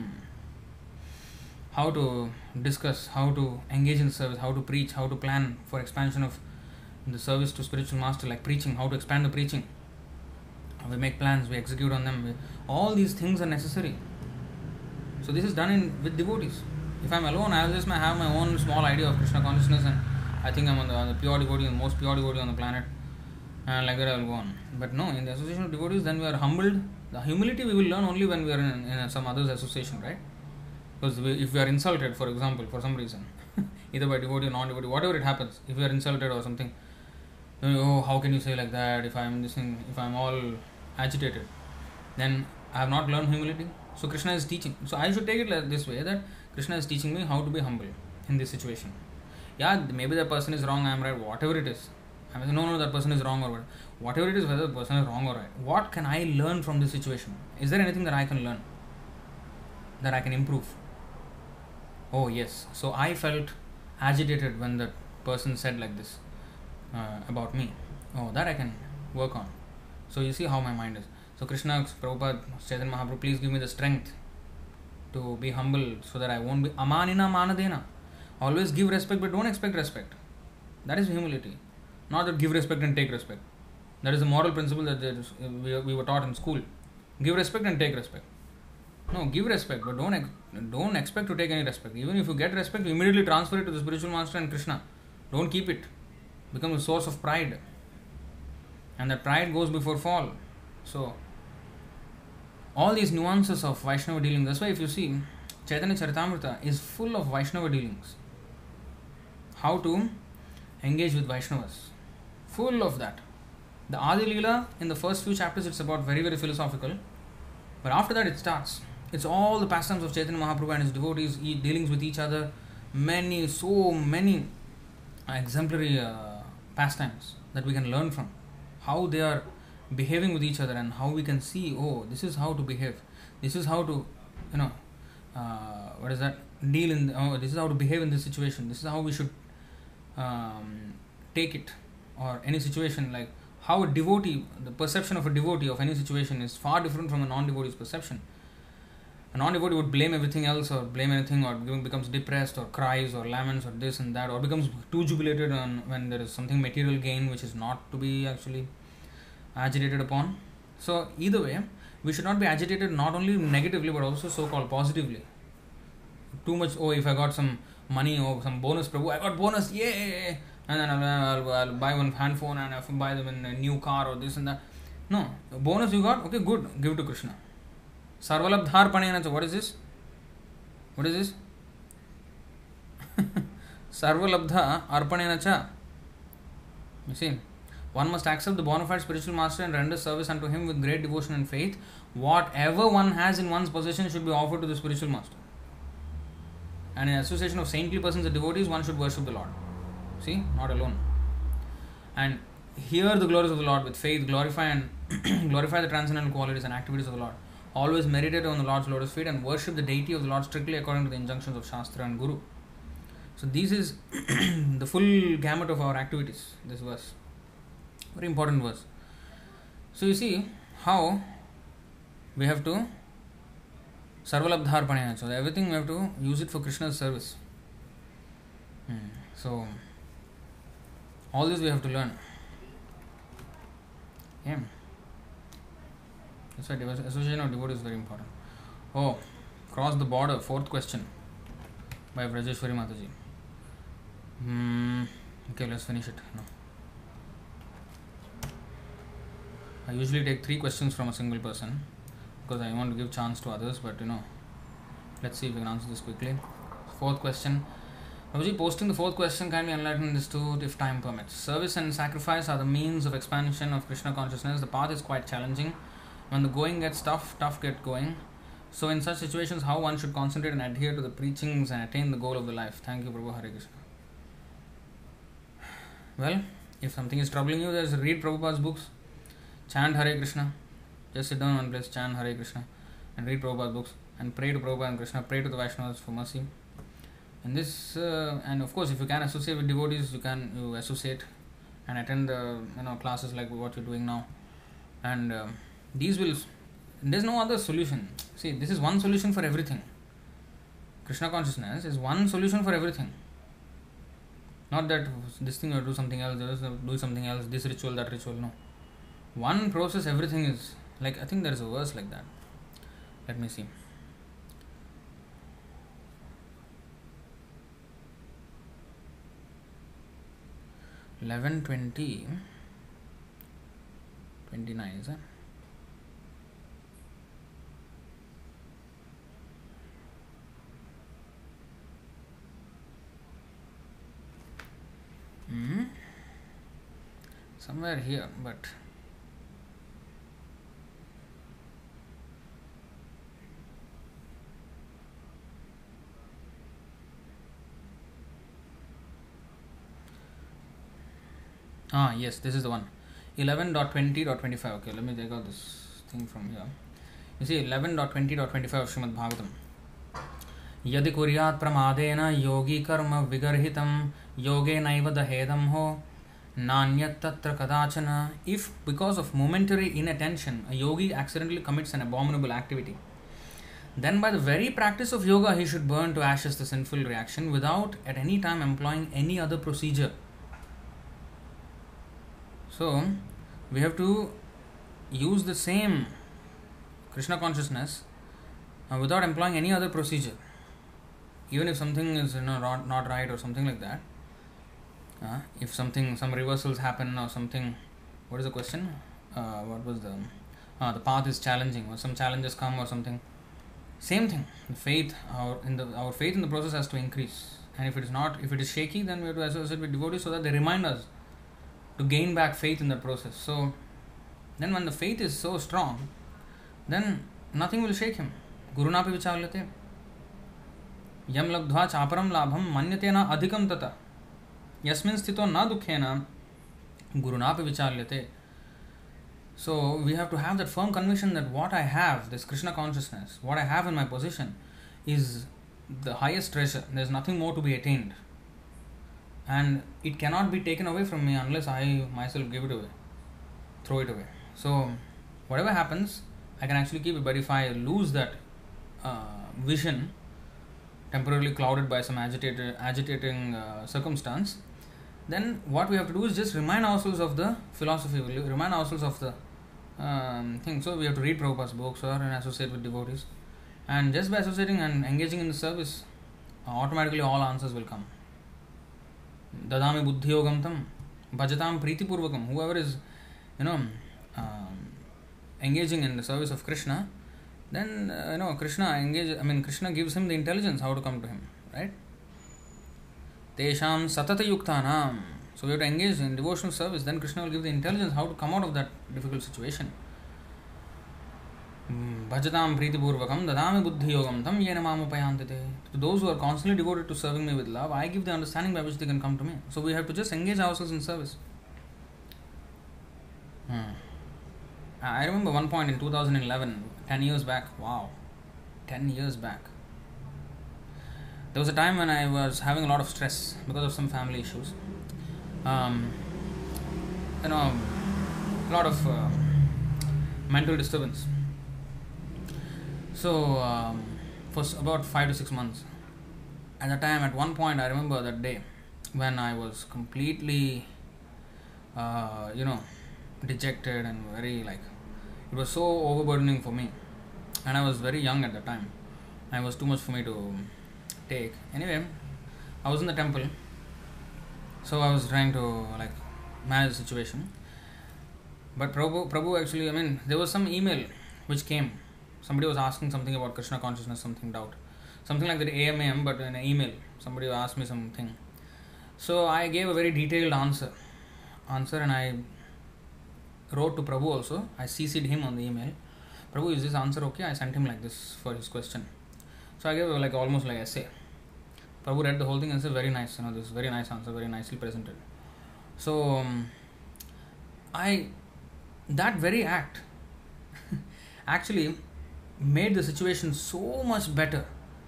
How to discuss, how to engage in service, how to preach, how to plan for expansion of the service to spiritual master, like preaching, how to expand the preaching we make plans we execute on them. All these things are necessary. So this is done in with devotees. If i'm alone i'll just have my own small idea of krishna consciousness and i think i'm on the, on the pure devotee the most pure devotee on the planet. And like that i'll go on. But no in the association of devotees then we are humbled. The humility we will learn only when we are in, in some other's association right? Because we, if we are insulted for example for some reason either by devotee or non-devotee whatever it happens if we are insulted or something oh how can you say like that? If i'm this thing if i'm all agitated. Then i have not learned humility. So krishna is teaching. So i should take it like this way that krishna is teaching me how to be humble in this situation. Yeah maybe that person is wrong i'm right whatever it is. I mean no no that person is wrong or what. Whatever it is whether the person is wrong or right. What can i learn from this situation? Is there anything that i can learn? That i can improve? Oh yes. So i felt agitated when that person said like this uh, about me. Oh, that I can work on. So you see how my mind is. So Krishna, Prabhupada, Chaitanya Mahaprabhu, please give me the strength to be humble so that I won't be amanina manadena. Always give respect but don't expect respect. That is humility. Not that give respect and take respect. That is the moral principle that we, we were taught in school. Give respect and take respect. No, give respect, but don't ex- don't expect to take any respect. Even if you get respect, you immediately transfer it to the spiritual master and Krishna. Don't keep it. Become a source of pride. And that pride goes before fall. So all these nuances of Vaishnava dealing, that's why if you see Chaitanya Charitamrita is full of Vaishnava dealings. How to engage with Vaishnavas. Full of that. The Adi Leela in the first few chapters it's about very very philosophical. But after that it starts it's all the pastimes of Chaitanya Mahaprabhu and his devotees, dealings with each other, many, so many exemplary uh, pastimes that we can learn from. How they are behaving with each other and how we can see, oh, this is how to behave. This is how to, you know, uh, what is that? Deal in, oh, this is how to behave in this situation. This is how we should um, take it. Or any situation like how a devotee, the perception of a devotee of any situation is far different from a non devotee's perception a non-devotee would blame everything else or blame anything or becomes depressed or cries or laments or this and that or becomes too jubilated on when there is something material gain which is not to be actually agitated upon. So either way we should not be agitated not only negatively but also so-called positively. Too much oh if i got some money or some bonus prabhu i got bonus yay! And then I'll, I'll, I'll buy one handphone and I'll buy them in a new car or this and that. No bonus you got okay good give it to krishna sarvalabdharpanena. So what is this? What is this? Sarvalabdha arpanena cha. You see, one must accept the bona fide spiritual master and render service unto him with great devotion and faith. Whatever one has in one's possession should be offered to the spiritual master. And in association of saintly persons and devotees, one should worship the Lord. See, not alone. And hear the glories of the Lord with faith, glorify and glorify the transcendental qualities and activities of the Lord always meditate on the Lord's lotus feet and worship the deity of the Lord strictly according to the injunctions of Shastra and Guru. So, this is the full gamut of our activities, this verse. Very important verse. So, you see how we have to Sarvalabdharpanena. So, everything we have to use it for Krishna's service. Hmm. So, all this we have to learn. Yeah. That's why association of devotees is very important. Oh, cross the border. Fourth question by Vrajeshwari Mataji. Hmm. Okay, let's finish it. No. I usually take three questions from a single person because I want to give chance to others, but you know, let's see if we can answer this quickly. Fourth question. Babuji, posting the fourth question can be enlightened this too if time permits. Service and sacrifice are the means of expansion of Krishna consciousness. The path is quite challenging when the going gets tough, tough get going. So, in such situations, how one should concentrate and adhere to the preachings and attain the goal of the life. Thank you, Prabhu Hare Krishna. Well, if something is troubling you, there's read Prabhupada's books, chant Hare Krishna. Just sit down one place, chant Hare Krishna, and read Prabhupada's books, and pray to Prabhupada and Krishna, pray to the Vaishnavas for mercy. And this, uh, and of course, if you can associate with devotees, you can you associate and attend the you know classes like what you're doing now, and. Uh, these will there's no other solution. See this is one solution for everything. Krishna consciousness is one solution for everything. Not that this thing or do something else do something else this ritual that ritual no. One process everything is like i think there is a verse like that. Let me see. Eleven twenty twenty nine is it hmm somewhere here but ah yes this is the one 11.20.25 okay let me take out this thing from here you see 11.20.25 of Srimad Bhagavatam यदि कुर्यात् प्रमादेन योगी कर्म विगर्हितं yoge naiva dahedamho nanyatatra kadachana. If because of momentary inattention, a yogi accidentally commits an abominable activity, then by the very practice of yoga he should burn to ashes the sinful reaction without at any time employing any other procedure. So we have to use the same Krishna consciousness uh, without employing any other procedure, even if something is not right or something like that uh, if something some reversals happen or something, what is the question? Uh, what was the uh, the path is challenging or some challenges come or something. Same thing. The faith, our in the our faith in the process has to increase. And if it is not, if it is shaky, then we have to associate with devotees so that they remind us to gain back faith in the process. So then when the faith is so strong, then nothing will shake him. गुरुनापि विचाल्यते यम लब्ध्वा चापरम लाभम मन्यते न अधिकम तथा यस्मिन् स्थितो न दुखेन गुरुनापि विचाल्यते so we have to have that firm conviction that what I have, this Krishna consciousness, what I have in my possession, is the highest treasure. There's nothing more to be attained. And it cannot be taken away from me unless I myself give it away, throw it away. So, whatever happens, I can actually keep it. But if I lose that uh, vision, temporarily clouded by some agitated, agitating uh, circumstance, then what we have to do is just remind ourselves of the philosophy, remind ourselves of the um, thing. So we have to read Prabhupada's books or and associate with devotees. And just by associating and engaging in the service, automatically all answers will come. Dadami buddhi yogam tam bhajatam priti purvakam. Whoever is, you know, um, engaging in the service of Krishna, then uh, you know Krishna engage. I mean, Krishna gives him the intelligence how to come to him, right? तेषां सततयुक्तानां। So you to engage in devotional service then Krishna will give the intelligence how to come out of that difficult situation भजतां प्रीतिपूर्वकं ददामि बुद्धियोगं तं येन मामुपयान्ति ते those are constantly devoted to serving me with love I give the understanding by which they can come to me so we have to just engage ourselves in service I remember one point in two thousand in eleven ten years back wow ten years back There was a time when I was having a lot of stress because of some family issues um, you know, a lot of uh, mental disturbance. So, um, for about five to six months, at the time, at one point, I remember that day when I was completely, uh, you know, dejected and very like, it was so overburdening for me, and I was very young at the time. It was too much for me to take. Anyway, I was in the temple so I was trying to like manage the situation. But Prabhu, Prabhu actually, I mean, there was some email which came. Somebody was asking something about Krishna consciousness, something doubt, something like that AMAM, but in an email. Somebody asked me something. So I gave a very detailed answer, answer, and I wrote to Prabhu also. I CC'd him on the email. Prabhu, is this answer okay? I sent him like this for his question. So I gave like almost like essay. Prabhu read the whole thing and said, very nice, you know, this is very nice answer, very nicely presented. So, um, I, that very act actually made the situation so much better.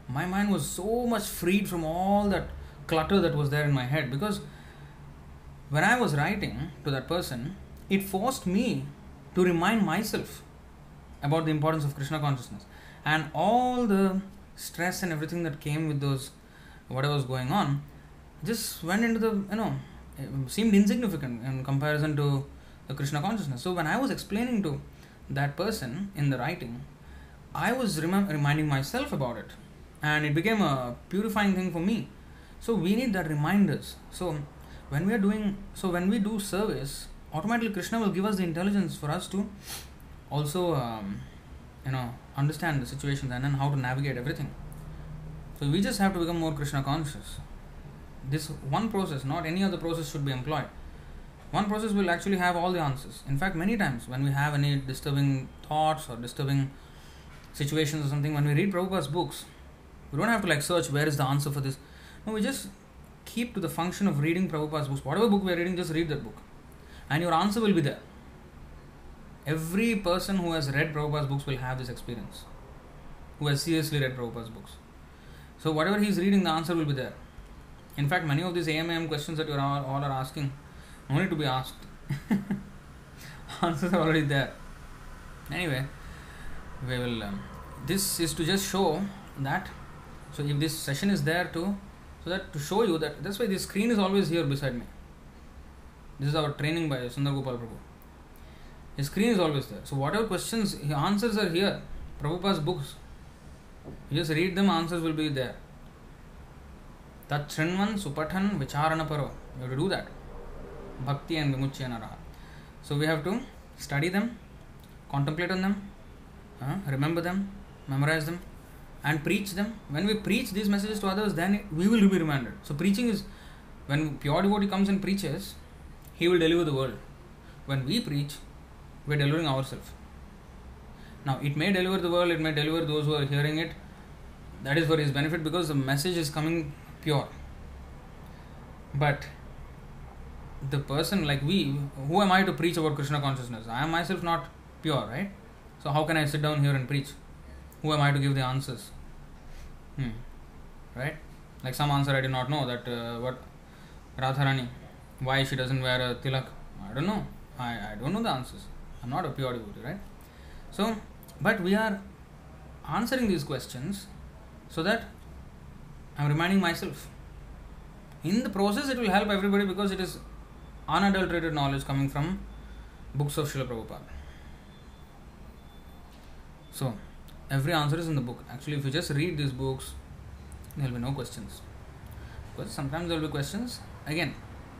My mind was so much freed from all that clutter that was there in my head because when I was writing to that person, it forced me to remind myself about the importance of Krishna consciousness and all the stress and everything that came with those whatever was going on just went into the you know seemed insignificant in comparison to the krishna consciousness. So when i was explaining to that person in the writing i was rem- reminding myself about it. And it became a purifying thing for me. So we need that reminders. So when we are doing so when we do service automatically krishna will give us the intelligence for us to also um, you know understand the situations and then how to navigate everything so we just have to become more Krishna conscious. This one process, not any other process, should be employed. One process will actually have all the answers. In fact, many times when we have any disturbing thoughts or disturbing situations or something, when we read Prabhupada's books, we don't have to like search where is the answer for this. No, we just keep to the function of reading Prabhupada's books. Whatever book we are reading, just read that book. And your answer will be there. Every person who has read Prabhupada's books will have this experience. Who has seriously read Prabhupada's books. So whatever he is reading, the answer will be there. In fact, many of these AMM questions that you all, all are asking, no need to be asked. Answers are already there. Anyway, we will um, this is to just show that. So if this session is there to, so that to show you that that's why this screen is always here beside me. This is our training by Sundar Gopal Prabhu. His screen is always there. So whatever questions, answers are here. Prabhupada's books. You just read them, answers will be there. Tat Shrinvan Supathan Vicharana Paro. You have to do that. Bhakti and Vimuchya. So we have to study them, contemplate on them, uh, remember them, memorize them, and preach them. When we preach these messages to others, then we will be reminded. So preaching is when pure devotee comes and preaches, he will deliver the world. When we preach, we are delivering ourselves. Now it may deliver the world, it may deliver those who are hearing it. That is for his benefit because the message is coming pure. But the person like we, who am I to preach about Krishna consciousness? I am myself not pure, right? So how can I sit down here and preach? Who am I to give the answers? Hmm. Right? Like some answer I did not know that uh, what Radharani, why she doesn't wear a tilak. I don't know. I, I don't know the answers. I'm not a pure devotee, right? So, but we are answering these questions so that I'm reminding myself. In the process, it will help everybody because it is unadulterated knowledge coming from books of Srila Prabhupada. So, every answer is in the book. Actually, if you just read these books, there will be no questions. Because sometimes there will be questions. Again,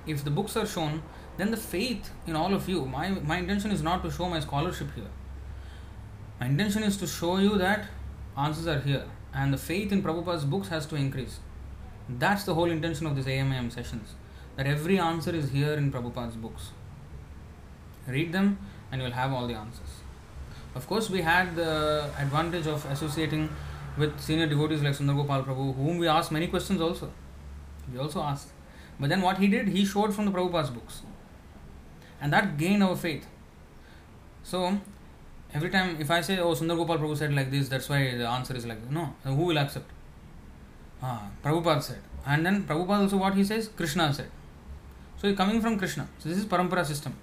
if the books are shown, then the faith in all of you, my, my intention is not to show my scholarship here. My intention is to show you that answers are here and the faith in Prabhupada's books has to increase. That's the whole intention of this AMAM sessions. That every answer is here in Prabhupada's books. Read them and you'll have all the answers. Of course, we had the advantage of associating with senior devotees like Sundar Gopal Prabhu, whom we asked many questions also. We also asked. But then what he did, he showed from the Prabhupada's books. And that gained our faith. So, every time if I say, oh, Sundar Gopal Prabhu said like this, that's why the answer is like this. No, who will accept? Ah, Prabhupada said. And then Prabhupada also what he says? Krishna said. So, coming from Krishna. So, this is Parampara system.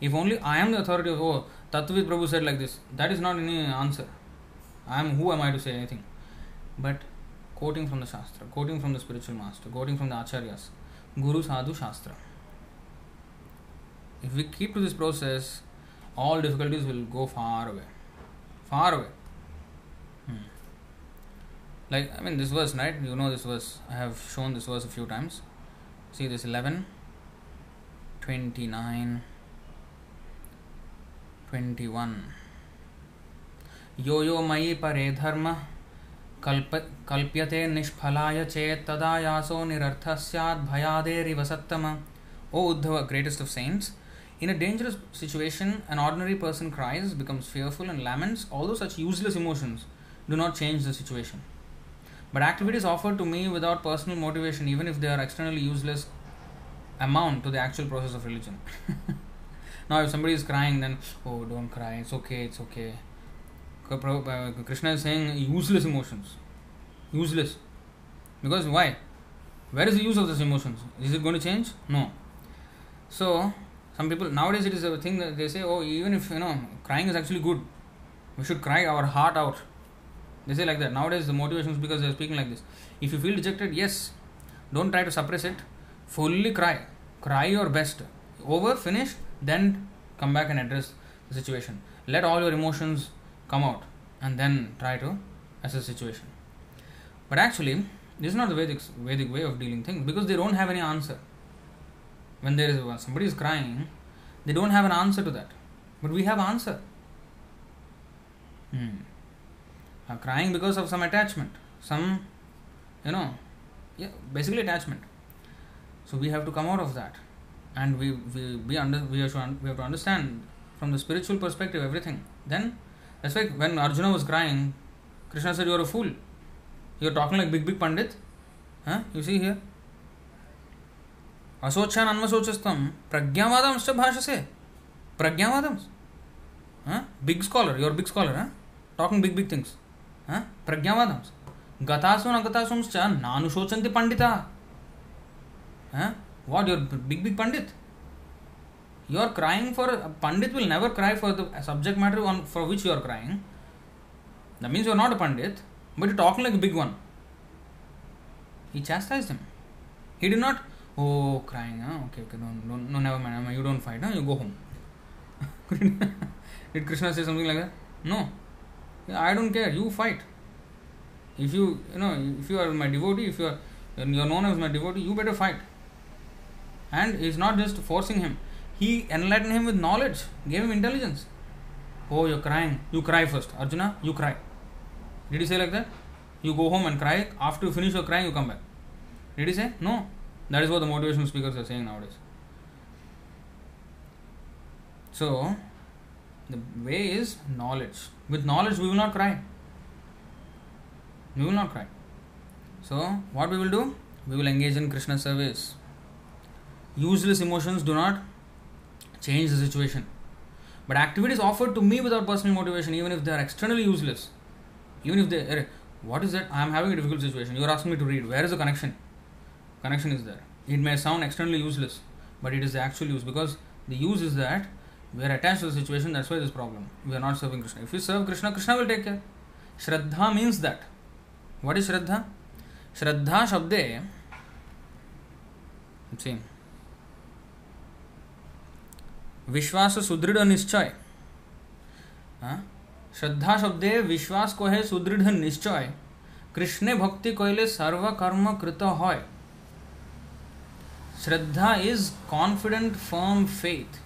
If only I am the authority of, oh, Tattvavid Prabhu said like this, that is not any answer. I am, who am I to say anything? But quoting from the Shastra, quoting from the spiritual master, quoting from the Acharyas, Guru Sadhu Shastra. If we keep to this process, all difficulties will go far away. Far away. Hmm. Like, I mean, this verse, right? You know this verse. I have shown this verse a few times. See this 11, 29, 21. यो यो मयि परे धर्म कल्प कल्प्यते निष्फलाय चेत् तदा यासो निरर्थः स्यात् भयादेरिव सत्तम O Uddhava, greatest of saints, in a dangerous situation, an ordinary person cries, becomes fearful, and laments. Although such useless emotions do not change the situation. But activities offered to me without personal motivation, even if they are externally useless, amount to the actual process of religion. now, if somebody is crying, then, oh, don't cry, it's okay, it's okay. Uh, Krishna is saying useless emotions. Useless. Because why? Where is the use of those emotions? Is it going to change? No. So, some people nowadays it is a thing that they say, oh, even if you know crying is actually good, we should cry our heart out. They say like that. Nowadays the motivation is because they are speaking like this. If you feel rejected, yes, don't try to suppress it. Fully cry. Cry your best. Over, finish, then come back and address the situation. Let all your emotions come out and then try to assess the situation. But actually, this is not the Vedic, Vedic way of dealing things because they don't have any answer when there is when somebody is crying, they don't have an answer to that, but we have answer. Hmm. Are crying because of some attachment, some, you know, yeah, basically attachment. So we have to come out of that, and we we we under we have to we have to understand from the spiritual perspective everything. Then that's why when Arjuna was crying, Krishna said, "You are a fool. You are talking like big big pandit." Huh? You see here. अशोचान अन्वशोचस्तम प्रज्ञावादंश भाषसे प्रज्ञावादंस big scholar your big scholar talking big big things प्रज्ञावादंस गतासु न गतासुंश्च नानुशोचन्ति Pandita what you're big big pandit you are crying for a pandit will never cry for the subject matter on for which you are crying That means you're not a Pandit, but you're talking like a big one. He chastised him. He did not, oh, crying, huh? okay, okay, don't, don't, no, never mind, you don't fight, huh? you go home. did Krishna say something like that? No. I don't care, you fight. If you, you know, if you are my devotee, if you are, you're known as my devotee, you better fight. And he's not just forcing him, he enlightened him with knowledge, gave him intelligence. Oh, you're crying. You cry first. Arjuna, you cry. Did he say like that? You go home and cry. After you finish your crying, you come back. Did he say? No. That is what the motivational speakers are saying nowadays. So, the way is knowledge. With knowledge, we will not cry. We will not cry. So, what we will do? We will engage in Krishna service. Useless emotions do not change the situation. But activities offered to me without personal motivation, even if they are externally useless, even if they, eh, what is that? I am having a difficult situation. You are asking me to read. Where is the connection? Connection is there. It may sound externally useless, but it is the actual use because the use is that we are attached to the situation. That's why this problem. We are not serving Krishna. If we serve Krishna, Krishna will take care. Shraddha means that. What is Shraddha? Shraddha Shabde. See. विश्वास सुदृढ़ निश्चय श्रद्धा शब्दे विश्वास को है सुदृढ़ निश्चय कृष्ण भक्ति कहले सर्व कर्म कृत হয় Shraddha is confident, firm faith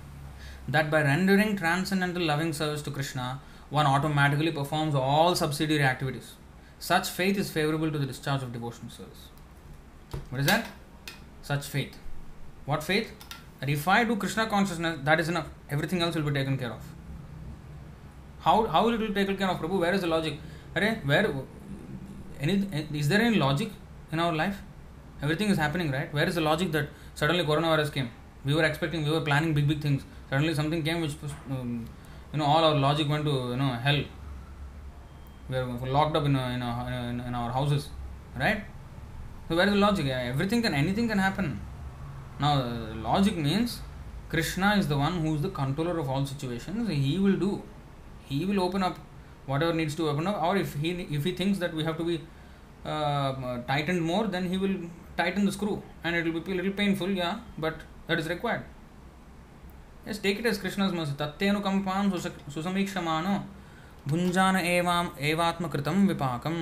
that by rendering transcendental loving service to Krishna, one automatically performs all subsidiary activities. Such faith is favorable to the discharge of devotional service. What is that? Such faith. What faith? That if I do Krishna consciousness, that is enough. Everything else will be taken care of. How how it be taken care of, Prabhu? Where is the logic? Array, where any is there any logic in our life? Everything is happening, right? Where is the logic that suddenly coronavirus came? We were expecting, we were planning big, big things. Suddenly something came which, um, you know, all our logic went to, you know, hell. We are locked up in, a, in, a, in, in our houses, right? So where is the logic? Everything can, anything can happen. Now, logic means Krishna is the one who is the controller of all situations. He will do. He will open up whatever needs to open up. Or if he if he thinks that we have to be uh, tightened more, then he will tighten the screw, and it will be a little painful. Yeah, but that is required. Yes, take it as Krishna's mercy. Tattenukampam susamikshmano bhunjana evam evatmakritam vipakam.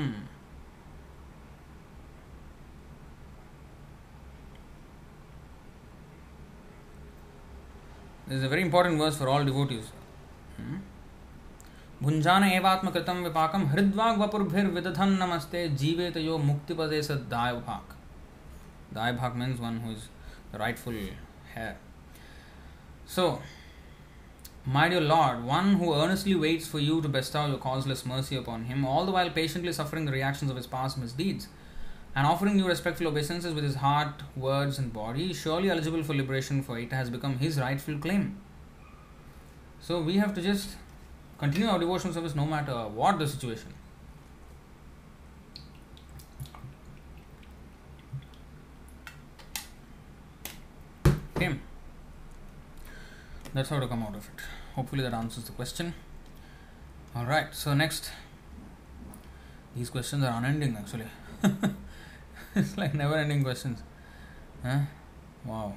This is a very important verse for all devotees. भुंजान एवात्मकृतम विपाकम हृद्वाग वपुर्भिर विदधन नमस्ते जीवेत यो मुक्तिपदे स Daya-bhak means one who is the rightful heir. So, my dear Lord, one who earnestly waits for you to bestow your causeless mercy upon him, all the while patiently suffering the reactions of his past misdeeds, and offering you respectful obeisances with his heart, words, and body, surely eligible for liberation, for it has become his rightful claim. So we have to just continue our devotion service no matter what the situation. Okay. That's how to come out of it. Hopefully that answers the question. Alright, so next. These questions are unending actually. it's like never ending questions. Huh? Wow.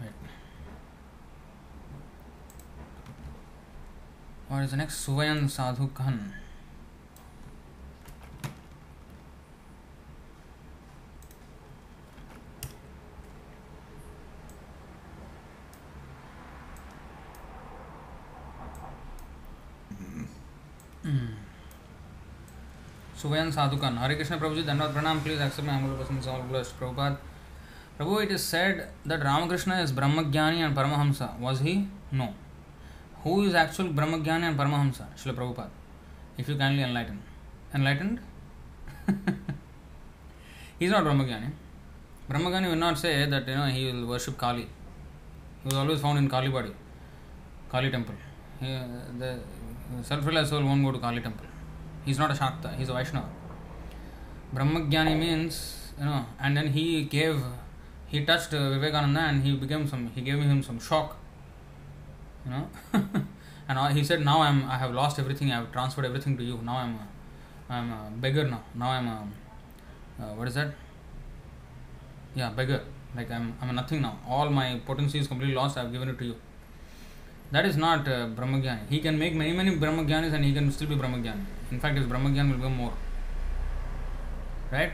Wait. What is the next? Suvayan Sadhu Khan. सुवयन साधु कन हरे कृष्ण प्रभु जी, धन्यवाद, प्रणाम please accept Prabhupada Prabhu it is said that Ramakrishna is brahmajnani and Paramahamsa was he no who is actual brahmajnani and Paramahamsa Srila Prabhupada if you cannily enlighten enlightened he is not brahmajnani brahmajnani will not say that you know he will worship Kali he was always found in Kali body Kali temple self-realized soul won't go to Kali temple. He's not a Shakta, he's a Vaishnava. Brahmagyani means, you know, and then he gave, he touched Vivekananda and he became some, he gave him some shock, you know. and he said, "Now I'm I have lost everything. I have transferred everything to you. Now I'm a, I'm a beggar now. Now I'm a uh, what is that? Yeah, beggar. Like I'm I'm a nothing now. All my potency is completely lost. I've given it to you." That is not uh, Brahmagyani. He can make many many Brahmagyanis and he can still be Brahmagyani. In fact, his Brahmagyan will become more. Right?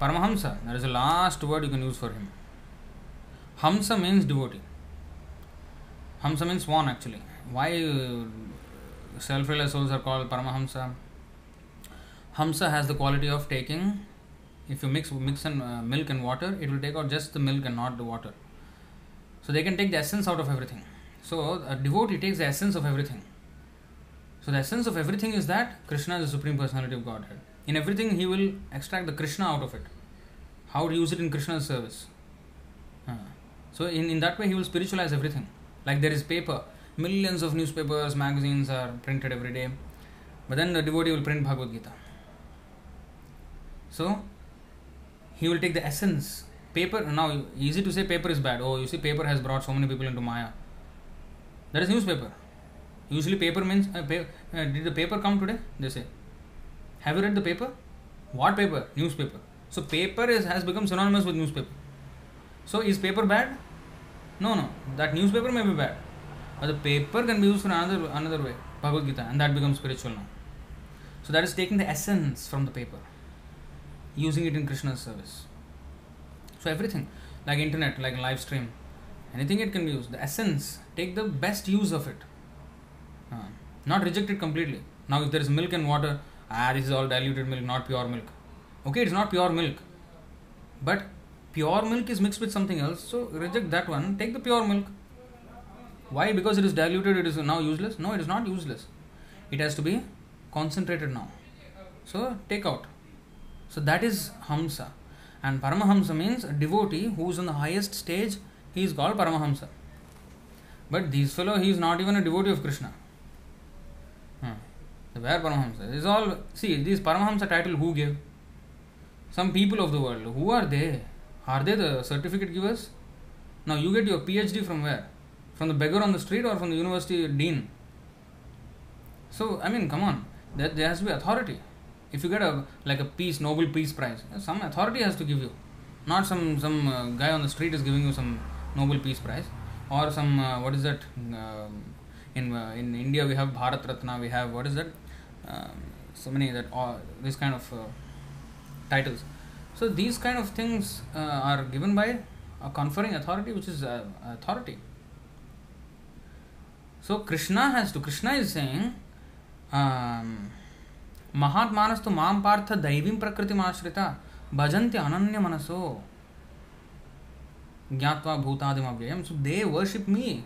Paramahamsa, that is the last word you can use for him. Hamsa means devotee. Hamsa means swan actually. Why uh, self realized souls are called Paramahamsa? Hamsa has the quality of taking, if you mix mix and uh, milk and water, it will take out just the milk and not the water. So they can take the essence out of everything. So a devotee takes the essence of everything. So the essence of everything is that Krishna is the Supreme Personality of Godhead. In everything, he will extract the Krishna out of it. How to use it in Krishna's service. Uh, So in, in that way, he will spiritualize everything. Like there is paper, millions of newspapers, magazines are printed every day. But then the devotee will print Bhagavad Gita. So he will take the essence. Paper now easy to say paper is bad. Oh, you see, paper has brought so many people into Maya. That is newspaper. Usually, paper means uh, pa- uh, did the paper come today? They say. Have you read the paper? What paper? Newspaper. So paper is has become synonymous with newspaper. So is paper bad? No, no. That newspaper may be bad, but the paper can be used for another another way. Bhagavad Gita, and that becomes spiritual now. So that is taking the essence from the paper, using it in Krishna's service. So everything, like internet, like live stream, anything it can be used. The essence, take the best use of it. Uh, not reject it completely. Now, if there is milk and water, ah, this is all diluted milk, not pure milk. Okay, it's not pure milk, but pure milk is mixed with something else. So reject that one. Take the pure milk. Why? Because it is diluted. It is now useless. No, it is not useless. It has to be concentrated now. So take out. So that is Hamsa. And Paramahamsa means a devotee who is on the highest stage. He is called Paramahamsa. But this fellow, he is not even a devotee of Krishna. Hmm. Where Paramahamsa? Is all. See, this Paramahamsa title who gave? Some people of the world. Who are they? Are they the certificate givers? Now you get your PhD from where? From the beggar on the street or from the university dean? So I mean, come on. There, there has to be authority. If you get a like a peace Nobel Peace Prize, some authority has to give you. Not some some uh, guy on the street is giving you some Nobel peace prize और some what is that in in India we have Bharat Ratna we have what is that so many that this kind of titles so these kind of things are given by a conferring authority which is authority so Krishna has to Krishna is saying महात्मानस्तु माँ पार्थ दैवीं प्रकृतिमाश्रिता भजन्ति अनन्य मनसो ज्ञावा भूतादिम अव्ययम so they worship me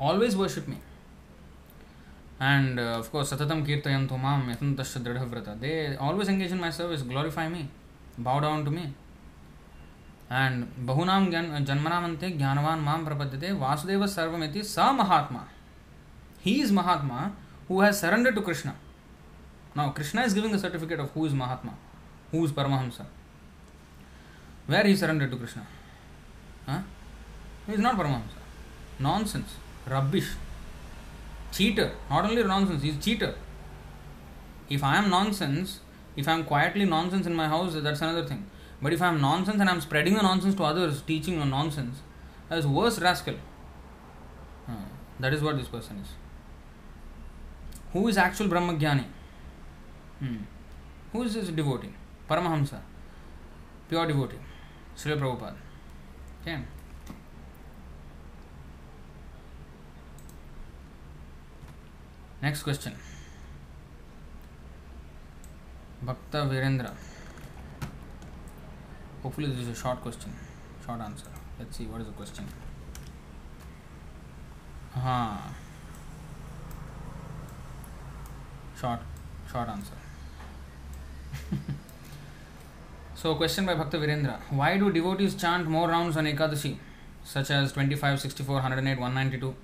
always worship me and of course सततम कीर्तयन तो माम यथंत दृढ़व्रत they always engage in my service glorify me bow down to me and बहूना जन्मनामंते ज्ञानवान माम प्रपद्यते वासुदेव सर्वमिति स महात्मा he is mahatma who has surrender to Krishna now Krishna is giving a certificate of who is mahatma who is paramahamsa where he surrendered to krishna? Huh? he is not paramahamsa. Nonsense. Rubbish. Cheater. Not only nonsense he is cheater. If i am nonsense if i am quietly nonsense in my house that's another thing. But if i am nonsense and i am spreading the nonsense to others teaching on nonsense that is worse rascal. Uh, that is what this person is. Who is actual brahmagyani? Hmm. who is this devotee? Paramahamsa. Pure devotee Shri Prabhupada. ठीक next question bhakta Virendra hopefully this is a short question short answer let's see what is the question हाँ short short answer so, question by Bhakta Virendra. Why do devotees chant more rounds on Ekadashi, such as 25, 64, 108, 192?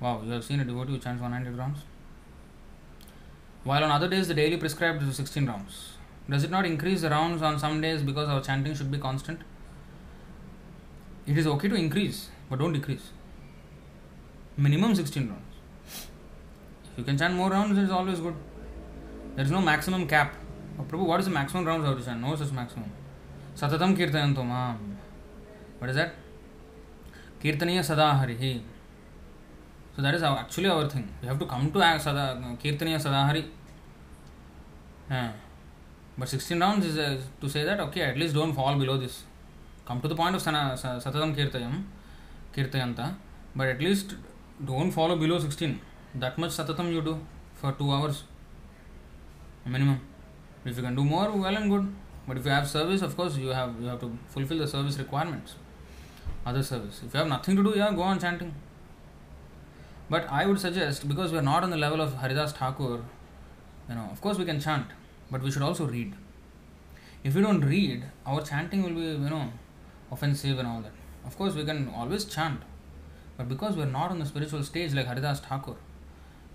Wow, you have seen a devotee who chants 192 rounds? while on other days the daily prescribed is 16 rounds. Does it not increase the rounds on some days because our chanting should be constant? It is okay to increase, but don't decrease. Minimum 16 rounds. If you can chant more rounds, it's always good. There is no maximum cap. Oh, actually our thing. We have to come to act sada, Kirtaniya sada hari. Yeah. But 16 rounds is uh, to say that, okay, at least don't fall below this. Come to the point of sana, sa- Satatam Kirtayam, Kirtayanta, but at least don't follow below 16. That much Satatam you do for 2 hours minimum. If you can do more, well and good. But if you have service, of course, you have you have to fulfill the service requirements. Other service. If you have nothing to do, yeah, go on chanting. But I would suggest because we are not on the level of Haridas Thakur, you know, of course we can chant, but we should also read. If we don't read, our chanting will be, you know, offensive and all that. Of course, we can always chant, but because we are not on the spiritual stage like Haridas Thakur,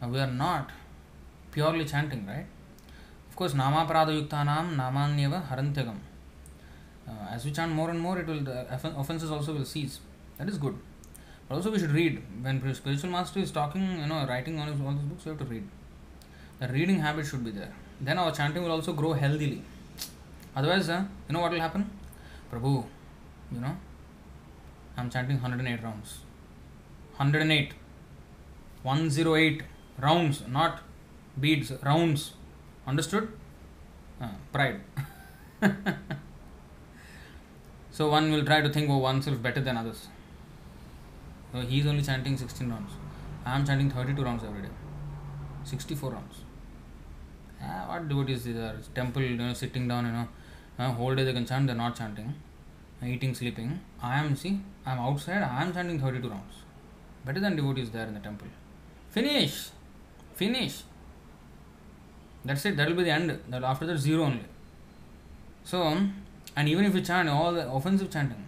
uh, we are not purely chanting, right? Course, Namaparadayuktanam Namanyeva Harantyagam. Uh, as we chant more and more, it will the offenses also will cease. That is good. But also, we should read. When spiritual master is talking, you know, writing on his, all these books, we have to read. The reading habit should be there. Then our chanting will also grow healthily. Otherwise, uh, you know what will happen? Prabhu, you know, I'm chanting 108 rounds. 108. 108 rounds, not beads, rounds. Understood? Uh, pride. so one will try to think of oneself better than others. So he is only chanting 16 rounds. I am chanting 32 rounds every day. 64 rounds. Ah, what devotees these are? Temple, you know, sitting down, you know, uh, whole day they can chant, they're not chanting, eating, sleeping. I am, see, I am outside, I am chanting 32 rounds. Better than devotees there in the temple. Finish! Finish! That's it, that will be the end. That after that, zero only. So, um, and even if you chant all the offensive chanting,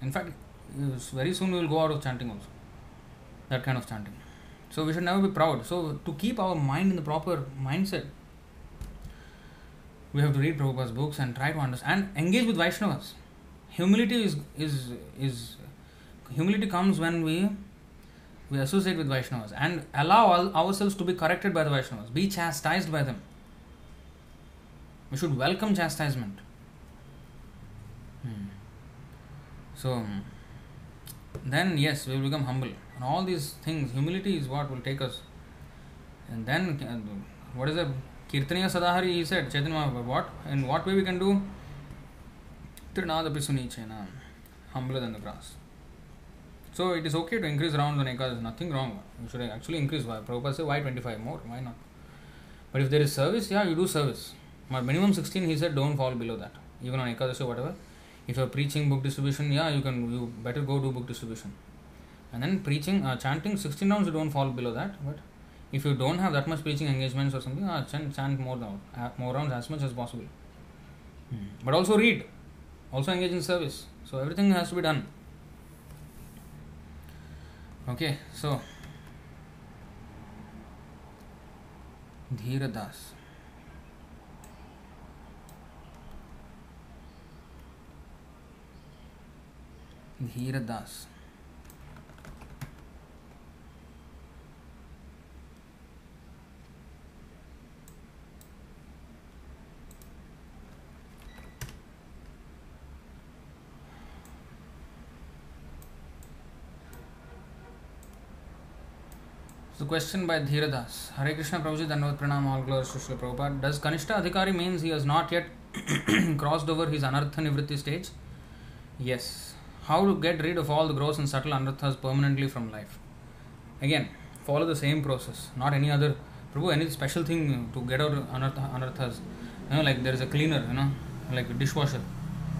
in fact, very soon we will go out of chanting also. That kind of chanting. So we should never be proud. So to keep our mind in the proper mindset, we have to read Prabhupada's books and try to understand and engage with Vaishnavas. Humility is is is humility comes when we we associate with Vaishnavas and allow our- ourselves to be corrected by the Vaishnavas, be chastised by them. We should welcome chastisement. Hmm. So then yes, we will become humble. And all these things, humility is what will take us. And then what is the Kirtaniya Sadahari? He said, Chaitanya what in what way we can do? Trinadapi Sunichena, humbler than the grass. So it is okay to increase rounds on Ekadasi, there's nothing wrong. You should actually increase. Why? Prabhupada said, why 25 more? Why not? But if there is service, yeah, you do service. But minimum 16, he said, don't fall below that. Even on Ekadasi or whatever. If you're preaching book distribution, yeah, you can, you better go do book distribution. And then preaching, uh, chanting 16 rounds, you don't fall below that. But if you don't have that much preaching engagements or something, uh, chant, chant more, round, uh, more rounds as much as possible. But also read, also engage in service. So everything has to be done. Okay, so Dhiradas. Dhiradas. So, question by Dhiradas. Hare Krishna Prabhuji, Dandavat Pranam, all glories to Srila Prabhupada. Does Kanishta Adhikari means he has not yet crossed over his Anartha Nivritti stage? Yes. How to get rid of all the gross and subtle anarthas permanently from life? Again, follow the same process, not any other. Prabhu, any special thing to get out anartha, anarthas? You know, like there is a cleaner, you know, like a dishwasher.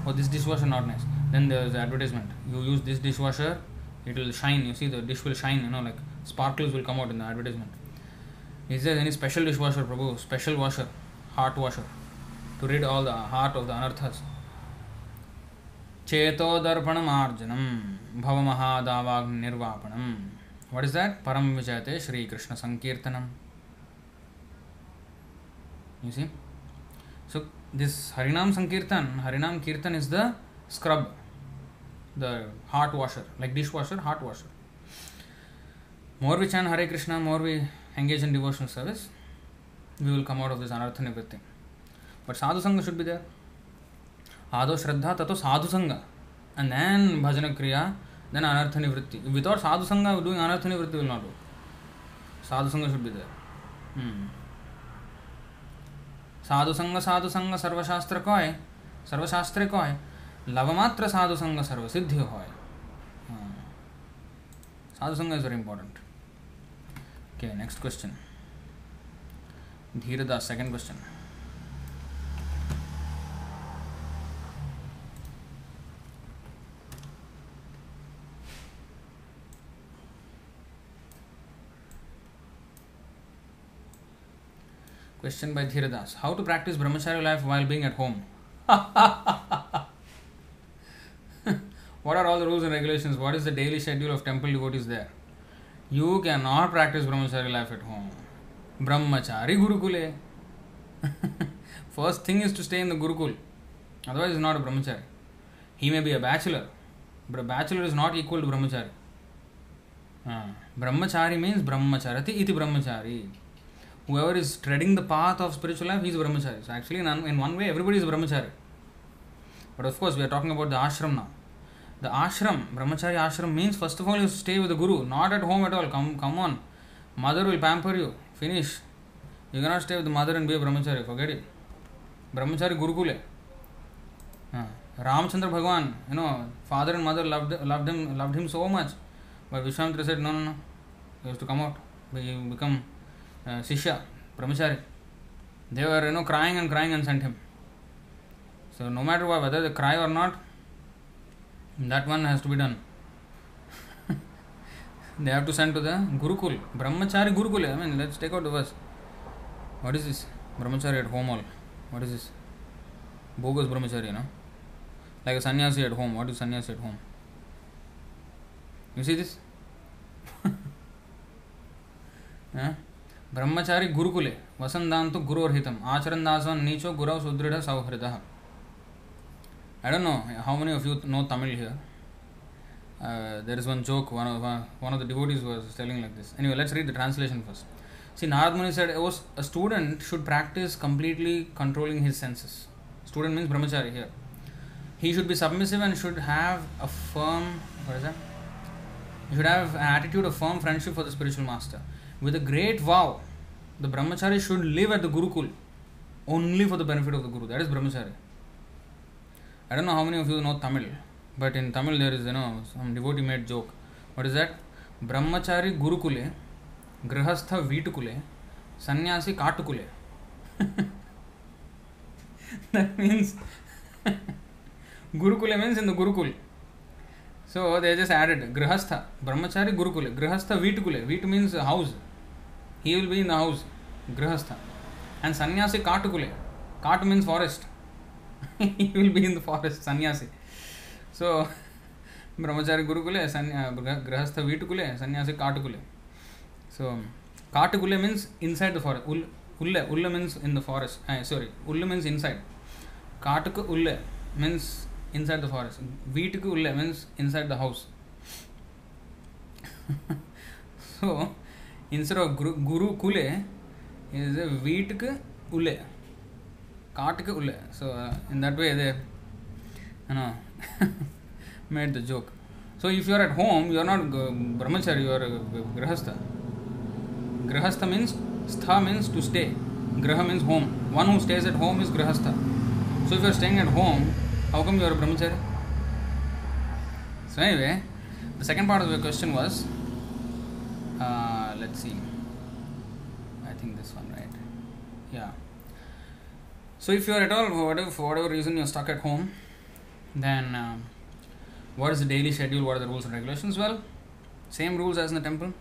Oh, this dishwasher not nice. Then there is advertisement. You use this dishwasher, it will shine. You see, the dish will shine. You know, like sparkles will come out in the advertisement. Is there any special dishwasher, Prabhu? Special washer, heart washer, to rid all the heart of the anarthas. चेतोदर्पणमार्जनम भवमहादावाग्निर्वापणम What is that? Param Vijayate Shri Krishna Sankirtanam. You see? So, this Harinam Sankirtan, Harinam Kirtan is the scrub, the heart washer, like dishwasher, heart washer. More we chant Hare Krishna, more we engage in devotional service, we will come out of this anartha nivritti. But sadhu sangha should be there. Ado shraddha tato sadhu sangha. And then bhajana kriya, then anartha nivritti. Without sadhu sangha, doing anartha nivritti will not do. Sadhu sangha should be there. Hmm. Sadhu sanga sadhu sanga सर्वशास्त्र coy सर्वशास्त्र coy लवमात्र साधु संग सर्व सिद्धि होय sadhu sanga is very important Okay, next question. Dhirada, second question. Question by Dhiradas How to practice brahmacharya life while being at home? what are all the rules and regulations? What is the daily schedule of temple devotees there? You cannot practice brahmacharya life at home. Brahmachari Gurukule. First thing is to stay in the Gurukul. Otherwise, it's not a brahmachari. He may be a bachelor, but a bachelor is not equal to brahmachari. Uh, brahmachari means brahmacharati iti brahmachari whoever is treading the path of spiritual life, he is brahmachari. So actually, in one way, everybody is brahmachari. But of course, we are talking about the ashram now. The ashram, brahmachari ashram means first of all you stay with the guru, not at home at all. Come, come on, mother will pamper you. Finish. You cannot stay with the mother and be a brahmachari. Forget it. Brahmachari Gurukule. Uh, Ramchandra Bhagwan, you know, father and mother loved loved him loved him so much, but Vishwamitra said, no, no, no, you have to come out, you become uh, Sishya, Brahmachari, they were you know crying and crying and sent him. So no matter what, whether they cry or not, to be done. they have to send to the Gurukul, Brahmachari Gurukul. I mean, let's take out the verse. What is this? Brahmachari at home all. What is this? Bogus Brahmachari, you know? Like a sannyasi at home. What is sannyasi at home? You see this? yeah? ब्रह्मचारी गुरुकुले वसंदांत गुरोर्हितम आचरण दासन नीचो गुरव सुदृढ़ सौहृद I don't know how many of you know Tamil here. Uh, there is one joke one of, one of the devotees was telling like this. Anyway, let's read the translation first. See, Narad Muni said a student should practice completely controlling his senses. Student means brahmachari here. He should be submissive and should have a firm, what is that? He should have an attitude of firm friendship for the spiritual master with a great vow, the brahmachari should live at the Gurukul only for the benefit of the Guru. That is brahmachari. I don't know how many of you know Tamil, but in Tamil there is you know some devotee made joke. What is that? Brahmachari Gurukule, Grihastha Vitukule, Sannyasi Katukule. that means Gurukule means in the Gurukul. So they just added Grihastha, Brahmachari Gurukule, Grihastha Vitukule. Vit means house. he will be in the house, Grihastha. And sannyasi Katukule. Kat means forest. he will be in the forest, sannyasi. So, Brahmachari Gurukule, Sanya, Grihastha Vitukule, sannyasi Katukule. So, Katukule means inside the forest. Ul, ulle, ulle means in the forest. Uh, sorry, ulle means inside. Katuk ulle means inside the forest. Veetuku ulle means inside the house. so, instead of guru, guru kule is a veetuk ule that way they you know made the joke. So if you are at home you are not brahmachari you are grahastha grahastha means stha means to stay. Graha means home. One who stays at home is grahastha so if you are staying at home how come you are a brahmachari? So anyway the second part of the question was uh, let's see. I think this one right? Yeah so if you are at all whatever, for whatever reason you're stuck at home then uh, what is the daily schedule what are the rules and regulations well same rules as in the temple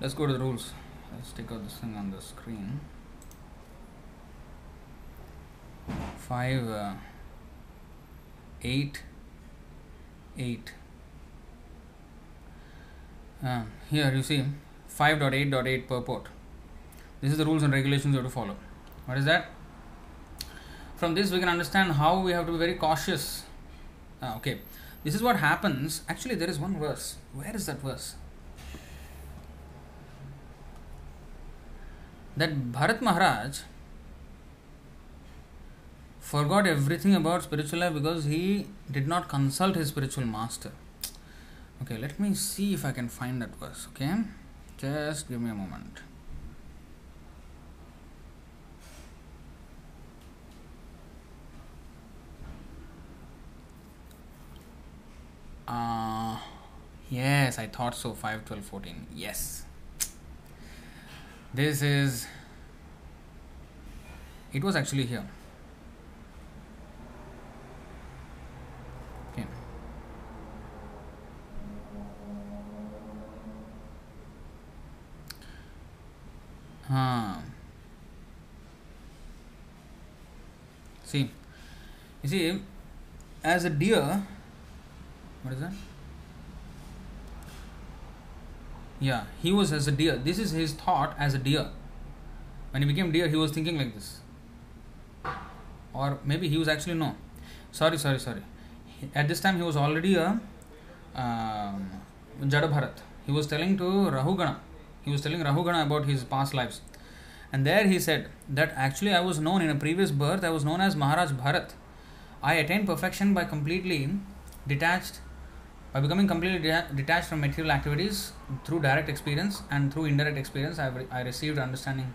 let's go to the rules let's take out this thing on the screen 5 uh, 8 8 uh, here you see 5.8.8 purport. This is the rules and regulations you have to follow. What is that? from this we can understand how we have to be very cautious. Ah, okay. This is what happens. Actually there is one verse. Where is that verse? That bharat maharaj forgot everything about spiritual life because he did not consult his spiritual master. Okay let me see if i can find that verse okay? Just give me a moment. Uh, yes, I thought so. 5, 12, 14. Yes. This is. It was actually here. Okay. Huh. See, you see, as a deer, what is that? Yeah, he was as a deer. This is his thought as a deer. When he became deer, he was thinking like this. Or maybe he was actually no. Sorry, sorry, sorry. At this time, he was already a um, Jada He was telling to Rahugana. He was telling Rahugana about his past lives. And there he said that actually I was known in a previous birth, I was known as Maharaj Bharat. I attained perfection by completely detached by becoming completely de- detached from material activities through direct experience and through indirect experience, I, re- I received understanding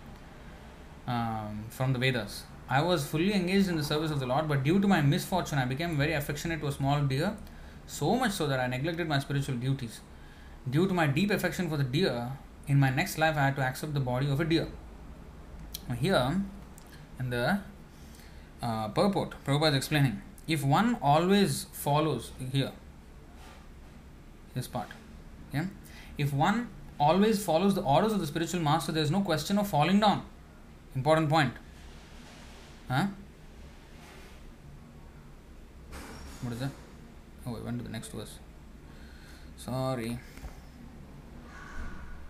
um, from the Vedas. I was fully engaged in the service of the Lord, but due to my misfortune, I became very affectionate to a small deer, so much so that I neglected my spiritual duties. Due to my deep affection for the deer, in my next life, I had to accept the body of a deer. Here, in the uh, purport, Prabhupada is explaining if one always follows here, this part. Okay? If one always follows the orders of the spiritual master, there is no question of falling down. Important point. Huh? What is that? Oh, I went to the next verse. Sorry.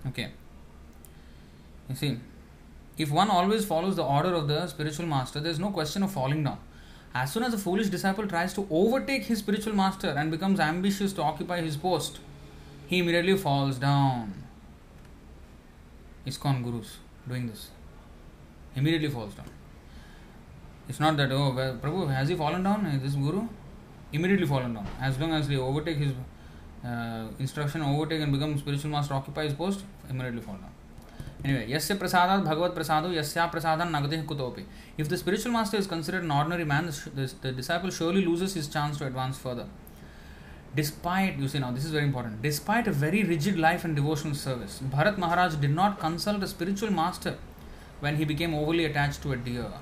Okay. You see, if one always follows the order of the spiritual master, there is no question of falling down. As soon as a foolish disciple tries to overtake his spiritual master and becomes ambitious to occupy his post, he immediately falls down. ISKCON gurus doing this. Immediately falls down. It's not that, oh, well, Prabhu, has he fallen down? Is This guru? Immediately fallen down. As long as they overtake his uh, instruction, overtake and become spiritual master, occupy his post, immediately fall down. Anyway, yasya prasadat bhagavad prasado yasya prasadan nagadeh kutopi. If the spiritual master is considered an ordinary man, the, the, the disciple surely loses his chance to advance further. Despite, you see now, this is very important, despite a very rigid life and devotional service, Bharat Maharaj did not consult a spiritual master when he became overly attached to a deer.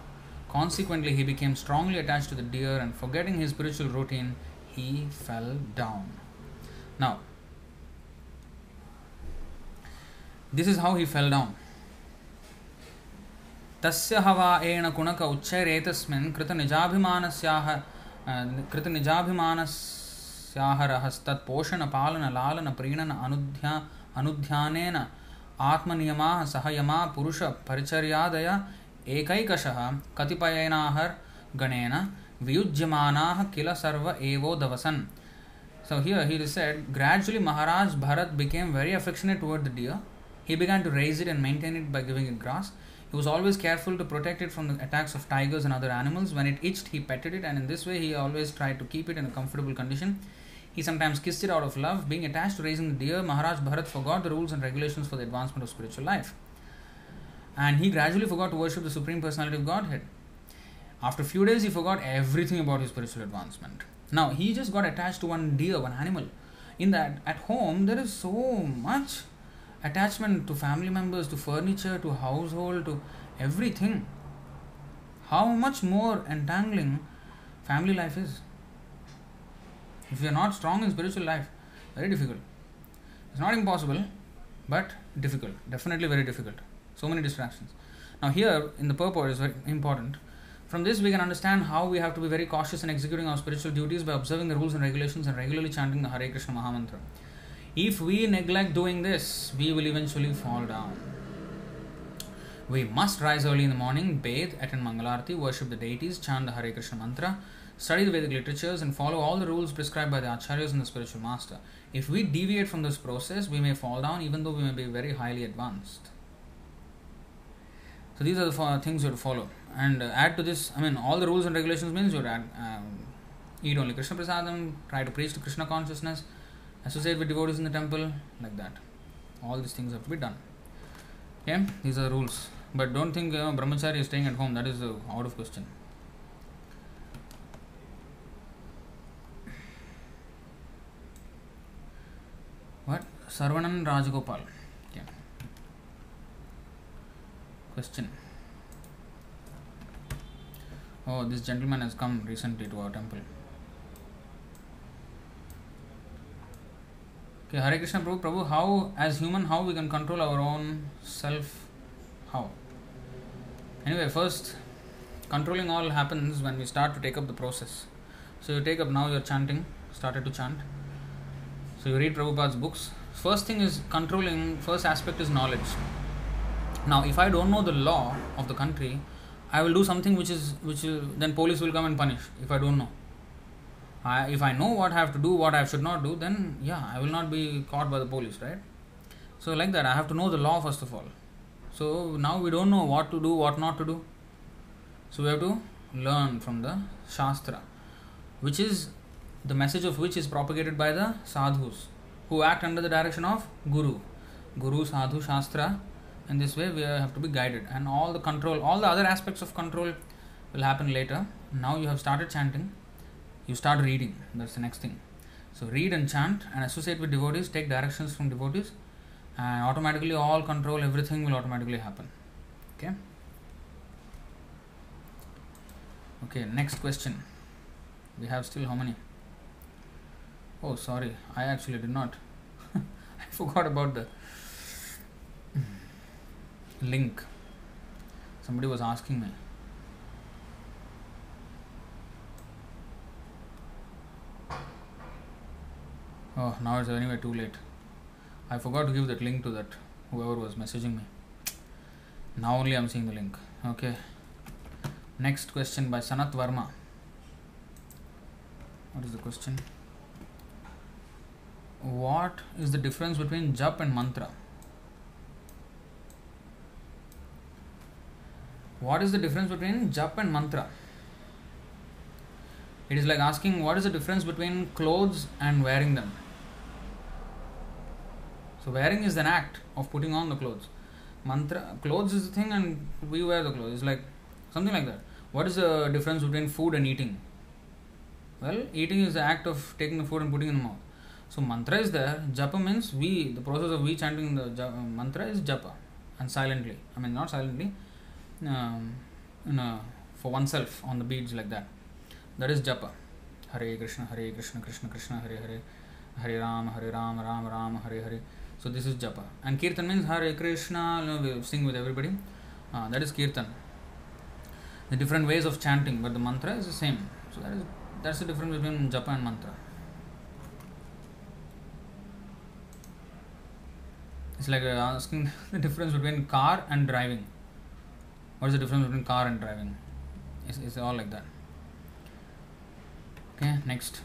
Consequently, he became strongly attached to the deer and forgetting his spiritual routine, he fell down. Now, this is how he fell down तस्य हवा and कुणक उच्चैरेतस्मिन् कृतनिजाभिमानस्याह कृतनिजाभिमानस्याह रहस्तत्पोषणपालनलालनप्रीणन अनुध्या अनुध्यानेन आत्मनियमाः सहयमा पुरुषपरिचर्यादय एकैकशः कतिपयेनाहर् गणेन वियुज्यमानाः kill serve एवोदवसन् So here he said, gradually Maharaj Bharat became very affectionate toward the deer he began to raise it and maintain it by giving it grass. He was always careful to protect it from the attacks of tigers and other animals. When it itched, he petted it, and in this way, he always tried to keep it in a comfortable condition. He sometimes kissed it out of love. Being attached to raising the deer, Maharaj Bharat forgot the rules and regulations for the advancement of spiritual life. And he gradually forgot to worship the Supreme Personality of Godhead. After a few days, he forgot everything about his spiritual advancement. Now, he just got attached to one deer, one animal. In that, at home, there is so much attachment to family members, to furniture, to household, to everything. How much more entangling family life is? If you are not strong in spiritual life, very difficult. It's not impossible, but difficult. Definitely very difficult. So many distractions. Now, here in the purport is very important. From this, we can understand how we have to be very cautious in executing our spiritual duties by observing the rules and regulations and regularly chanting the Hare Krishna Mahamantra. If we neglect doing this, we will eventually fall down. We must rise early in the morning, bathe, attend Mangalarti, worship the deities, chant the Hare Krishna mantra, study the Vedic literatures, and follow all the rules prescribed by the acharyas and the spiritual master. If we deviate from this process, we may fall down even though we may be very highly advanced. So these are the things you have to follow. And uh, add to this, I mean, all the rules and regulations means you have add, um, eat only Krishna Prasadam, try to preach to Krishna consciousness, associate with devotees in the temple, like that. All these things have to be done. Okay, these are rules. But don't think uh, brahmachari is staying at home. That is uh, out of question. What? Sarvanan Rajagopal. Okay. Question. Oh, this gentleman has come recently to our temple. Okay, Hare Krishna Prabhu, Prabhu, how, as human, how we can control our own self? How? Anyway, first, controlling all happens when we start to take up the process. So you take up now, you're chanting, started to chant. So you read Prabhupada's books. First thing is controlling, first aspect is knowledge. Now, if I don't know the law of the country, I will do something which is, which is, then police will come and punish if I don't know. I, if I know what I have to do, what I should not do, then yeah, I will not be caught by the police, right? So, like that, I have to know the law first of all. So, now we don't know what to do, what not to do. So, we have to learn from the Shastra, which is the message of which is propagated by the sadhus who act under the direction of Guru. Guru, Sadhu, Shastra. In this way, we have to be guided, and all the control, all the other aspects of control will happen later. Now you have started chanting, you start reading. That's the next thing. So, read and chant and associate with devotees, take directions from devotees, and automatically all control, everything will automatically happen. Okay. Okay, next question. We have still how many? Oh, sorry, I actually did not. I forgot about the link. Somebody was asking me. Oh, now it's anyway too late. I forgot to give that link to that whoever was messaging me. Now only I'm seeing the link. Okay. Next question by Sanat Varma. What is the question? What is the difference between jap and mantra? What is the difference between jap and mantra? It is like asking what is the difference between clothes and wearing them. So wearing is an act of putting on the clothes. Mantra clothes is the thing and we wear the clothes. It's like something like that. What is the difference between food and eating? Well, eating is the act of taking the food and putting in the mouth. So mantra is there. Japa means we. The process of we chanting the japa, mantra is japa, and silently. I mean not silently. Um, a, for oneself on the beads like that. That is japa. Hare Krishna, Hare Krishna, Krishna Krishna, Hare Hare, Hare Ram, Hare Ram, Ram Ram, Hare Hare. So this is japa. And kirtan means Hare Krishna. You know, we sing with everybody. Uh, that is kirtan. The different ways of chanting, but the mantra is the same. So that is that's the difference between japa and mantra. It's like asking the difference between car and driving. What is the difference between car and driving? It's, it's all like that. Okay, next.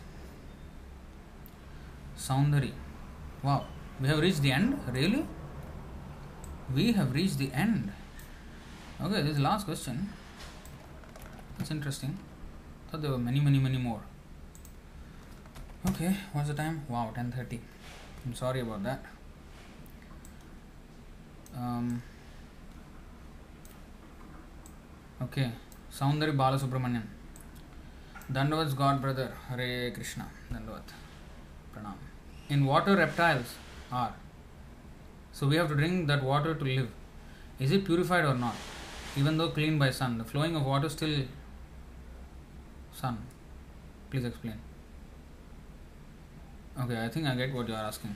Soundari. Wow, we have reached the end? Really? We have reached the end. Okay, this is the last question. That's interesting. Thought there were many, many, many more. Okay, what's the time? Wow, 10:30. I'm sorry about that. Um, okay, Soundari Balasubramanian. Dandavats God brother, Hare Krishna. Dandavat. Pranam. In water, reptiles are. So we have to drink that water to live. Is it purified or not? Even though cleaned by sun, the flowing of water still sun. Please explain. Okay, I think I get what you are asking.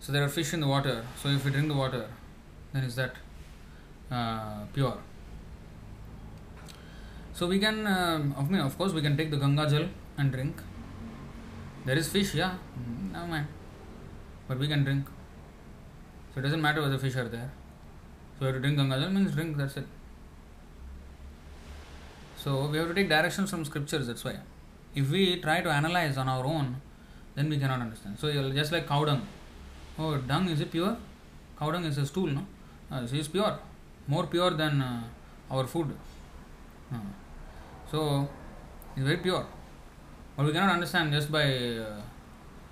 So there are fish in the water. So if we drink the water, then is that uh, pure? So we can, uh, of of course, we can take the Ganga Jal and drink. There is fish, yeah, mm, never mind. But we can drink. So it doesn't matter whether fish are there. So we have to drink Ganga Jal means drink. That's it. So we have to take directions from scriptures. That's why. If we try to analyze on our own, then we cannot understand. So you're just like cow dung. Oh, dung is it pure? Cow dung is a stool, no? Uh, it's pure. more pure than uh, our food. Uh, so it's very pure, but we cannot understand just by uh,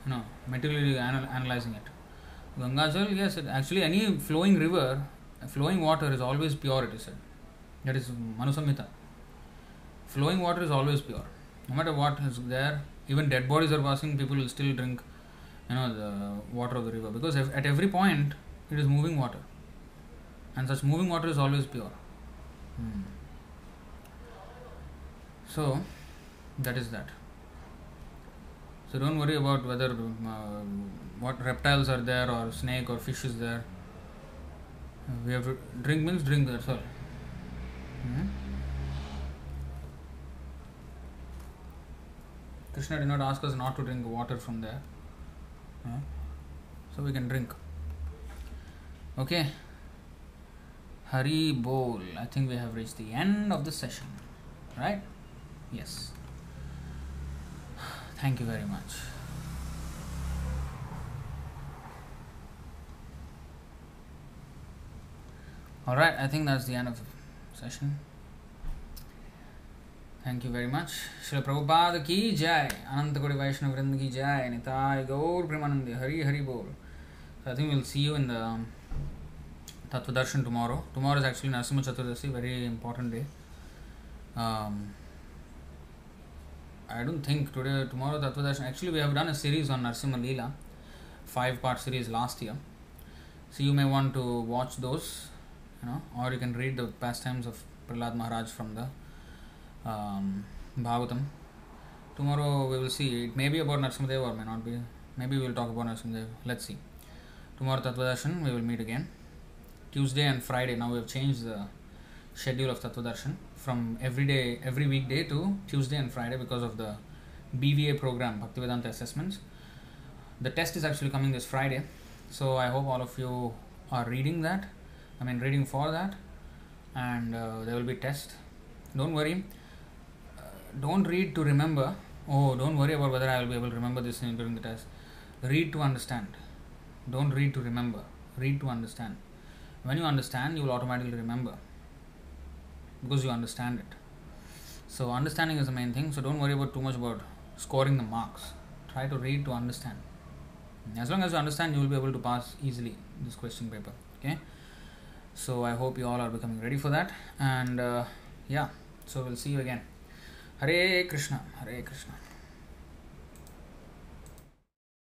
you know materially anal- analyzing it. Gangajal, yes, it, actually any flowing river, flowing water is always pure. It is said. That is Manusamhita. Flowing water is always pure. No matter what is there, even dead bodies are passing, people will still drink, you know, the water of the river because if, at every point it is moving water, and such moving water is always pure. Hmm. So that is that. So don't worry about whether uh, what reptiles are there or snake or fish is there. We have to drink means drink. That's all. Hmm? Krishna did not ask us not to drink water from there. Huh? So we can drink. Okay. Hari Bol. I think we have reached the end of the session. Right? Yes. Thank you very much. Alright, I think that's the end of the session. Thank you very much. Srila Prabhupada ki jai. Anantakoti Vaishnava Vrind ki jai. Nitai Gaur Premanandi. Hari Hari Bol. So I think we'll see you in the Tattva Darshan tomorrow. Tomorrow is actually Narasimha Chaturdasi, very important day. Um, I don't think today, tomorrow Tattva. Actually, we have done a series on Narasimha Leela, five part series last year. So you may want to watch those, you know, or you can read the pastimes of Prahlad Maharaj from the um, Bhagavatam. Tomorrow we will see. It may be about Narasimhadev or may not be. Maybe we will talk about Narasimhadev. Let's see. Tomorrow Tattva we will meet again. Tuesday and Friday. Now we have changed the schedule of Tattva from every day, every weekday to Tuesday and Friday because of the BVA program, Bhaktivedanta Assessments. The test is actually coming this Friday, so I hope all of you are reading that. I mean, reading for that, and uh, there will be test. Don't worry. Uh, don't read to remember. Oh, don't worry about whether I will be able to remember this during the test. Read to understand. Don't read to remember. Read to understand. When you understand, you will automatically remember because you understand it. So understanding is the main thing. So don't worry about too much about scoring the marks. Try to read to understand. As long as you understand, you will be able to pass easily this question paper. Okay. So I hope you all are becoming ready for that. And uh, yeah, so we'll see you again. Hare Krishna. Hare Krishna.